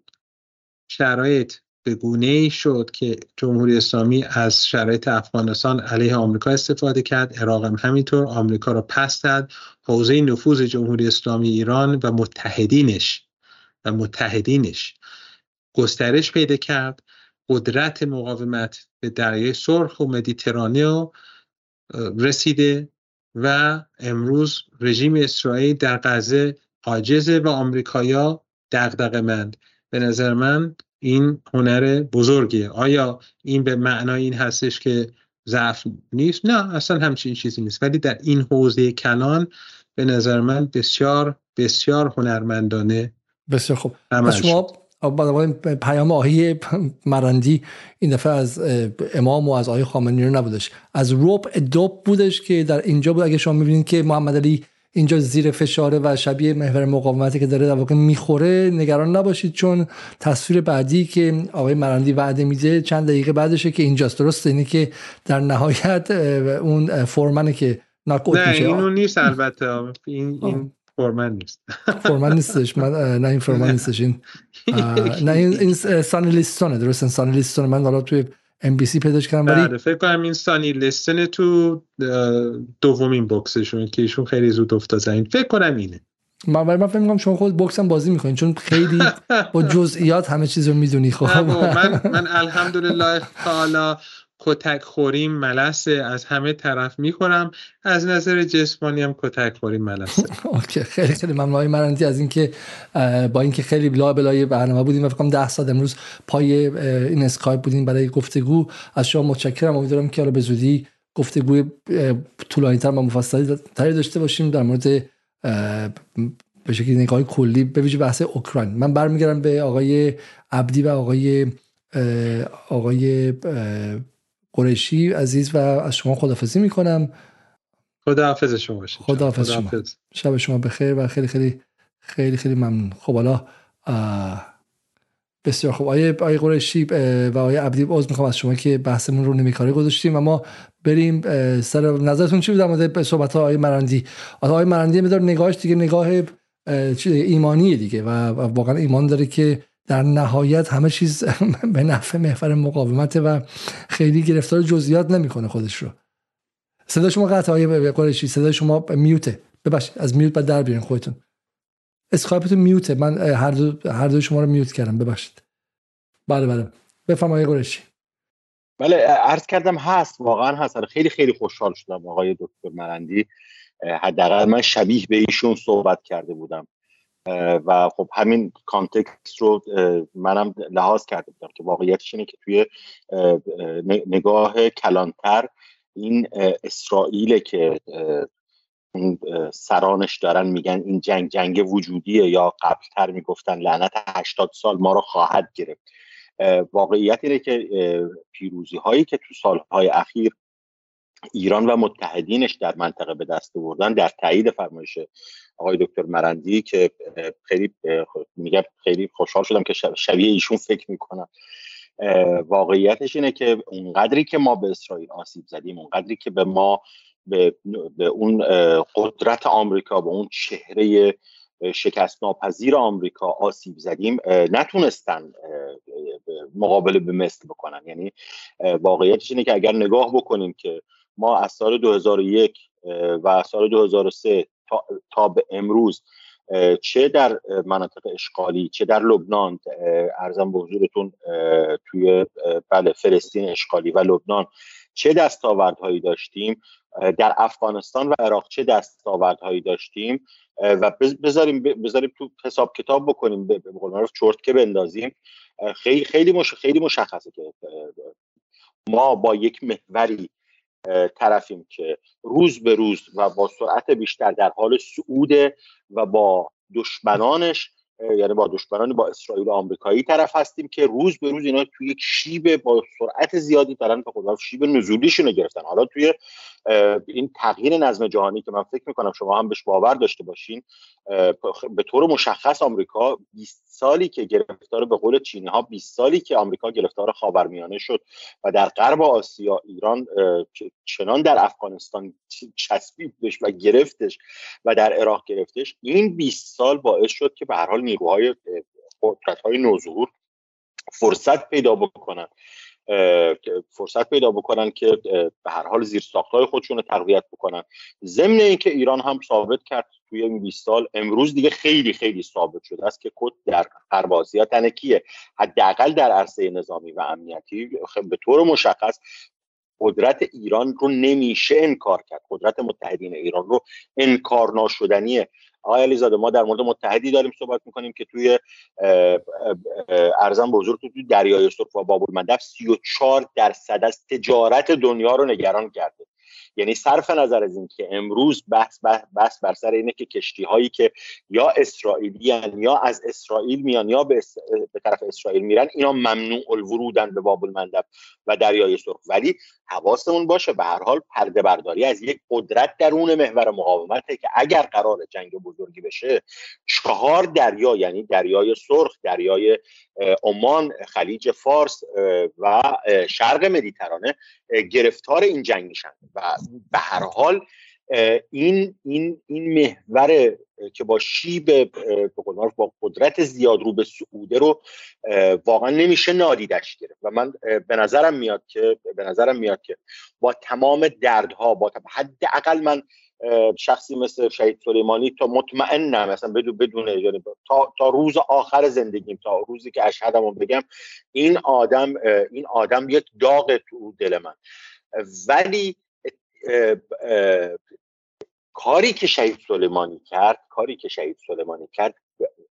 شرایط به گونه ای شد که جمهوری اسلامی از شرایط افغانستان علیه آمریکا استفاده کرد. عراق هم همینطور. آمریکا را پس داد. حوزه نفوذ جمهوری اسلامی ایران و متحدینش و متحدینش گسترش پیدا کرد. قدرت مقاومت به دریای سرخ و مدیترانه رسیده و امروز رژیم اسرائیل در غزه عاجزه و آمریکایا دغدغه مند به نظر من این هنر بزرگیه. آیا این به معنای این هستش که ضعف نیست؟ نه اصلا همچین چیزی نیست. ولی در این حوزه کلان به نظر من بسیار بسیار هنرمندانه بسیار خوب. شما پیام آهی مرندی این دفعه از امام و از آقای خامنه‌ای رو نبودش. از روب ادوب بودش که در اینجا بود. اگه شما می‌بینید که محمد علی اینجا زیر فشاره و شبیه محور مقاومتی که داره در واقع می‌خوره نگران نباشید چون تصویر بعدی که آقای مرندی وعده میده چند دقیقه بعدشه که اینجاست. درسته؟ اینه که در نهایت اون فورمنه که ناکوت نه میشه. اینو نیست البته. این این فورمن نیست. فورمن نیستش. من نه این فورمن نیستش. این نه این, این سانی لیستونه درست سانی لیستونه من حالا توی ام بی سی پیداش کردم ولی بله، فکر کنم این سانی لیستن تو دومین بوکسشون که ایشون خیلی زود افتاد این فکر کنم اینه. من من فکر می‌کنم شما خود بوکس هم بازی می‌کنین چون خیلی با جزئیات همه چیز رو می‌دونی خب. من من الحمدلله تعالی کتک خوریم ملسه. از همه طرف می‌خورم. از نظر جسمانی هم کتک خوریم ملسه. okay خیلی خیلی ممنون مرندی از اینکه با اینکه خیلی بلا بلای برنامه بودیم و فکر کنم 10 ساعت امروز پای این اسکایپ بودیم برای گفتگو از شما متشکرم. امیدوارم که حالا به زودی گفتگوی طولانی تر و مفصلی تری داشته باشیم در مورد به شکلی نگاه کلی به ویژه بحث اوکراین. من برمیگردم به آقای عبدی و آقای آقای قریشی عزیز و از شما خدافزی می‌کنم. خداحافظ شما باشید. خداحافظ شما. شب شما بخیر و خیلی خیلی خیلی خیلی ممنون. خب حالا بسیار خوب. آیه آیه قریشی و آیه عبدی عذر می‌خوام از شما که بحثمون رو نمیکاری گذاشتیم. و ما بریم سر نظرتون چی بود در مورد صحبت های آیه مرندی؟ آیه مرندی میدار نگاهش دیگه نگاه ایمانیه دیگه و واقعا ایمان داره که در نهایت همه چیز به نفع محور مقاومت و خیلی گرفتار جزئیات نمی‌کنه خودش رو. صدا شما قطع های قرشی صدا شما میوته. ببخشید از میوت بعد در بیارین خودتون. اسکایپتون میوته. من هر دو هر دو شما رو میوت کردم. ببخشید. بله بله. بفرمایید قرشی بله عرض کردم هست. واقعا هست. آره، خیلی خیلی خوشحال شدم. آقای دکتر مرندی حداقل من شبیه به ایشون صحبت کرده بودم. و خب همین کانتکست رو منم لحاظ کرده بودم که واقعیتش اینه که توی نگاه کلانتر این اسرائیل که سرانش دارن میگن این جنگ جنگ وجودیه یا قبلتر می‌گفتن لعنت 80 سال ما رو خواهد گرفت. واقعیت اینه که پیروزی هایی که تو سالهای اخیر ایران و متحدینش در منطقه به دست بردن در تایید فرمایش آقای دکتر مرندی که خیلی میگم خیلی خوشحال شدم که شبیه ایشون فکر می‌کنم. واقعیتش اینه که اونقدری که ما به اسرائیل آسیب زدیم اونقدری که به ما به, به اون قدرت آمریکا به اون چهره شکست ناپذیر آمریکا آسیب زدیم نتونستن مقابله به مثل بکنن. یعنی واقعیتش اینه که اگر نگاه بکنیم که ما از سال 2001 و سال 2003 تا, به امروز چه در مناطق اشغالی چه در لبنان ارزم به حضورتون توی بله فلسطین اشغالی و لبنان چه دستاوردهایی داشتیم؟ در افغانستان و عراق چه دستاوردهایی داشتیم؟ و بذاریم بذاریم تو حساب کتاب بکنیم به قول معروف چرتکه بندازیم. خیلی خیلی مش... خیلی مشخصه که ما با یک محوری طرفیم که روز به روز و با سرعت بیشتر در حال صعود و با دشمنانش یعنی با دشمنان با اسرائیل و آمریکایی طرف هستیم که روز به روز اینا توی یک شیب با سرعت زیادی دارن به خدا شیب نزولیشون گرفتن. حالا توی این تغییر نظم جهانی که من فکر می‌کنم شما هم بهش باور داشته باشین به طور مشخص آمریکا 20 سالی که گرفتار به قول چینی ها 20 سالی که آمریکا گرفتار خاورمیانه شد و در غرب آسیا ایران چنان در افغانستان چسبیدش و گرفتش و در عراق گرفتش این 20 سال باعث شد که به هر حال نیروهای قدرت های نوظهور فرصت پیدا بکنن فرصت پیدا بکنن که به هر حال زیر ساختای خودشون رو تقویت بکنن. ضمن اینکه ایران هم ثابت کرد توی این 20 سال امروز دیگه خیلی خیلی ثابت شده است که کد در آسیا تنکیه. حداقل در عرصه نظامی و امنیتی به طور مشخص قدرت ایران رو نمیشه انکار کرد. قدرت متحدین ایران رو انکار ناشدنیه. آقای علیزاده ما در مورد متحدی داریم صحبت می‌کنیم که توی ارزم بزرگ توی دریای سرخ و باب المندب 34 درصد از تجارت دنیا رو نگران کرده. یعنی صرف نظر از اینکه امروز بحث, بحث بر سر اینه که کشتی هایی که یا اسرائیلی یا از اسرائیل میان یا به, به طرف اسرائیل میرن اینا ممنوع الورودن به باب المندب و دریای سرخ. ولی حواسمون باشه. به هر حال پرده برداری از یک قدرت درون محور مقاومته که اگر قرار جنگ بزرگی بشه چهار دریا یعنی دریای سرخ دریای عمان خلیج فارس و شرق مدیترانه گرفتار این جنگ میشن و به هر حال این این این محور که با شیب به با قدرت زیاد رو به سعوده رو واقعا نمیشه نادیدش گرفت. و من به نظرم میاد که به نظرم میاد که با تمام دردها با حداقل من شخصی مثل شهید سلیمانی تا مطمئنم مثلا بدون بدون یعنی تا, تا روز آخر زندگیم تا روزی که اشهدمو بگم این آدم این آدم یک داغ تو دل من. ولی کاری که شهید سلیمانی کرد کاری که شهید سلیمانی کرد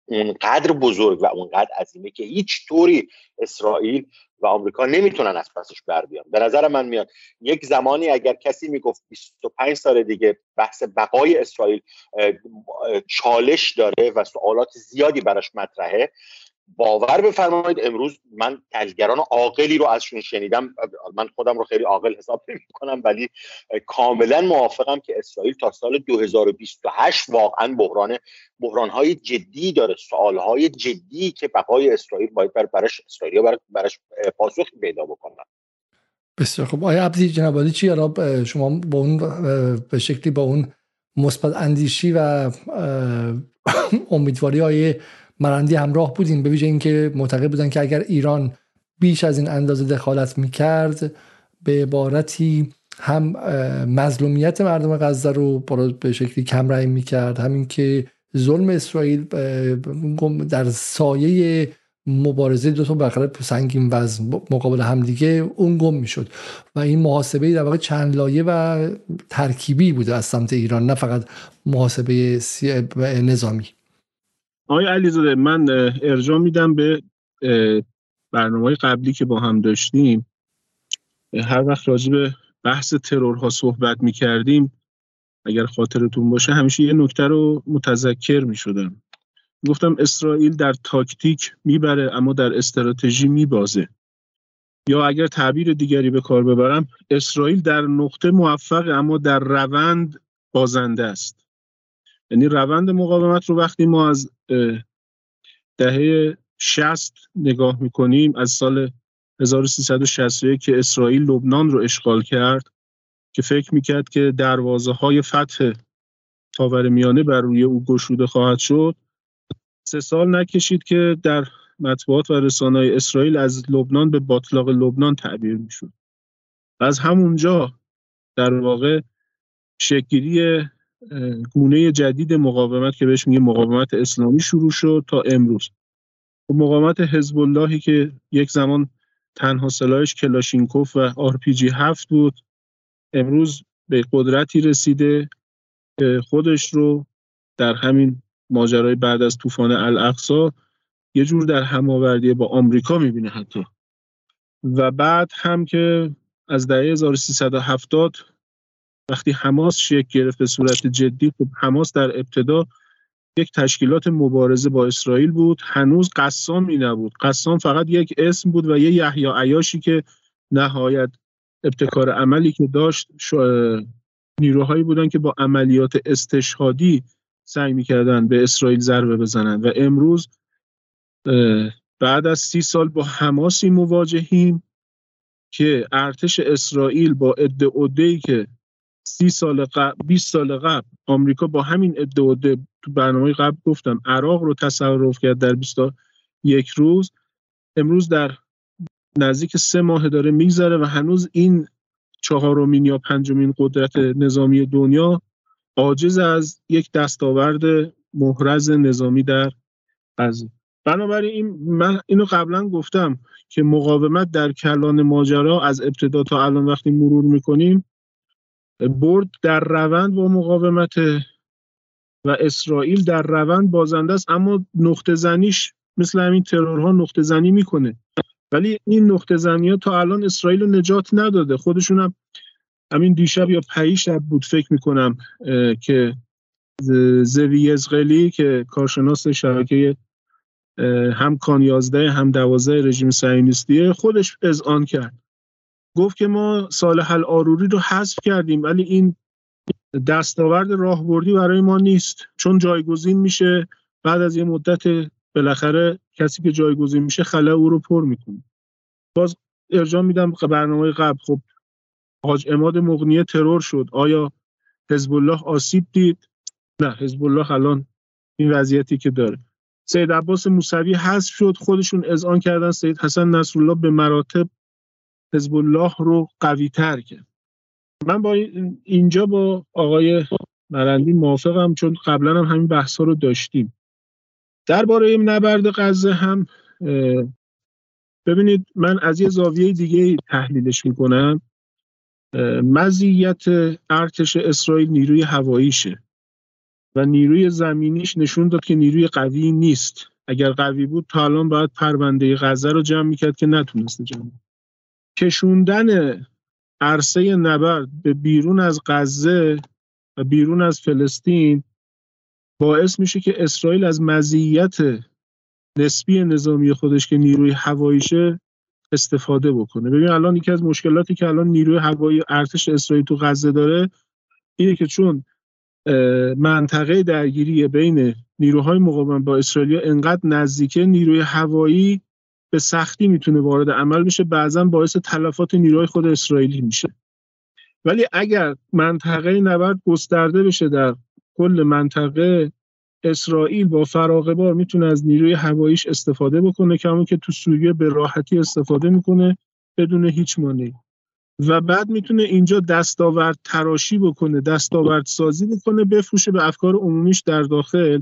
اونقدر بزرگ و اونقدر عظیمه که هیچ طوری اسرائیل و آمریکا نمی‌تونن از پسش بر بیان. به نظر من میاد یک زمانی اگر کسی می‌گفت 25 سال دیگه بحث بقای اسرائیل چالش داره و سوالات زیادی براش مطرحه باور بفرمایید امروز من تجگران عاقلی رو ازشون شنیدم. من خودم رو خیلی عاقل حساب نمی کنم ولی کاملا موافقم که اسرائیل تا سال 2028 واقعا بحران بحران های جدی داره. سوال های جدی که بقای اسرائیل باید بر برش اسرائیل براش پاسخ پیدا بکنن. بسیار خب آیا عبدی جناب چی؟ شما با اون به شکلی با اون مثبت اندیشی و امیدواری های مرندی همراه بودیم به ویژه اینکه معتقد بودن که اگر ایران بیش از این اندازه دخالت می‌کرد به عبارتی هم مظلومیت مردم غزه رو به شکلی کم رای می‌کرد همین که ظلم اسرائیل در سایه مبارزه دو تا بخره سنگین وزن مقابل همدیگه اون گم می‌شد. و این محاسبه در واقع چند لایه و ترکیبی بوده از سمت ایران نه فقط محاسبه نظامی. آقای علیزاده من ارجاع میدم به برنامه قبلی که با هم داشتیم. هر وقت راجع به بحث ترورها صحبت می‌کردیم اگر خاطرتون باشه همیشه یه نکته رو متذکر می‌شدم. گفتم اسرائیل در تاکتیک می‌بره اما در استراتژی میبازه. یا اگر تعبیر دیگری به کار ببرم اسرائیل در نقطه موفق اما در روند بازنده است. یعنی روند مقاومت رو وقتی ما از دهه 60 نگاه می‌کنیم از سال 1361 که اسرائیل لبنان رو اشغال کرد که فکر می‌کرد که دروازه های فتح خاور میانه بر روی او گشوده خواهد شد. سه سال نکشید که در مطبوعات و رسانه اسرائیل از لبنان به باطلاق لبنان تعبیر می‌شد. از همونجا در واقع شکلی گونه جدید مقاومت که بهش میگه مقاومت اسلامی شروع شد تا امروز. خب مقاومت حزب اللهی که یک زمان تنها سلاحش کلاشینکوف و آرپیجی هفت بود امروز به قدرتی رسیده که خودش رو در همین ماجرای بعد از طوفان الاقصا یه جور در هماوردی با آمریکا می‌بینه حتی. و بعد هم که از دهه 1370 وقتی حماس شکل گرفت به صورت جدی خب حماس در ابتدا یک تشکیلات مبارزه با اسرائیل بود. هنوز قسامی نبود. قسام فقط یک اسم بود و یه یحیی عیاشی که نهایت ابتکار عملی که داشت نیروهایی بودن که با عملیات استشهادی سعی می‌کردن به اسرائیل ضربه بزنن. و امروز بعد از سی سال با حماسی مواجهیم که ارتش اسرائیل با ادعا که سی سال قبل 20 سال قبل آمریکا با همین ادعا تو برنامه قبل گفتم عراق رو تصرف کرد در 21 روز. امروز در نزدیک سه ماه داره میگذره و هنوز این چهارمین یا پنجمین قدرت نظامی دنیا عاجز از یک دستاورد محرز نظامی در غزه. بنابراین این من اینو قبلا گفتم که مقاومت در کلان ماجرا از ابتدا تا الان وقتی مرور می‌کنیم برد در روند با مقاومت و اسرائیل در روند بازنده است اما نقطه زنیش مثل همین ترورها نقطه زنی می‌کنه. ولی این نقطه زنی ها تا الان اسرائیل رو نجات نداده. خودشون هم همین دیشب یا پی شب بود فکر می‌کنم که زوی ازغلی که کارشناس شبکه هم کان 11 هم 12 رژیم صهیونیستیه خودش اذعان کرد. گفت که ما حل آروری رو حذف کردیم ولی این دستاورد راهبردی برای ما نیست. چون جایگزین میشه بعد از یه مدت بالاخره کسی که جایگزین میشه خلا او رو پر می‌کنه. باز ارجاع میدم برنامه قبل. خب حاج اماد مغنیه ترور شد. آیا حزب الله آسیب دید؟ نه حزب الله الان این وضعیتی که داره. سید عباس موسوی حذف شد. خودشون اذعان کردن. سید حسن نصرالله به مراتب حزب الله رو قوی تر کرد. من با اینجا با آقای مرندی موافقم چون قبلا هم همین بحث رو داشتیم. درباره نبرد غزه هم ببینید من از یه زاویه دیگه تحلیلش می‌کنم. مزیت ارتش اسرائیل نیروی هواییشه و نیروی زمینیش نشون داد که نیروی قوی نیست. اگر قوی بود تا الان باید پرونده غزه رو جمع می‌کرد که نتونسته جمع کشوندن عرصه نبرد به بیرون از غزه و بیرون از فلسطین باعث میشه که اسرائیل از مزیت نسبی نظامی خودش که نیروی هواییشه استفاده بکنه. ببین الان یکی از مشکلاتی که الان نیروی هوایی ارتش اسرائیل تو غزه داره اینه که چون منطقه درگیری بین نیروهای مقاومت با اسرائیل انقدر نزدیکه نیروی هوایی به سختی می‌تونه وارد عمل بشه بعضا باعث تلفات نیروهای خود اسرائیلی میشه. ولی اگر منطقه نبرد گسترده بشه در کل منطقه اسرائیل با فراغ بار می‌تونه از نیروی هواییش استفاده بکنه که که تو سوریه به راحتی استفاده می‌کنه بدون هیچ مانعی. و بعد می‌تونه اینجا دستاورد تراشی بکنه دستاورد سازی بکنه بفروشه به افکار عمومیش در داخل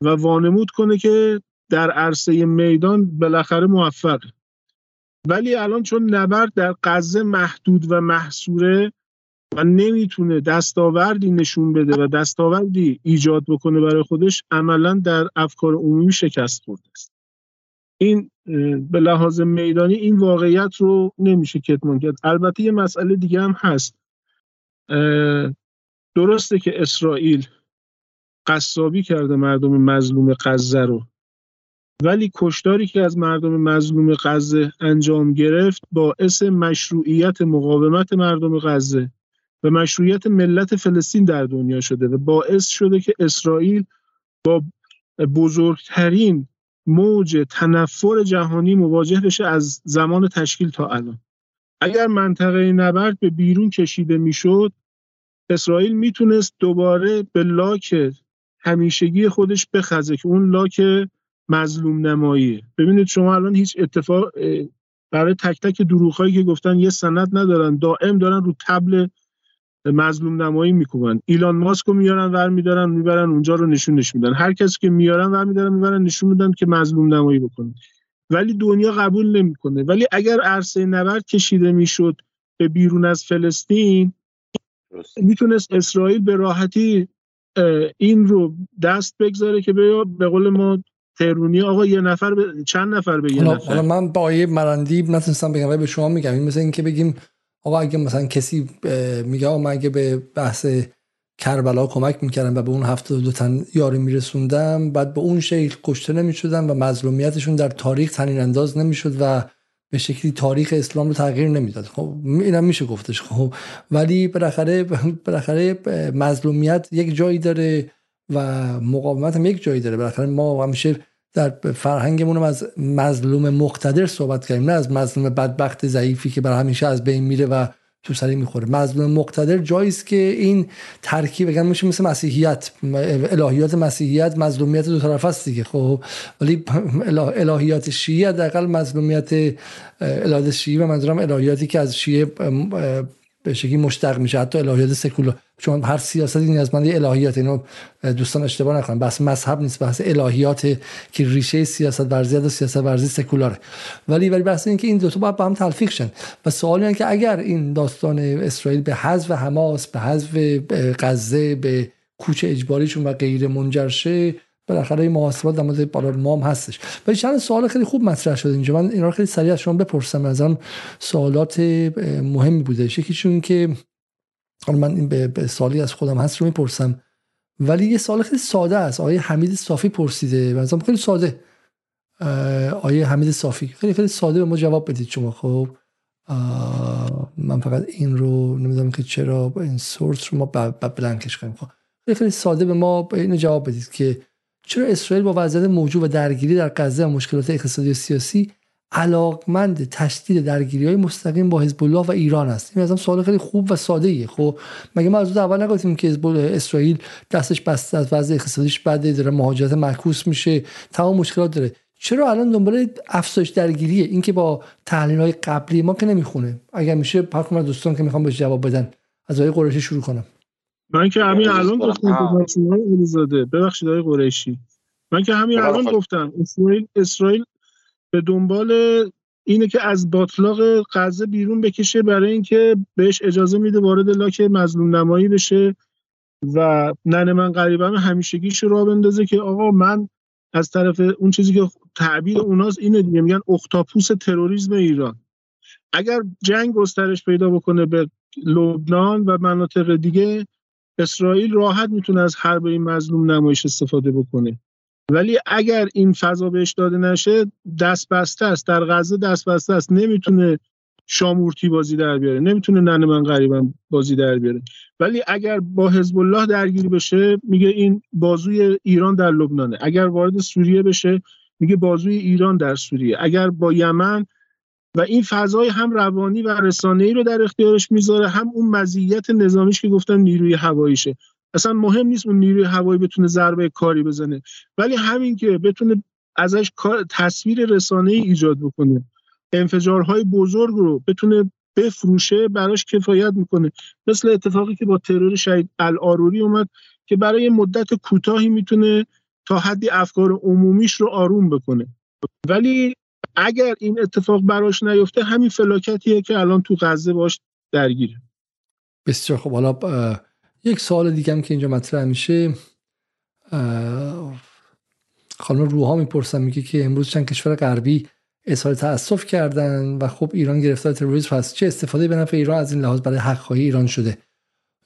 و وانمود کنه که در عرصه میدان بالاخره موفقه ولی الان چون نبرد در غزه محدود و محصوره و نمی‌تونه دستاوردی نشون بده و دستاوردی ایجاد بکنه برای خودش عملا در افکار عمومی شکست خورده است. این به لحاظ میدانی این واقعیت رو نمیشه کتمان کرد البته یه مسئله دیگه هم هست. درسته که اسرائیل قصابی کرده مردم مظلوم غزه رو. ولی کشتاری که از مردم مظلوم غزه انجام گرفت باعث مشروعیت مقاومت مردم غزه و مشروعیت ملت فلسطین در دنیا شده و باعث شده که اسرائیل با بزرگترین موج تنفر جهانی مواجه بشه از زمان تشکیل تا الان. اگر منطقه نبرد به بیرون کشیده می‌شد اسرائیل می‌تونست دوباره به لاک همیشگی خودش بخزه که اون لاک مظلوم نماییه ببینید شما الان هیچ اتفاق برای تک تک دروغ که گفتن یه سند ندارن دائم دارن رو تبل مظلوم نمایی می‌کنن ایلان ماسک رو میارن ور میدارن می‌برن اونجا رو نشونش میدن. هر کسی که میارن ور میدارن می‌برن نشون میدن که مظلوم نمایی بکنه. ولی دنیا قبول نمی‌کنه. ولی اگر عرصه نبرد کشیده می‌شد به بیرون از فلسطین می‌تونست اسرائیل به راحتی این رو دست بگذاره که به قول ما ترونی آقا یه نفر به چند نفر به یه نفر؟ حالا من با یه مرندیب نتونستم بگم به شما میگم. این مثل اینکه بگیم آقا اگه مثلا کسی میگه آقا من اگه به بحث کربلا کمک می‌کردم و به اون هفته دو تن یاری میرسوندم بعد به اون شکل کشته نمی‌شدن و مظلومیتشون در تاریخ تنین انداز نمی‌شد و به شکلی تاریخ اسلام رو تغییر نمی‌داد. خب اینم میشه گفتش. خب ولی بالاخره بالاخره مظلومیت یک جایی داره. و مقاومت هم یک جایی داره. بالاخره ما همیشه در فرهنگمون از مظلوم مقتدر صحبت کردیم نه از مظلوم بدبخت ضعیفی که برای همیشه از بین میره و تو سری می‌خوره. مظلوم مقتدر جایی است که این ترکیب بگن میشه مثل مسیحیت الهیات مسیحیت مظلومیت دو طرف است دیگه خب. ولی الهیات شیعه حداقل مظلومیت الهیات شیعه و منظورم الهیاتی که از شیعه به شکلی مشتق میشه. حتی الهیات سکولار. چون هر سیاستی نیازمند الهیات اینو دوستان اشتباه نکنن. بس مذهب نیست بحث الهیات که ریشه سیاست ورزی و سیاست ورزی سکولاره. ولی ولی بحث این که این دو تا باید با هم تلفیق شن. و سوال اینه که اگر این داستان اسرائیل به حذف حماس به حذف غزه به کوچ اجباریشون و غیر منجر شه بالاخره این محاسبات در مورد بالا مام هستش. ولی چند سوال خیلی خوب مطرح شده اینجا. من اینا رو خیلی سریع از شما بپرسم. ازم سوالات مهمی بوده. یکیشون که من این به سالی از خودم هست رو می‌پرسم. ولی یه سوال خیلی ساده است. آیه حمید صافی پرسیده. مثلا خیلی ساده. آیه حمید صافی. خیلی خیلی ساده به ما جواب بدید شما. خب من فقط این رو نمی‌دونم که چرا این سورس رو ما بلنکش کنیم. خب خیلی خیلی ساده به ما اینو جواب بدید که چرا اسرائیل با وضعیت موجود و درگیری در غزه و مشکلات اقتصادی و سیاسی علاقمند تشدید درگیری های مستقیم با حزب الله و ایران است؟ این مثلا سوال خیلی خوب و ساده ایه خب مگه ما از اول نگفتیم که حزب اسرائیل دستش بسته از وضع اقتصادیش بده داره مهاجرت معکوس میشه تمام مشکلات داره؟ چرا الان دنبال افزایش درگیریه؟ این که با تحلیل های قبلی ما که نمی‌خونه. اگر میشه پاک دوستان که می‌خوام بهش جواب بدن. از آقای قریشی شروع کنم. من که همین الان گفتم ببخشید آقای قریشی. من که همین الان گفتم اسرائیل اسرائیل به دنبال اینه که از باطلاق غزه بیرون بکشه برای اینکه بهش اجازه میده وارد لاک مظلوم نمایی بشه و ننه من قریبم همیشگیش رو بندازه که آقا من از طرف اون چیزی که تعبیر اوناست اینه دیگه. میگن اختاپوس تروریسم ایران. اگر جنگ گسترش پیدا بکنه به لبنان و مناطق دیگه اسرائیل راحت می‌تونه از حرب این مظلوم نمایش استفاده بکنه. ولی اگر این فضا بهش داده نشه دست بسته است. در غزه دست بسته است. نمی‌تونه شامورتی بازی در بیاره. نمی‌تونه ننه من غریبم بازی در بیاره. ولی اگر با حزب الله درگیر بشه میگه این بازوی ایران در لبنانه. اگر وارد سوریه بشه میگه بازوی ایران در سوریه. اگر با یمن و این فضای هم روانی و رسانه‌ای رو در اختیارش می‌ذاره هم اون مزیت نظامیش که گفتن نیروی هواییشه. اصلا مهم نیست اون نیروی هوایی بتونه ضربه کاری بزنه ولی همین که بتونه ازش تصویر رسانه ای ایجاد بکنه انفجارهای بزرگ رو بتونه بفروشه براش کفایت می‌کنه. مثل اتفاقی که با ترور شهید الآروری اومد که برای مدت کوتاهی می‌تونه تا حدی افکار عمومیش رو آروم بکنه. ولی اگر این اتفاق براش نیفته همین فلاکتیه که الان تو غزه باش درگیره. بسیار خب حالا یک سوال دیگه هم که اینجا مطرح میشه. خانم روها می‌پرسن میگه که امروز چند کشور غربی اظهار تاسف کردن و خب ایران گرفتار تروریسم هست. چه استفاده به نفع ایران از این لحاظ برای حق ایران شده؟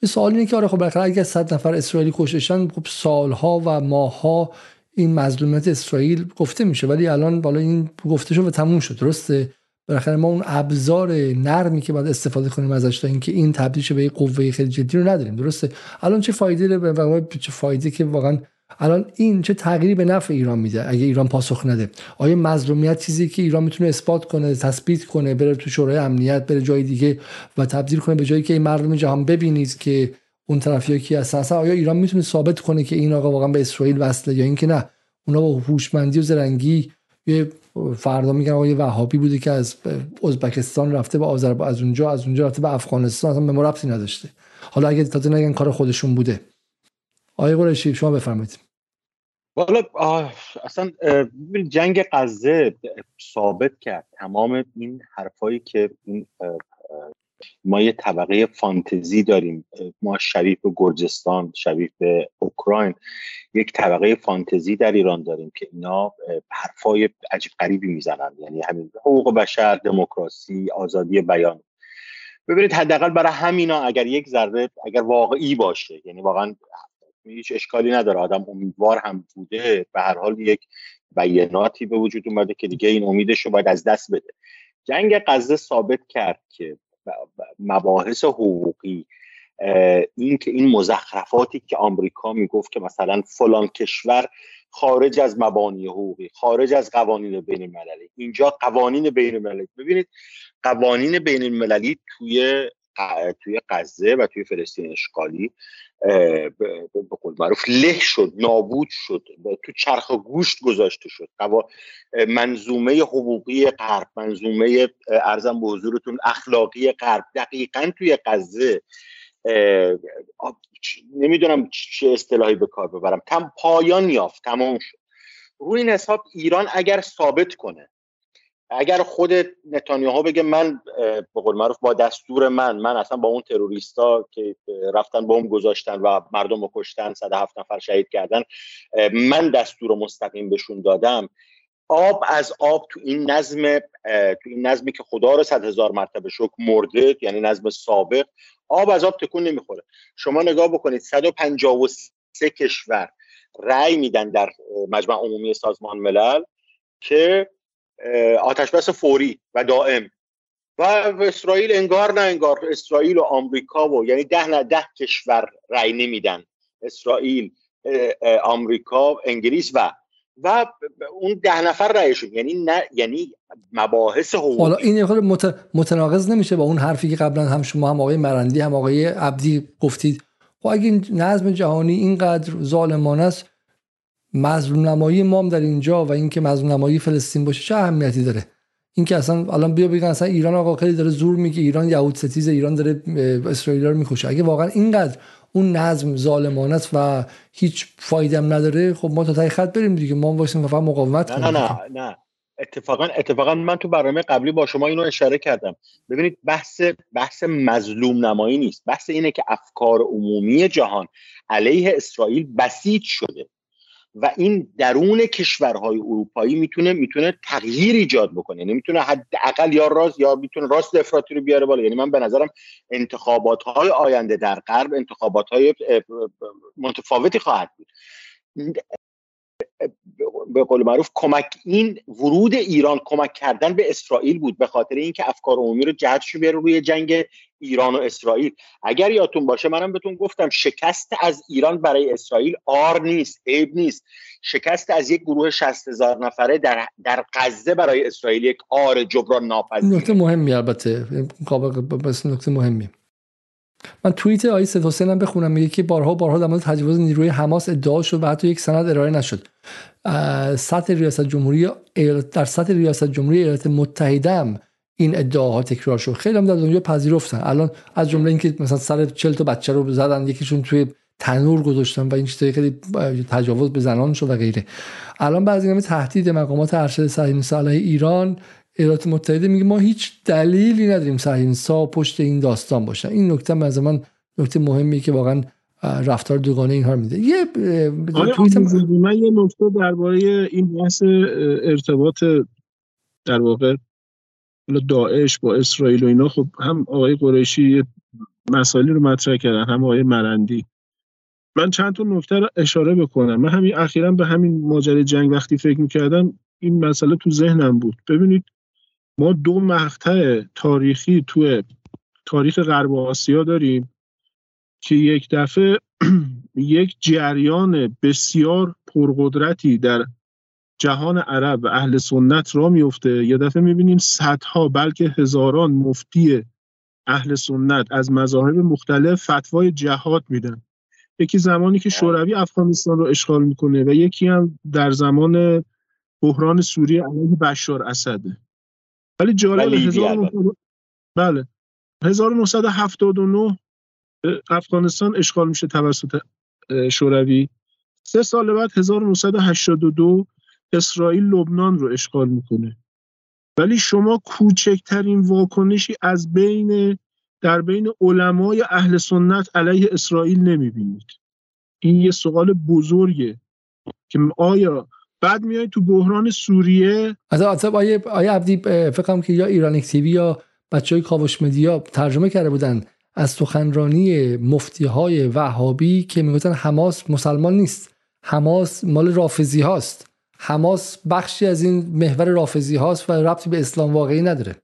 سوال اینه که آره خب بالاخره اگر 100 نفر اسرائیلی کشتشن خب سالها و ماهها این مظلومیت اسرائیل گفته میشه ولی الان بالا این گفته شد و تموم شد درسته؟ بالاخره ما اون ابزار نرمی که باید استفاده کنیم ازش تا اینکه این تبدیل شه به قوه خیلی جدی رو نداریم درسته؟ الان چه فایده به چه فایده که واقعا الان این چه تغییری به نفع ایران میده اگه ایران پاسخ نده؟ آیا مظلومیت چیزی که ایران می‌تونه اثبات کنه تثبیت کنه بره تو شورای امنیت بره جای دیگه و تبدیل کنه به جایی که مردم جهان ببینید که اون طرفی کی هستن؟ آیا ایران می‌تونه ثابت کنه که این آقا واقعا به اسرائیل وصله یا اینکه نه؟ اونا با هوشمندی و زرنگی یه فردا میگن آقای وهابی بوده که از ازبکستان رفته به آذربایجان از اونجا از اونجا رفته به افغانستان اصلا به ما نداشته. حالا اگه تازه نگن کار خودشون بوده. آقای قریشی شما بفرمایید. والا اصلا جنگ غزه ثابت کرد. تمام این حرفایی که این ما یه طبقه فانتزی داریم. ما شبیه به گرجستان شبیه به اوکراین یک طبقه فانتزی در ایران داریم که اینا حرفای عجیب غریبی می‌زنن. یعنی همین حقوق بشر دموکراسی آزادی بیان. ببینید حداقل برای همینا اگر یک ذره اگر واقعی باشه یعنی واقعا هیچ اشکالی نداره. آدم امیدوار هم بوده به هر حال یک بیاناتی به وجود اومده که دیگه این امیدش رو باید از دست بده. جنگ غزه ثابت کرد که مباحث حقوقی. این که این مزخرفاتی که آمریکا می‌گفت که مثلا فلان کشور خارج از مبانی حقوقی خارج از قوانین بین المللی اینجا قوانین بین المللی ببینید قوانین بین المللی توی توی غزه و توی فلسطین اشغالی به قول معروف له شد نابود شد تو چرخ گوشت گذاشته شد. منظومه حقوقی غرب منظومه ارزم به حضورتون اخلاقی غرب. دقیقا توی غزه نمی‌دونم چه اصطلاحی به کار ببرم. تم پایان یافت تمام شد. روی این حساب ایران اگر ثابت کنه اگر خود نتانیاهو بگه من به قول معروف با دستور من من اصلا با اون تروریستا که رفتن بمب گذاشتن و مردم رو کشتن 107 نفر شهید کردن من دستور مستقیم بهشون دادم. آب از آب تو این نظم تو این نظمی که خدا رو صد هزار مرتبه شک مرده یعنی نظم سابق آب از آب تکون نمی‌خوره. شما نگاه بکنید 153 کشور رأی میدن در مجمع عمومی سازمان ملل که آتش بس فوری و دائم. و اسرائیل انگار نه انگار اسرائیل و آمریکا و یعنی ده نه ده کشور رأی نمیدن. اسرائیل آمریکا انگلیس و و اون ده نفر رأیشون. یعنی نه یعنی مباحث حقوقی. حالا این خود مت... متناقض نمیشه با اون حرفی که قبلا هم شما هم آقای مرندی هم آقای عبدی گفتید. خب اگه نظم جهانی اینقدر ظالمانه است مظلوم نمایی مام در اینجا و اینکه مظلوم نمایی فلسطین باشه چه اهمیتی داره؟ اینکه اصلا الان بیا بگن اصلا ایران آقا خیلی داره زور میگه ایران یهود ستیز ایران داره اسرائیل رو می‌کشه. اگه واقعا اینقدر اون نظم ظالمانه است و هیچ فایده هم نداره خب ما تا تای خط بریم دیگه. ما واسه فقط مقاومت کنیم. نه نه نه. اتفاقا اتفاقا من تو برنامه قبلی با شما اینو اشاره کردم. ببینید بحث بحث مظلوم نمایی نیست. بحث اینه که افکار عمومی جهان علیه اسرائیل بسیج شده. و این درون کشورهای اروپایی می‌تونه می‌تونه تغییر ایجاد بکنه. یعنی می‌تونه حداقل یا راست یا می‌تونه راست افراطی رو بیاره بالا. یعنی من به نظرم انتخابات های آینده در غرب انتخابات های متفاوتی خواهد بود. به قول معروف کمک این ورود ایران کمک کردن به اسرائیل بود به خاطر اینکه افکار عمومی رو جهتش بیاره روی جنگ ایران و اسرائیل. اگر یادتون باشه منم بهتون گفتم شکست از ایران برای اسرائیل آر نیست عیب نیست. شکست از یک گروه 60 هزار نفره در در غزه برای اسرائیل یک آر جبران ناپذیر نکته مهمی البته بس نکته مهمی. من توییت آقای حسین هم بخونم میگه که بارها بارها در مورد تجاوز نیروی حماس ادعا شد و حتی یک سند ارائه نشد. سطح ریاست جمهوری در سطح ریاست جمهوری ایالات متحده هم این ادعاها تکرار شد. خیلی هم در دنیا پذیرفتن. الان از جمله اینکه مثلا سر 40 تا بچه رو زدن یکیشون توی تنور گذاشتن و این چیزای خیلی تجاوز به زنان شد و غیره. الان بعضی همه تهدید مقامات ارشد صهیونی صالح ایران ایالات متحده میگه ما هیچ دلیلی نداریم سا پشت این داستان باشن. این نکته از من نکته مهمی که واقعا رفتار دوگانه اینها میده. یه من یه نکته درباره این بحث ارتباط در واقع داعش با اسرائیل و اینا. خب هم آقای قریشی مسائلی رو مطرح کردن هم آقای مرندی. من چند تا نکته رو اشاره بکنم. من همین اخیرا به همین ماجرای جنگ وقتی فکر می‌کردم این مسئله تو ذهنم بود. ببینید ما دو مقطع تاریخی تو تاریخ غرب آسیا داریم که یک دفعه یک جریان بسیار پرقدرتی در جهان عرب و اهل سنت را میفته یه دفعه می‌بینیم صدها بلکه هزاران مفتی اهل سنت از مذاهب مختلف فتوای جهاد میدن. یکی زمانی که شوروی افغانستان رو اشغال می‌کنه و یکی هم در زمان بحران سوریه علیه بشار اسده. ولی جالب هزار بله. 1979 افغانستان اشغال میشه توسط شوروی. سه سال بعد 1982 اسرائیل لبنان رو اشغال می‌کنه. ولی شما کوچکترین واکنشی از بین در بین علمای اهل سنت علیه اسرائیل نمی‌بینید. این یه سوال بزرگه که آیا بعد میای تو بحران سوریه. از آیا, آیا عبدی فکرم که یا ایران تیوی یا بچه های کاوش مدیا ترجمه کرده بودن از سخنرانی مفتی های وهابی که می‌گفتن حماس مسلمان نیست. حماس مال رافزی هاست. حماس بخشی از این محور رافزی هاست و ربطی به اسلام واقعی نداره.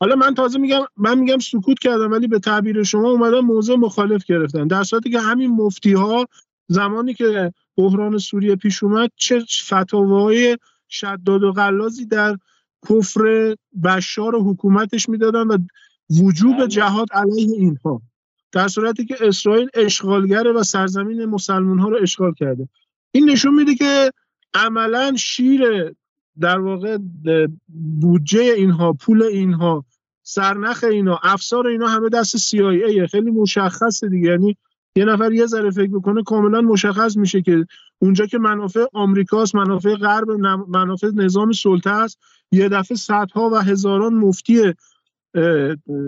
حالا من تازه میگم من میگم سکوت کردم ولی به تعبیر شما اومدن موضع مخالف گرفتن در صورتی که همین مفتی ها زمانی که بحران سوریه پیش اومد چه فتاوای شداد و غلازی در کفر بشار و حکومتش می‌دادن و وجوب بله. جهاد علیه اینها. در صورتی که اسرائیل اشغالگره و سرزمین مسلمان ها رو اشغال کرده. این نشون میده که عملا شیر در واقع بودجه اینها پول اینها سرنخ اینا افسار اینا همه دست CIA خیلی مشخصه دیگه. یعنی یه نفر یه ذره فکر بکنه کاملا مشخص میشه که اونجا که منافع آمریکاست منافع غرب منافع نظام سلطه است یه دفعه صدها و هزاران مفتی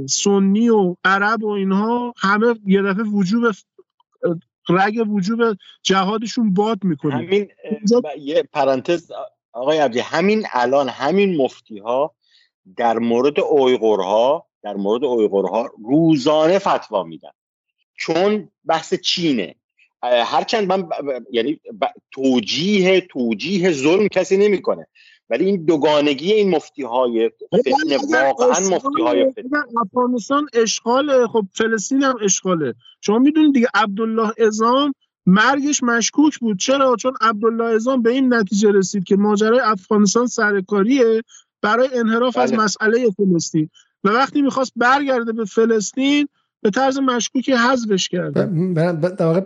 سنی و عرب و اینها همه یه دفعه وجوب رگ وجوب جهادشون باد می‌کنه. همین یه پرانتز آقای عبدی همین الان همین مفتی ها در مورد اویغورها در مورد اویغورها روزانه فتوا میدن. چون بحث چینه. هرچند من یعنی توجیه توجیه ظلم کسی نمی‌کنه. ولی این دوگانگی این مفتی های فتنه واقعا مفتی های افغانستان اشغال خب فلسطین هم اشغاله. شما می‌دونید دیگه عبدالله ازام مرگش مشکوک بود. چرا؟ چون عبدالله ازام به این نتیجه رسید که ماجرای افغانستان سرکاریه برای انحراف از بله. مسئله فلسطین. و وقتی می‌خواست برگرده به فلسطین به طرز مشکوکی حذفش کرده. در واقع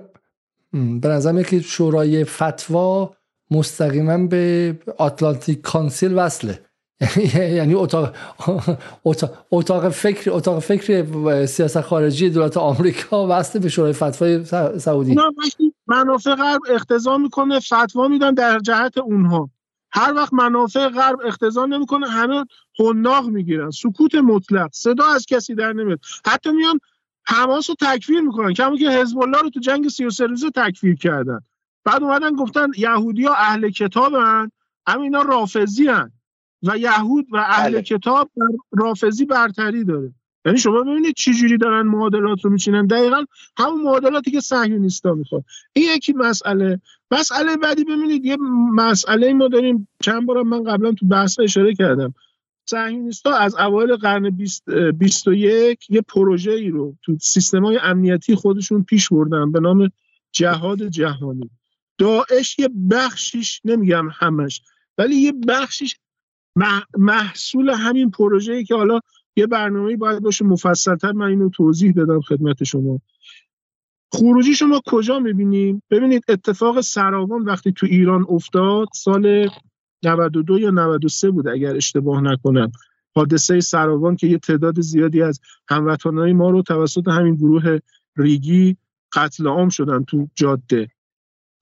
به نظرم که شورای فتوا مستقیما به آتلانتیک کانسیل وصله. یعنی اتاق اتاق فکر اتاق فکر سیاست خارجی دولت آمریکا وصل به شورای فتوای سعودی. منافع غرب اختزا می‌کنه فتوا میدن در جهت اونها. هر وقت منافع غرب اختزا نمی‌کنه همه حناق می‌گیرن. سکوت مطلق صدا از کسی در نمیاد. حتی میان حماس رو تکفیر می‌کنن. کما که حزب الله رو تو جنگ 33 روزه تکفیر کردن. بعد اومدن گفتن یهودی ها اهل کتابن. اما اینا رافضی هن. و یهود و اهل بله. کتاب رافضی برتری داره. یعنی شما ببینید چی جوری دارن معادلات رو میچینن. دقیقا همون معادلاتی که صهیونیستا می‌خواد این یکی مسئله. مسئله بعدی ببینید. یه مسئله ما داریم. چند بار من قبلا تو بحث اشاره کردم. صهیونیستا از اوایل قرن 21 یه پروژه ای رو تو سیستم های امنیتی خودشون پیش بردن به نام جهاد جهانی. داعش یه بخشیش نمیگم همش ولی یه بخشیش محصول همین پروژه‌ای که حالا یه برنامه باید باشه. مفصلتر من اینو توضیح بدم خدمت شما. خروجی شما کجا می‌بینیم؟ ببینید اتفاق سراوان وقتی تو ایران افتاد سال 92 یا 93 بود اگر اشتباه نکنم. حادثه سراوان که یه تعداد زیادی از هموطنهای ما رو توسط همین گروه ریگی قتل عام شدن تو جاده.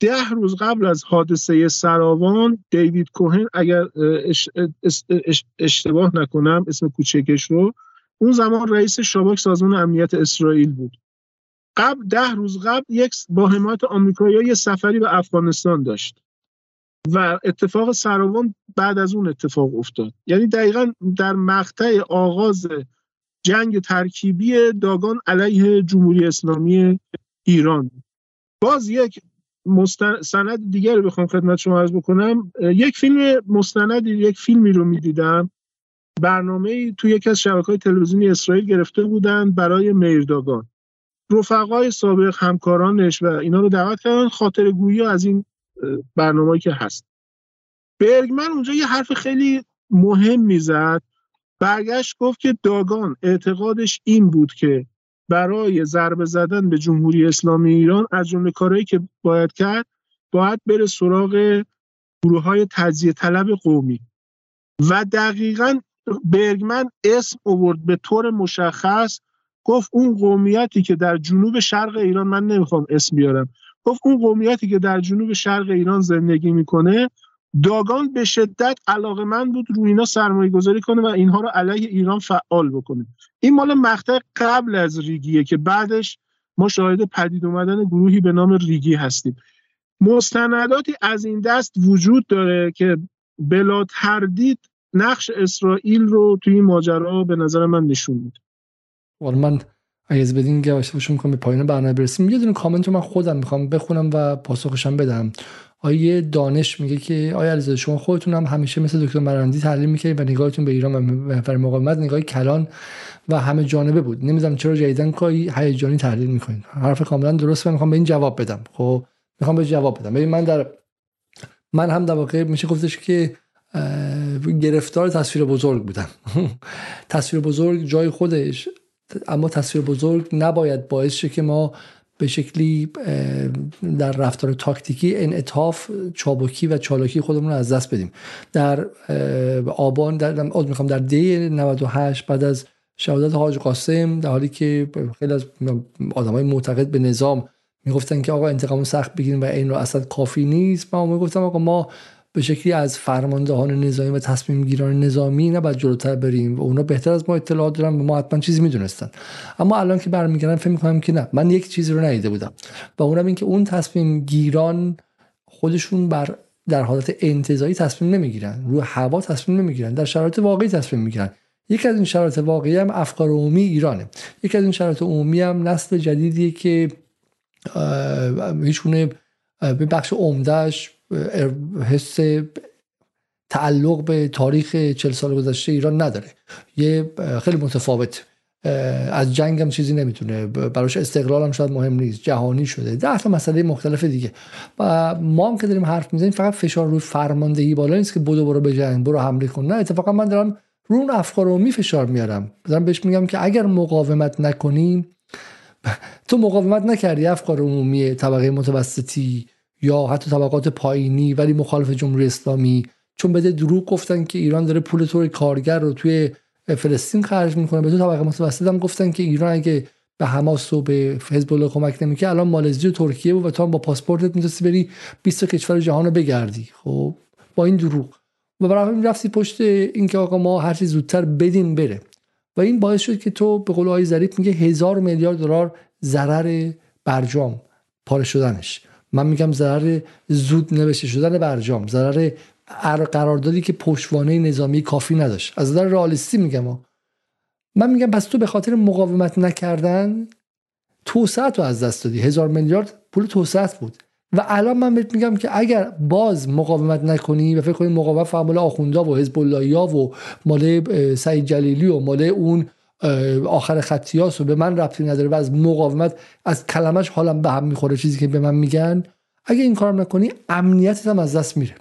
ده روز قبل از حادثه سراوان دیوید کوهن اگر اشتباه نکنم اسم کوچکش رو اون زمان رئیس شاباک سازمان امنیت اسرائیل بود. قبل ده روز قبل یک با حمایت آمریکایی یه سفری به افغانستان داشت. و اتفاق سراوان بعد از اون اتفاق افتاد. یعنی دقیقا در مقطع آغاز جنگ ترکیبی داگان علیه جمهوری اسلامی ایران. باز یک مستند دیگر رو بخوام خدمت شما عرض بکنم. یک فیلم مستند یک فیلمی رو می‌دیدم. برنامه تو یکی از شبکه های تلویزیونی اسرائیل گرفته بودن برای میرداگان رفقای سابق همکارانش و اینا رو دعوت کردن. خاطر گویی از این برنامه که هست. برگمن اونجا یه حرف خیلی مهم می‌زد. برگشت گفت که داگان اعتقادش این بود که برای ضربه زدن به جمهوری اسلامی ایران از جمله کارهایی که باید کرد باید بره سراغ گروه های تجزیه طلب قومی. و دقیقا برگمن اسم اوورد به طور مشخص گفت اون قومیتی که در جنوب شرق ایران من نمی‌خوام اسم بیارم گفت اون قومیتی که در جنوب شرق ایران زندگی می‌کنه داگان به شدت علاقه من بود رو اینا سرمایه گذاری کنه و اینها رو علیه ایران فعال بکنه. این مال مقطع قبل از ریگیه که بعدش ما شاهد پدید اومدن گروهی به نام ریگی هستیم. مستنداتی از این دست وجود داره که بلا تردید نقش اسرائیل رو توی این ماجرا به نظر من نشون میده. من اگه از بدین باشم می‌کنم به پایین برنامه برسیم. یه دونه کامنت رو من خودم می‌خوام بخونم و پاسخشم بدم. آیه دانش میگه که آیا علیزاده شما خودتون هم همیشه مثل دکتر مرندی تحلیل می‌کنید و نگاهتون به ایران و محور مقاومت نگاه کلان و همه جانبه بود. نمی‌دونم چرا جدیدن کاری هیجانی تحلیل می‌کنید حرف کاملا درست و می‌خوام به این جواب بدم. خب می‌خوام به جواب بدم. ببین من در من هم در واقع میشه گفتش که گرفتار تصویر بزرگ بودم. تصویر بزرگ جای خودش اما تصویر بزرگ نباید باعث شه که ما به شکلی در رفتار تاکتیکی انعطاف چابکی و چالاکی خودمون رو از دست بدیم. در آبان در می‌خوام در دی 98 بعد از شهادت حاج قاسم در حالی که خیلی از آدمای معتقد به نظام می‌گفتن که آقا انتقام سخت بگیریم و این رو اصلا کافی نیست. من می‌گفتم آقا ما به شکلی از فرماندهان نظامی و تصمیم گیران نظامی نباید جلوتر بریم و اونا بهتر از ما اطلاعات دارن و ما حتما چیزی می‌دونستن. اما الان که برمیگردم فکر می‌کنم که نه. من یک چیزی رو ندیده بودم و اونم این که اون تصمیم گیران خودشون بر در حالت انتظایی تصمیم نمی‌گیرن. رو هوا تصمیم نمی‌گیرن. در شرایط واقعی تصمیم می‌گیرن. یکی از این شرایط واقعی هم افکار عمومی ایرانه. یکی از این شرایط عمومی هم نسل جدیدیه که هیچونه به بخش عمدهش حس تعلق به تاریخ چل سال گذشته ایران نداره. یه خیلی متفاوت. از جنگ هم چیزی نمی‌تونه. براش استقلال هم شاید مهم نیست. جهانی شده. ده تا مسئله مختلف دیگه. و ما هم که داریم حرف می‌زنیم فقط فشار روی فرماندهی بالا نیست که بدو برو بجنگ برو حمله کن. نه اتفاقا من دارم رو اون افکار عمومی فشار میارم. دارم بهش میگم که اگر مقاومت نکنیم تو مقاومت نکردی افکار عمومی طبقه متوسطی. یا حتی طبقات پایینی ولی مخالف جمهوری اسلامی. چون بده دروغ گفتن که ایران داره پول طور کارگر رو توی فلسطین خرج می‌کنه. به تو طبقه متوسط هم گفتن که ایران اگه به حماس و به حزب الله کمک نمی‌کنه الان مالزی و ترکیه بود و تو هم با پاسپورتت می‌تونستی بری 20 کشور جهان رو بگردی. خب با این دروغ. و برای همین رفتی پشت اینکه آقا ما هر چیز زودتر بدیم بره. و این باعث شد که تو به قول آقای ظریف میگه هزار میلیارد دلار ضرر برجام پاره شدنش. من میگم ضرر زود نوشته شدن برجام ضرر قراردادی که پشتوانه نظامی کافی نداشت. از نظر رئالیستی میگم ها. من میگم پس تو به خاطر مقاومت نکردن توسعه تو از دست دادی. هزار میلیارد پول توسعه بود. و الان من بهت میگم که اگر باز مقاومت نکنی و فکر کنی مقاومت فقط مال آخوندا و حزب و مال سعید جلیلی و مال اون آخر خطیاس و به من ربطی نداره و از مقاومت از کلمش حالم به هم می‌خوره چیزی که به من میگن. اگه این کارم نکنی امنیتت هم از دست میره.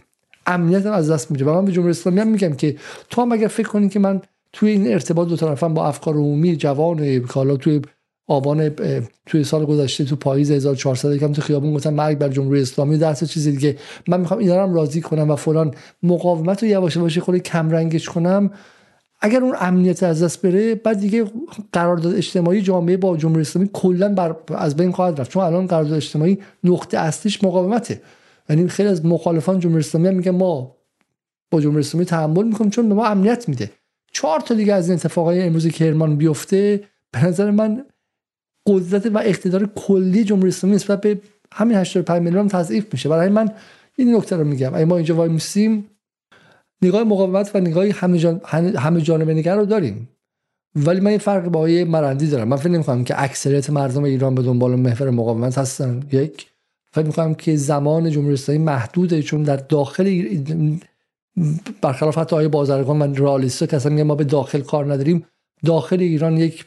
امنیت هم از دست میره. و من به جمهوری اسلامی هم میگم که تو هم اگر فکر کنی که من توی این ارتباط دو طرفم با افکار عمومی جوان حالا توی آبان توی سال گذشته تو پاییز 1400 یکم تو خیابون گفتم مرگ بر جمهوری اسلامی درس چیزی دیگه. من می‌خوام اینا رو راضی کنم و فلان. مقاومت رو یواش یواش خود کم رنگش کنم. اگر اون امنیت از دست بره بعد دیگه قرارداد اجتماعی جامعه با جمهوری اسلامی کلا بر از بین خواهد رفت. چون الان قرارداد اجتماعی نقطه اصلیش مقاومته. یعنی خیلی از مخالفان جمهوری اسلامی میگن ما با جمهوری اسلامی تحمل می‌کنیم چون به ما امنیت میده. چهار تا دیگه از این اتفاقای امروز کرمان بیفته. به نظر من قدرت و اقتدار کلی جمهوری اسلامی نسبت به همین 85 میلیون تضعیف میشه. برای من این نکته رو میگم. اگه ما اینجا وای میسیم نگاه مقاومت و نگاه همه, جان... همه جانبه نگر رو داریم. ولی من این فرق با آیه مرندی دارم. من فکر نمی‌کنم که اکثریت مردم ایران به دنبال محور مقاومت هستن. یک فکر می‌کنم که زمان جمهوری اسلامی محدوده چون در داخل برخلاف حتی آیه بازرگان و رالیستا که اصلا ما به داخل کار نداریم. داخل ایران یک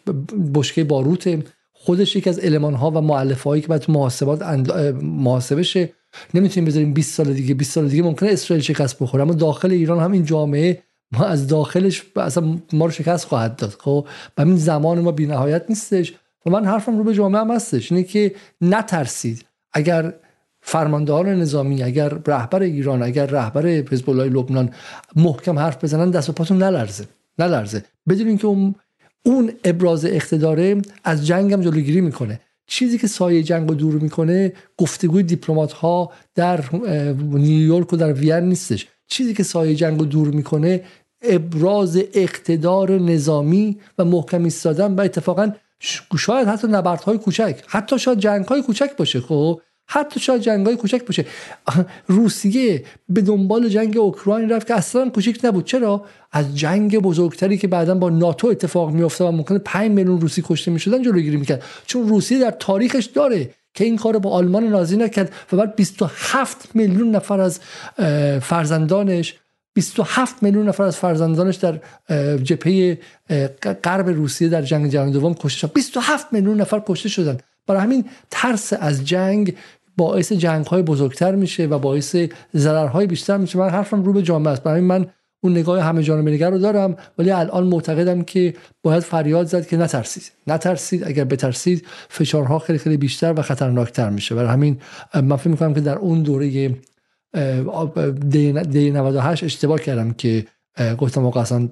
بشکه باروت خودش یک از علمان ها و معلف هایی که باید محاسبات اند... شه. نمی‌تونیم بذاریم 20 سال دیگه 20 سال دیگه ممکنه اسرائیل شکست بخوره. اما داخل ایران هم این جامعه ما از داخلش اصلا ما رو شکست خواهد داد. خب و این زمان ما بی نهایت نیستش. و من حرفم رو به جامعه هم هستش. اینه که نترسید. اگر فرماندهان نظامی اگر رهبر ایران اگر رهبر حزب الله لبنان محکم حرف بزنن دست و پاتون نلرزه. نلرزه. بدونین که اون اون ابراز اقتداره از جنگ هم جلوگیری می‌کنه. چیزی که سایه جنگ رو دور می‌کنه گفتگوی دیپلمات ها در نیویورک و در وین نیستش. چیزی که سایه جنگ رو دور می‌کنه ابراز اقتدار نظامی و محکم ایستادن و اتفاقا شاید حتی نبردهای کوچک حتی شاید جنگ های کوچک باشه خب؟ حتی شاید جنگ کوچک باشه. روسیه به دنبال جنگ اوکراین رفت که اصلا کوچک نبود. چرا؟ از جنگ بزرگتری که بعدا با ناتو اتفاق میافته و ممکنه 5 میلیون روسی کشته می‌شدن جلوگیری می‌کرد. چون روسیه در تاریخش داره که این کار با آلمان نازی نکرد و بعد 27 میلیون نفر از فرزندانش 27 میلیون نفر از فرزندانش در جبهه غرب روسیه در جنگ جهانی دوم کشته شدن. 27 میلیون نفر کشته شدن. برای همین ترس از جنگ باعث جنگ های بزرگتر میشه و باعث ضررهای بیشتر میشه. من حرفم رو به جامعه است. برای من اون نگاه همه جانبه نگر رو دارم ولی الان معتقدم که باید فریاد زد که نترسید. نترسید. اگر بترسید فشارها خیلی خیلی بیشتر و خطرناکتر میشه. برای همین من فکر می‌کنم که در اون دوره دی 98 اشتباه کردم که گفتم آقا اصلا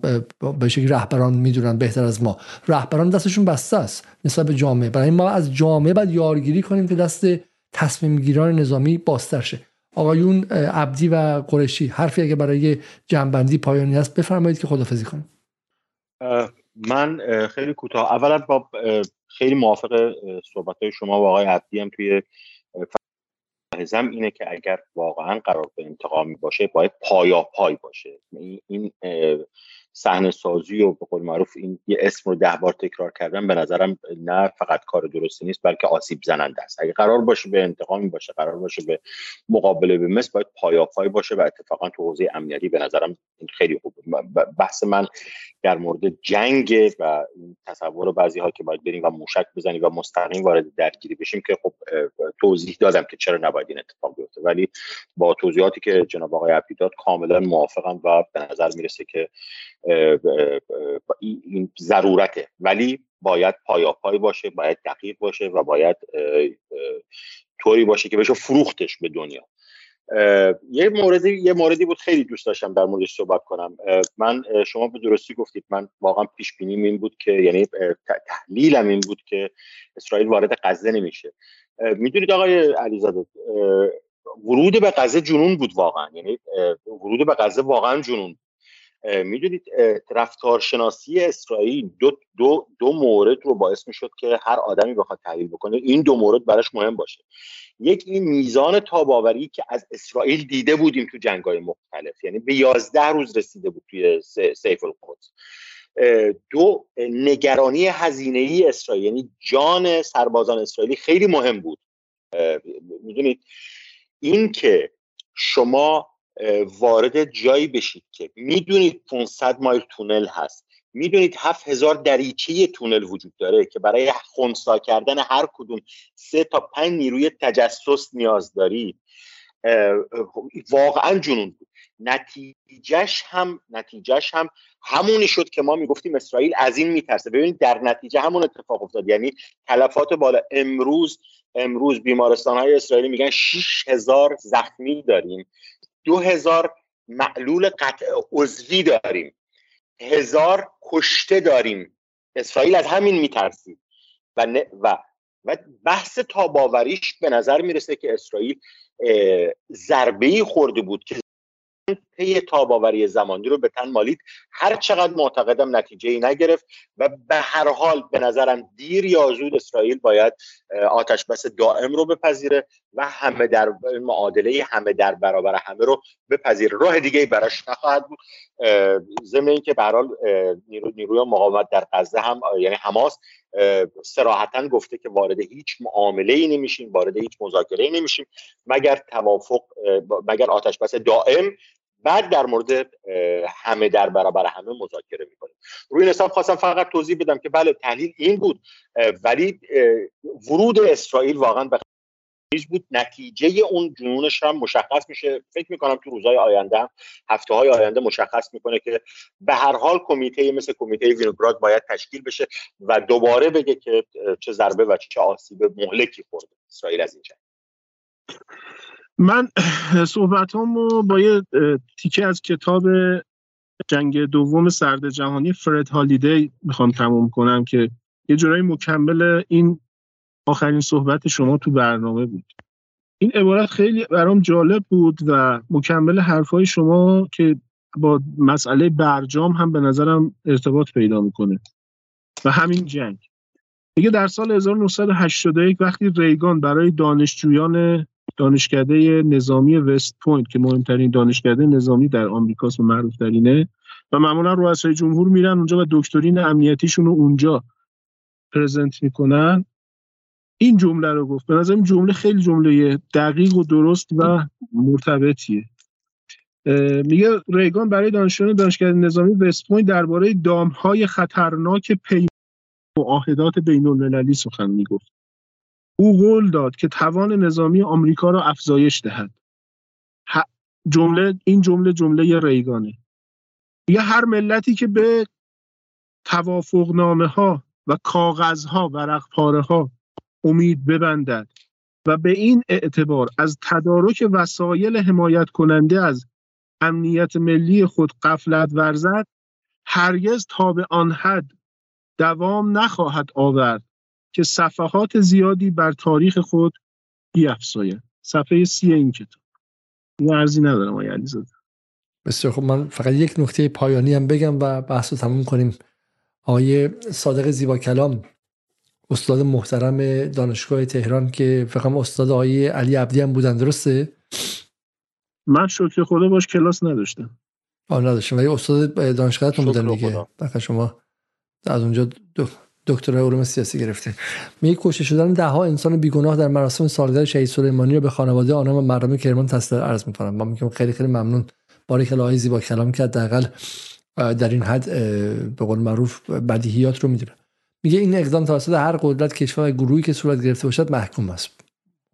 به شکل رهبران می‌دونن بهتر از ما. رهبران دستشون بسته است نسبت به جامعه. برای ما از جامعه باید یارگیری کنیم که دست تصمیم گیران نظامی باستر شه. آقایون عبدی و قرشی حرفی اگه برای جنبندی پایانی هست بفرمایید که خدافزی کنیم. من خیلی کوتاه. اولا با خیلی موافق صحبت های شما و آقای عبدی هم توی ملاحظم اینه که اگر واقعا قرار به انتقامی باشه باید پایا پای باشه این صحنه سازی و به قول معروف این یه اسم رو ده بار تکرار کردن به نظرم نه فقط کار درستی نیست بلکه آسیب زننده است. اگه قرار باشه به انتقامی باشه قرار باشه به مقابله به مثل باید پایاپای باشه و اتفاقا تو حوزه امنیتی به نظرم این خیلی خوب بحث من در مورد جنگ و تصور بعضی ها که باید بریم و موشک بزنیم و مستقیم وارد درگیری بشیم که خب توضیح دادم که چرا نباید این اتفاق بیفته. ولی با توضیحاتی که جناب آقای عبدی داد کاملا موافقم و به نظر می‌رسه که این ضرورته. ولی باید پایاپای باشه باید دقیق باشه و باید طوری باشه که بشه فروختش به دنیا. یه موردی یه موردی بود خیلی دوست داشتم در موردش صحبت کنم. من شما به درستی گفتید من واقعا پیش بینیم این بود که یعنی تحلیلم این بود که اسرائیل وارد غزه نمیشه. می‌دونید آقای علیزاده ورود به غزه جنون بود واقعا. یعنی ورود به غزه واقعا جنون می‌دونید رفتارشناسی اسرائیل دو, دو, دو مورد رو باعث می‌شد که هر آدمی بخواد تحلیل بکنه. این دو مورد براش مهم باشه. یک این میزان تاباوری که از اسرائیل دیده بودیم تو جنگای مختلف یعنی به یازده روز رسیده بود توی سیف القدس. دو نگرانی هزینه ای اسرائیل یعنی جان سربازان اسرائیلی خیلی مهم بود. می‌دونید؟ این که شما وارد جایی بشید که می‌دونید 500 مایل تونل هست. می‌دونید 7000 دریچه تونل وجود داره که برای خونسا کردن هر کدوم سه تا پنج نیروی تجسس نیاز دارید. واقعا جنون بود. نتیجهش هم نتیجهش هم همونی شد که ما می‌گفتیم اسرائیل از این میترسه. ببینید در نتیجه همون اتفاق افتاد. یعنی تلفات بالا. امروز امروز بیمارستان های اسرائیلی میگن 6000 زخمی داریم. دو هزار معلول قطع عضوی داریم. هزار کشته داریم. اسرائیل از همین میترسید. و, و و بحث تاباوریش به نظر می‌رسه که اسرائیل ضربه خورده بود که طی تاباوری زمانی رو به تن مالید. هر چقدر معتقدم نتیجه ای نگرفت و به هر حال به نظرم دیر یا زود اسرائیل باید آتش بس دائم رو بپذیره و همه در معادله همه در برابر همه رو بپذیره. راه دیگه براش نخواهد بود. ضمن اینکه به حال نیرو نیروی مقاومت در غزه هم یعنی حماس سراحتا گفته که وارد هیچ معامله ای نمیشیم وارد هیچ مذاکره ای نمیشیم مگر توافق مگر آتش بس دائم بعد در مورد همه در برابر همه مذاکره می‌کنیم. روی این حساب خواستم فقط توضیح بدم که بله تحلیل این بود ولی ورود اسرائیل واقعا به بود. نتیجه اون جنونش هم مشخص میشه. فکر می‌کنم تو روزهای آینده هم هفته های آینده مشخص می‌کنه که به هر حال کمیته مثل کمیته وینوگراد باید تشکیل بشه و دوباره بگه که چه ضربه و چه آسیب مهلکی خورده. اسرائیل از این جنگ. من صحبت رو با یه تیکه از کتاب جنگ دوم سرد جهانی فرد هالیدی می‌خوام تموم کنم که یه جورایی مکمل این آخرین صحبت شما تو برنامه بود. این عبارت خیلی برام جالب بود و مکمل حرفای شما که با مسئله برجام هم به نظرم ارتباط پیدا می‌کنه. و همین جنگ. دیگه در سال 1981 وقتی ریگان برای دانشجویان دانشکده نظامی وست پوینت که مهمترین دانشکده نظامی در آمریکاست و معروف ترینه و معمولا رؤسای جمهور میرن اونجا و دکترین امنیتیشون رو اونجا present می‌کنن. این جمله رو گفت. به نظر جمله خیلی جمله دقیق و درست و مرتبطیه. میگه ریگان برای دانشجویان دانشکده نظامی وست پوینت درباره دامهای خطرناک پی معاهدات بین المللی سخن می‌گفت. او قول داد که توان نظامی آمریکا را افزایش دهد. جمله این جمله جمله ریگانه. یه هر ملتی که به توافقنامه ها و کاغذها ورق پاره ها امید ببندد و به این اعتبار از تدارک وسایل حمایت کننده از امنیت ملی خود قفلت ورزد هرگز تا به آن حد دوام نخواهد آورد. که صفحات زیادی بر تاریخ خود بیافزاید. صفحه سی این کتاب. این ارزی ندارم آقای علیزاده. بسیار خب من فقط یک نکته پایانی هم بگم و بحث رو تموم کنیم. آقای صادق زیبا کلام استاد محترم دانشگاه تهران که فقط استاد آقای علی عبدی هم بودن درسته؟ من شکر خدا باش کلاس نداشتم. آه نداشتم. ولی استاد دانشگاهتون بودن دیگه. شما از اونجا دکترای علوم سیاسی گرفته می کشته شدن ده ها انسان بیگناه در مراسم سالگرد شهید سلیمانی رو به خانواده آنها و مردم کرمان تسلیت عرض می‌کنم. ما میگم خیلی خیلی ممنون. باری که لای زیبا کلام کرد. حداقل در این حد به قول معروف بدیهیات رو می‌دونه. میگه این اقدام توسط هر قدرت کشور و گروهی که صورت گرفته باشد محکوم است.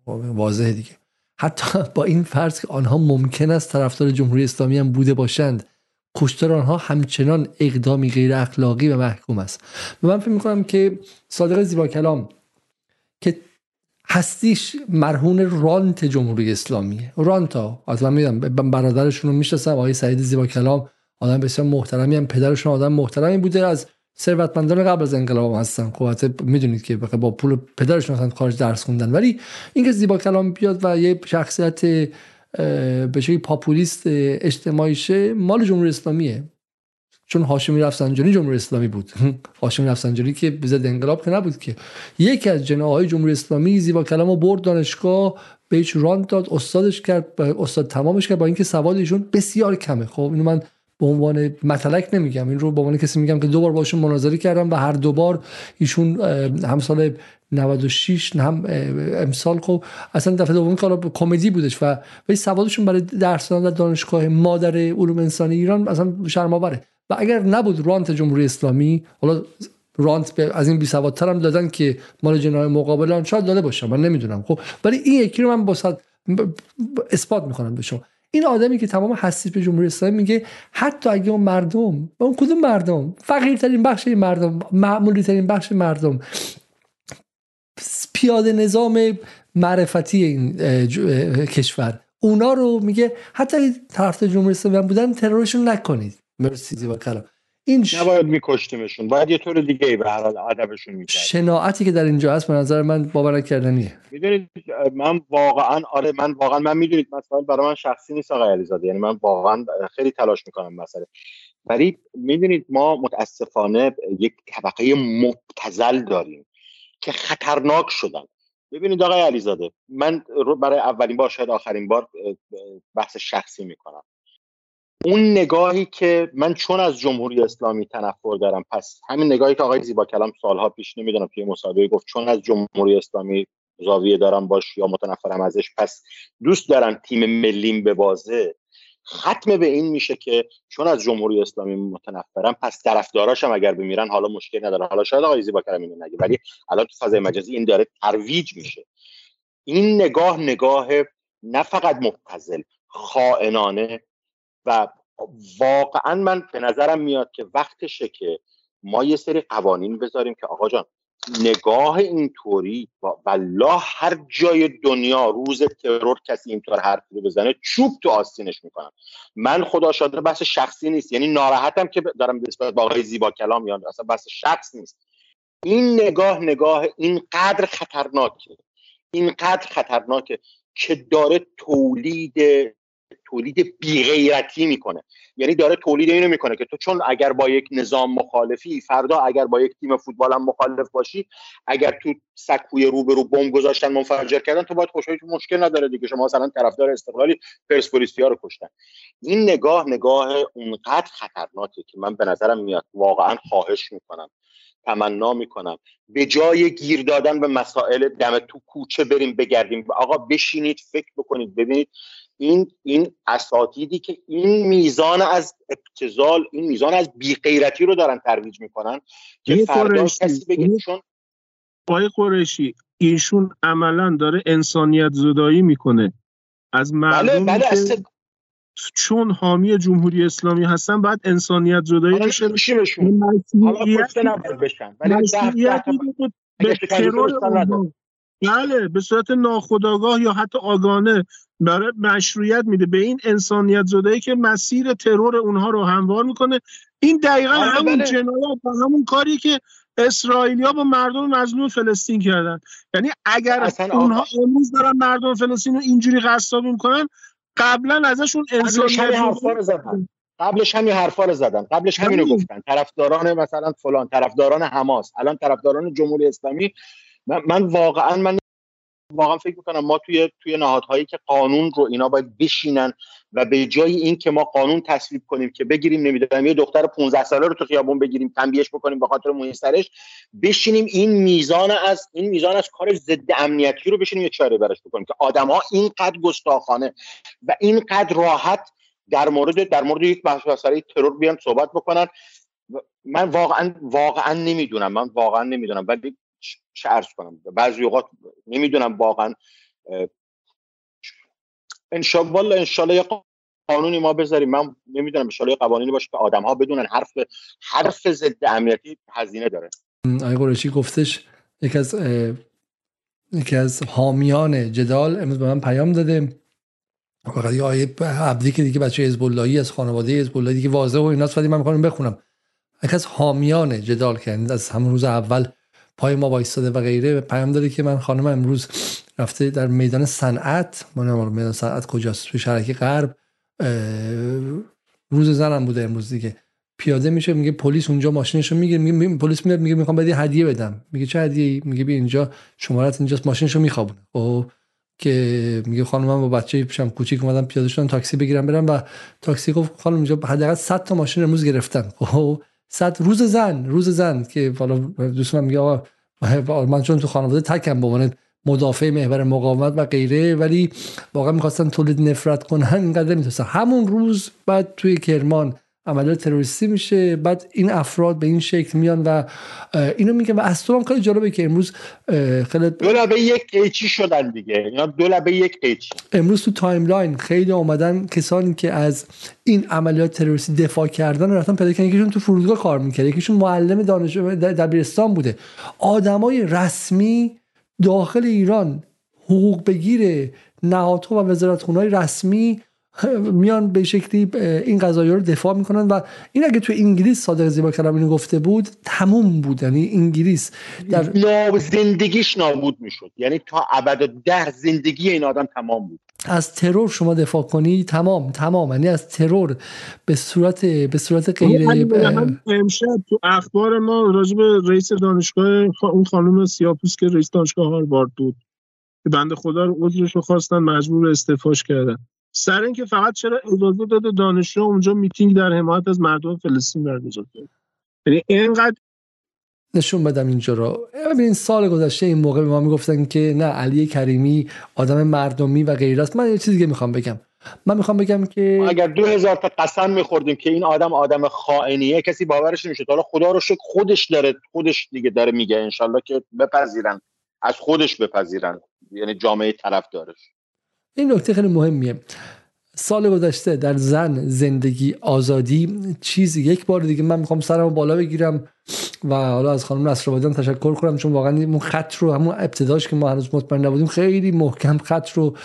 واضحه دیگه. حتی با این فرض که آنها ممکن است طرفدار جمهوری اسلامی هم بوده باشند کشتار آنها همچنان اقدامی غیر اخلاقی و محکوم است. و من فکر می‌کنم که صادق زیبا کلام که هستیش مرهون رانت جمهوری اسلامیه. رانتا از من میدم برادرشون رو می‌شناسم آقای سعید زیبا کلام آدم بسیار محترمی هم پدرشون آدم محترمی بوده از ثروتمندان قبل از انقلاب هستن. خب می‌دونید که با پول پدرشون هستن خارج درس خوندن. ولی اینکه زیبا کلام بیاد و یه شخصیت به شکلی پاپولیست اجتماعیشه مال جمهوری اسلامیه. چون هاشمی رفسنجانی جمهوری اسلامی بود. هاشمی رفسنجانی که بزد انقلاب که نبود که. یکی از جناهای جمهوری اسلامی زیبا کلام برد دانشگاه به هیچ راند داد استادش کرد استاد تمامش کرد با اینکه سواد ایشون بسیار کمه. خب اینو من به عنوان مطلق نمیگم. این رو به عنوان کسی میگم که دو بار باشون مناظره کردم و هر دو بار ایشون هم سال 96 هم امسال خب اصلا دفعه دوم کار کمدی بودش و ولی سوادشون برای درس در دانشگاه مادر علوم انسانی ایران اصلا شرم‌آوره. و اگر نبود رانت جمهوری اسلامی حالا رانت از این بی سوادتر هم دادن که مال جنای مقابلان شاید داده باشم من نمی‌دونم. خب ولی این یکی رو من با اثبات می‌کنم به شما. این آدمی که تمام هستی به جمهوری اسلامی میگه حتی اگه اون مردم اون کدوم مردم؟ فقیرترین بخش مردم معمولی ترین بخش مردم. پیاده نظام معرفتی این کشور. اونا رو میگه حتی طرف جمهوری اسلامی بودن ترورشون نکنید. مرسی زیبا کلام. این ش... نباید میکشتیمشون. باید یه طور دیگه ای به هر حال ادبشون می‌کرد شناعتی که در اینجا هست به نظر من باور نکردنیه می‌دونید من واقعا آره من واقعا من می‌دونید مثلا برای من شخصی نیست آقای علیزاده. یعنی من واقعا خیلی تلاش می‌کنم مسئله. ولی می‌دونید ما متاسفانه یک طبقه مبتزل داریم که خطرناک شدن. ببینید آقای علیزاده من برای اولین بار شاید آخرین بار بحث شخصی می‌کنم. اون نگاهی که من چون از جمهوری اسلامی تنفر دارم پس همین نگاهی که آقای زیبا کلام سالها پیش نمی‌دونم توی مصاحبه گفت چون از جمهوری اسلامی زاویه دارم باش یا متنفرم ازش پس دوست دارم تیم ملیم به بازه ختم به این میشه که چون از جمهوری اسلامی متنفرم پس طرفداراشم اگر بمیرن حالا مشکل نداره. حالا شاید آقای زیبا کلام اینو نگه ولی الان تو فضای مجازی این داره ترویج میشه. این نگاه نگاه نه فقط مبتذل خائنانه و واقعا من به نظرم میاد که وقتشه که ما یه سری قوانین بذاریم که آقا جان نگاه اینطوری والله هر جای دنیا روز ترور کسی اینطور حرف رو بزنه چوب تو آستینش می‌کنم. من خدا شاده بحث شخصی نیست یعنی ناراحتم که دارم نسبت به آقای زیبا کلام یا اصلا بحث شخص نیست. این نگاه نگاه اینقدر خطرناکه اینقدر خطرناکه که داره تولید تولید بیغیرتی می‌کنه. یعنی داره تولید اینو می‌کنه که تو چون اگر با یک نظام مخالفی فردا اگر با یک تیم فوتبال هم مخالف باشی اگر تو سکوی رو به رو بمب گذاشتن منفجر کردن تو باید خوشحالی مشکل نداره دیگه. شما مثلا طرفدار استقلالی پرسپولیسیا رو کشتن. این نگاه نگاه اونقدر خطرناکه که من به نظرم میاد. واقعا خواهش می‌کنم. تمنا می‌کنم. به جای گیر دادن به مسائل دم تو کوچه بریم بگردیم. آقا بشینید فکر بکنید ببینید این این اساتیدی که این میزان از ابتزال این میزان از بیغیرتی رو دارن ترویج می‌کنن که فردا کسی بگه چون قریشی ایشون عملا داره انسانیت زدایی می‌کنه. از مردم بله بله چون حامی جمهوری اسلامی هستن بعد انسانیت زدایی بشه حالا بشن. به ترور بله به صورت ناخودآگاه یا حتی آگانه برای مشروعیت میده. به این انسانیت زدایی که مسیر ترور اونها رو هموار می‌کنه. این دقیقا آره همون بله. جنایت و همون کاری که اسرائیلیا با مردم مظلوم فلسطین کردن. یعنی اگر اونها امروز دارن مردم فلسطین رو اینجوری قصابی می‌کنن قبلا ازشون انسانیت قبلش همین حرفا رو زدن. قبلش همینو گفتن. طرفداران مثلا فلان طرفداران حماس. الان طرفداران جمهوری اسلامی من, من واقعا من واقعا فکر می‌کنم ما توی توی نهادهایی که قانون رو اینا باید بشینن و به جای این که ما قانون تصویب کنیم که بگیریم نمی‌دونم یه دختر 15 ساله رو تو خیابون بگیریم تنبیهش بکنیم به خاطر موی سرش بشینیم این میزان از این میزان از کار ضد امنیتی رو بشینیم یه چاره براش بکنیم که آدم ها اینقدر گستاخانه و اینقدر راحت در مورد در مورد یک مسئله ترور بیان صحبت بکنن. من واقعا واقعا نمی‌دونم. من واقعا نمی‌دونم. ولی چه ارز کنم. بعضی اوقات نمی‌دونم واقعا انشالله انشالله یه قانونی ما بذاریم. من نمی‌دونم انشالله یه قوانینی باشه که آدم ها بدونن حرف حرف ضد امنیتی هزینه داره. آقای قرشی گفتش یکی از یکی از حامیان جدال امروز به من پیام داده. فقط یه آیه عبدی که دیگه بچه حزب از خانواده حزب الله دیگه واضح و ایناست ولی من می‌خوام بخونم. یکی از حامیان جدال که از همون روز اول پای ما وایستاده و غیره. پیام داره که من خانم امروز رفته در میدان صنعت. من میدان صنعت کجاست؟ توی شرکی غرب. روز زنم بوده امروز دیگه. پیاده میشه میگه پلیس اونجا ماشینشو می‌گیره. میگه پلیس میاد میگه می‌خوام بدی هدیه بدم. میگه چه هدیه میگه بیا اینجا شمارت اینجاست ماشینشو میخوابونه. خب که میگه خانم من با بچه پیشم کوچیک اومدم پیاده شدم تاکسی بگیرم برم و تاکسی گفت خانم اینجا حداقل 100 تا ماشین امروز گرفتن خب صد روز زن روز زن که حالا دوست من میگه آقا من چون تو خانواده تکم به مدافع محور مقاومت و غیره ولی واقعا می‌خواستن تولید نفرت کنن اینقدر نمی‌تونستن همون روز بعد توی کرمان عملیات تروریستی میشه. بعد این افراد به این شکل میان و اینو میگن و از تو هم خیلی جالبه که امروز خیلی دو لبه یک قیچی شدن دیگه. اینا دو لبه یک قیچی. امروز تو timeline خیلی اومدن کسانی که از این عملیات تروریستی دفاع کردن رفتن پیدا کردن. یکیشون تو فرودگاه کار می‌کرد. یکیشون معلم دانشگاه دبیرستان بوده. آدمای رسمی داخل ایران حقوق بگیره نهادها و وزارتخونه‌های رسمی میان به شکلی این قضایا رو دفاع می‌کنن و این اگه تو انگلیس صادق زیبا کلام اینو گفته بود تموم بود. یعنی انگلیس در زندگیش نابود می‌شد. یعنی تا ابد در زندگی این آدم تمام بود. از ترور شما دفاع کنی تمام تمام. یعنی از ترور به صورت به صورت غیر امشب تو اخبار ما راجع به رئیس دانشگاه اون خانم سیاپوس که رئیس دانشگاه هاروارد بود که بنده خدا رو عذرش رو خواستن مجبور استفاش کردن. سر اینکه فقط چرا اجازه داده دانشجو اونجا میتینگ در حمایت از مردم فلسطین برگزار کنه؟ یعنی اینقدر نشون بدم اینجا رو. ببین سال گذشته این موقع به ما می‌گفتن که نه علی کریمی آدم مردمی و غیر است. من یه چیزی که می‌خوام بگم. من می‌خوام بگم که اگر دو هزار تا قسم میخوردیم که این آدم آدم خائنیه کسی باورش نمیشه حالا خدا رو شکر خودش داره خودش دیگه داره میگه انشالله که بپذیرن. از خودش بپذیرن. یعنی جامعه طرف دارش. این نکته خیلی مهمیه. سال گذشته در زن زندگی آزادی چیزی یک بار دیگه من می‌خوام سرمو بالا بگیرم و حالا از خانم نصرآبادی تشکر کنم چون واقعا اون خط رو همون ابتداش که ما هنوز مطمئن نبودیم خیلی محکم خط رو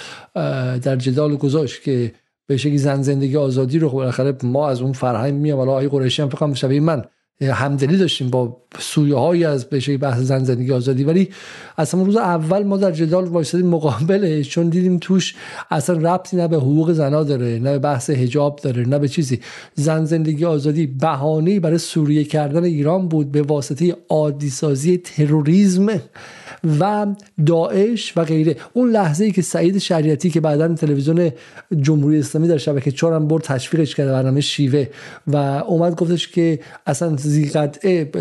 در جدال گذاشت که به شکلی زن زندگی آزادی رو بالاخره ما از اون فرهنگ میام حالا آقای قریشی هم فکر شبیه من. همدلی داشتیم با سویه هایی از بشه بحث زن زندگی آزادی. ولی اصلا روز اول ما در جدال وایسادیم مقابله چون دیدیم توش اصلا ربطی نه به حقوق زنا داره نه به بحث حجاب داره نه به چیزی. زن زندگی آزادی بهانه برای سوریه کردن ایران بود به واسطه عادی سازی تروریسم. و داعش و غیره. اون لحظه ای که سعید شریعتی که بعدا تلویزیون جمهوری اسلامی در شبکه چهار هم برد تشویقش کرده برنامه شیوه و اومد گفتش که اصلا زیقدعه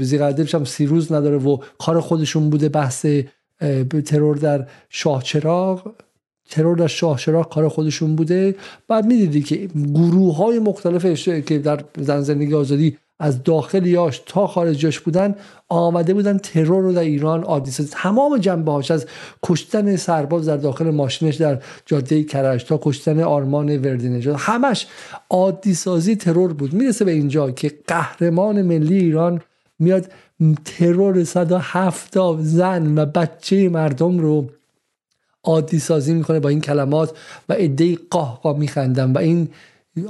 زیقدعه هم سیروز نداره و کار خودشون بوده بحث ترور در شاهچراغ ترور در شاهچراغ کار خودشون بوده. بعد می‌دیدی که گروه های مختلف که در زن زندگی آزادی از داخل یاش تا خارجش بودن آمده بودن ترور رو در ایران عادی سازی تمام جنبه هاش از کشتن سرباز در داخل ماشینش در جاده کرج تا کشتن آرمان وردینژاد همش عادی سازی ترور بود. می‌رسه به اینجا که قهرمان ملی ایران میاد ترور 107 زن و بچه مردم رو عادی سازی می‌کنه با این کلمات و عده قاه قاه میخندن و این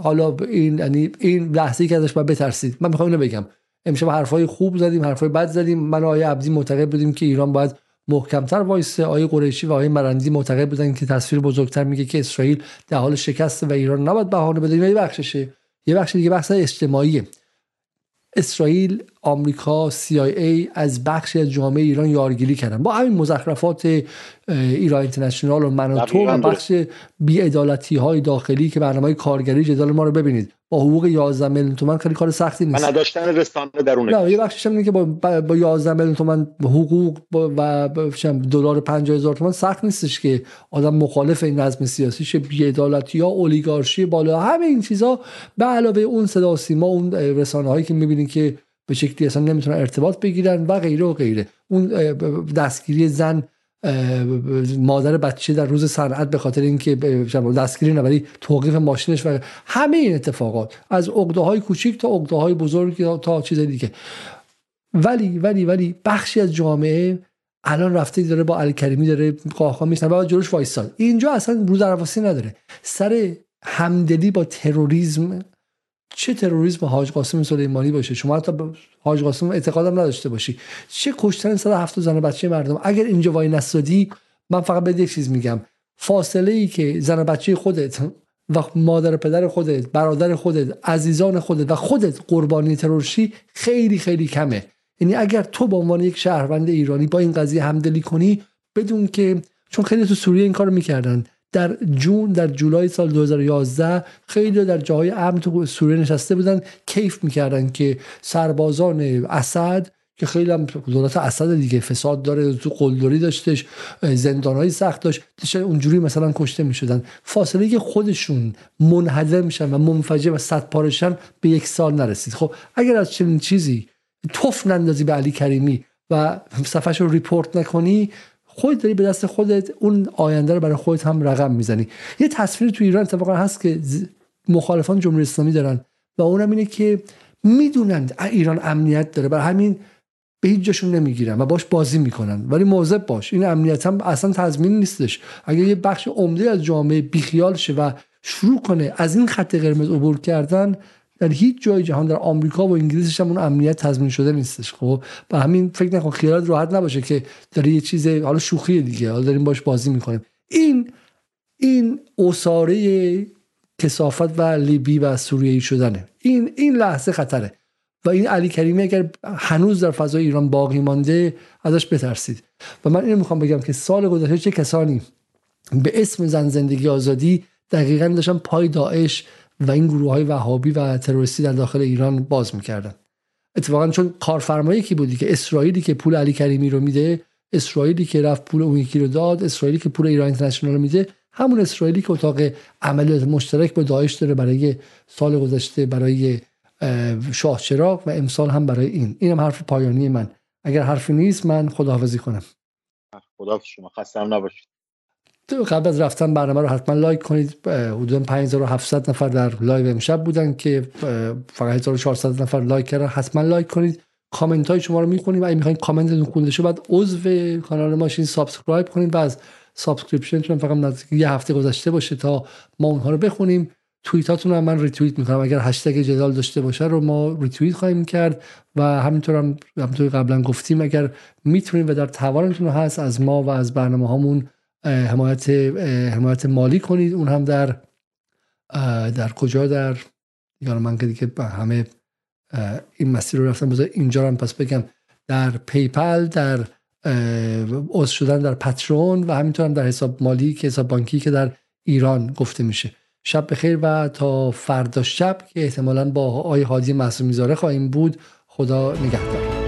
حالا این یعنی این لحظه که ازش باید بترسید. من می‌خوام اینو بگم. امشب حرفای خوب زدیم حرفای بد زدیم. من آیه عبدی معتقد بودیم که ایران باید محکمتر وایسه. آیه قریشی و آیه مرندی معتقد بودن که تصویر بزرگتر میگه که اسرائیل در حال شکست و ایران نباید بهانه بده. یه بخششه. یه بخش دیگه بحث اجتماعیه. اسرائیل آمریکا CIA از بخشی از جامعه ایران یارگیری کردن. با همین مزخرفات ایران اینترنشنال و منوتو و بخش بیعدالتی های داخلی که برنامه کارگری جدال ما رو ببینید. با حقوق 11 میلیون تومان خیلی کار سختی نیست. و نداشتن رسانه درونه. نه یه بخشش اینه که با با 11 میلیون تومان حقوق و دلار 50000 تومان سخت نیستش که آدم مخالف این نظم سیاسی شه بی‌عدالتی ها اولیگارشی بالا همه این چیزا. به علاوه اون صدا سیما اون رسانه هایی که می‌بینید که به شکلی اصلا نمی‌تونن ارتباط بگیرن و غیره و غیره. اون دستگیری زن مادر بچه در روز صنعت به خاطر اینکه دستگیری نه ولی توقیف ماشینش و همه این اتفاقات از عقده های کوچیک تا عقده های بزرگ تا چیز دیگه. ولی ولی ولی بخشی از جامعه الان رفته داره با علی کریمی داره قاقا میشن و جلوش وایساد. اینجا اصلا رو درواسی نداره. سر همدلی با تروریسم چه تروریسم حاج قاسم سلیمانی باشه؟ شما حتی حاج قاسم اعتقادم نداشته باشی. چه کشتن 107 زن بچه مردم؟ اگر اینجا وای نسادی من فقط به یک چیز میگم. فاصله ای که زن بچه خودت و مادر پدر خودت برادر خودت عزیزان خودت و خودت قربانی ترورشی خیلی خیلی کمه. یعنی اگر تو به عنوان یک شهروند ایرانی با این قضیه همدلی کنی بدون که چون خیلی تو سوریه این کارو می‌کردن. در جون در جولای سال 2011 خیلی در جاهای امن تو سوریه نشسته بودن کیف می‌کردن که سربازان اسد که خیلی هم دولت اسد دیگه فساد داره تو قلدری داشتش زندانهای سخت داشت اونجوری مثلا کشته می‌شدن. فاصله که خودشون منهدم میشن و منفجر و صد پارشن به یک سال نرسید. خب اگر از چنین چیزی توف نندازی به علی کریمی و صفحش رو ریپورت نکنی خودت داری به دست خودت اون آینده رو برای خودت هم رقم می‌زنی. یه تصویر تو ایران اتفاقا هست که مخالفان جمهوری اسلامی دارن و اونم اینه که می‌دونند ایران امنیت داره. برای همین به هیچ جاشون نمی‌گیرن و باش بازی می‌کنن. ولی مواظب باش. این امنیت هم اصلا تضمین نیستش. اگر یه بخش عمده از جامعه بیخیال شه و شروع کنه از این خط قرمز عبور کردن در هیچ جای جهان در آمریکا و انگلیسش هم اون امنیت تضمین شده نیستش. خب و همین فکر نکن خیالت راحت نباشه که داره یه چیز حالا شوخی دیگه حالا داریم باش بازی می‌کنیم. این این اساره کسافت و لیبی و سوریه شدنه. این این لحظه خطره. و این علی کریمی اگر هنوز در فضای ایران باقی مانده ازش بترسید. و من اینو می‌خوام بگم که سال گذشته چه کسانی به اسم زن زندگی آزادی دقیقا داشتن پای داعش و این گروه های وهابی و تروریستی در داخل ایران باز می‌کردن. اتفاقا چون کارفرما یکی بوده اسرائیلی که پول علی کریمی رو میده اسرائیلی که رفت پول اون یکی رو داد اسرائیلی که پول ایران اینترنشنال رو میده همون اسرائیلی که اتاق عملیات مشترک با داعش داره برای سال گذشته برای شاه چراغ و امسال هم برای این. اینم حرف پایانی من. اگر حرفی نیست من خداحافظی کنم. خدا شما. خسته نباشید. قبل از رفتن برنامه رو حتما like کنید. حدودا 5700 نفر در live امشب بودن که فقط 1400 نفر like کردن. حتما like کنید. کامنت های شما رو می‌خونیم. اگه می‌خواین کامنتتون خونده شه بعد عضو کانال ما شین subscribe کنید و از subscription تون فقط نزدیک یه هفته گذشته باشه تا ما اونها رو بخونیم. توییتاتون هم من ریتوییت می‌کنم. اگر هشتگ جدال داشته باشه رو ما ریتوییت خواهیم کرد و همینطور هم همینطور قبلا گفتیم اگر می‌تونید و در توانتون هست از ما و از برنامه هامون حمایت حمایت مالی کنید. اون هم در در کجا؟ در دیگر من که همه این مسیر رو رفتم. بذار اینجا هم پس بگم. در پیپل در عضو شدن در پترون و همینطور هم در حساب مالی که حساب بانکی که در ایران گفته میشه. شب بخیر و تا فردا شب که احتمالا با آقای حادی معصومی زاره خواهیم بود. خدا نگهدار.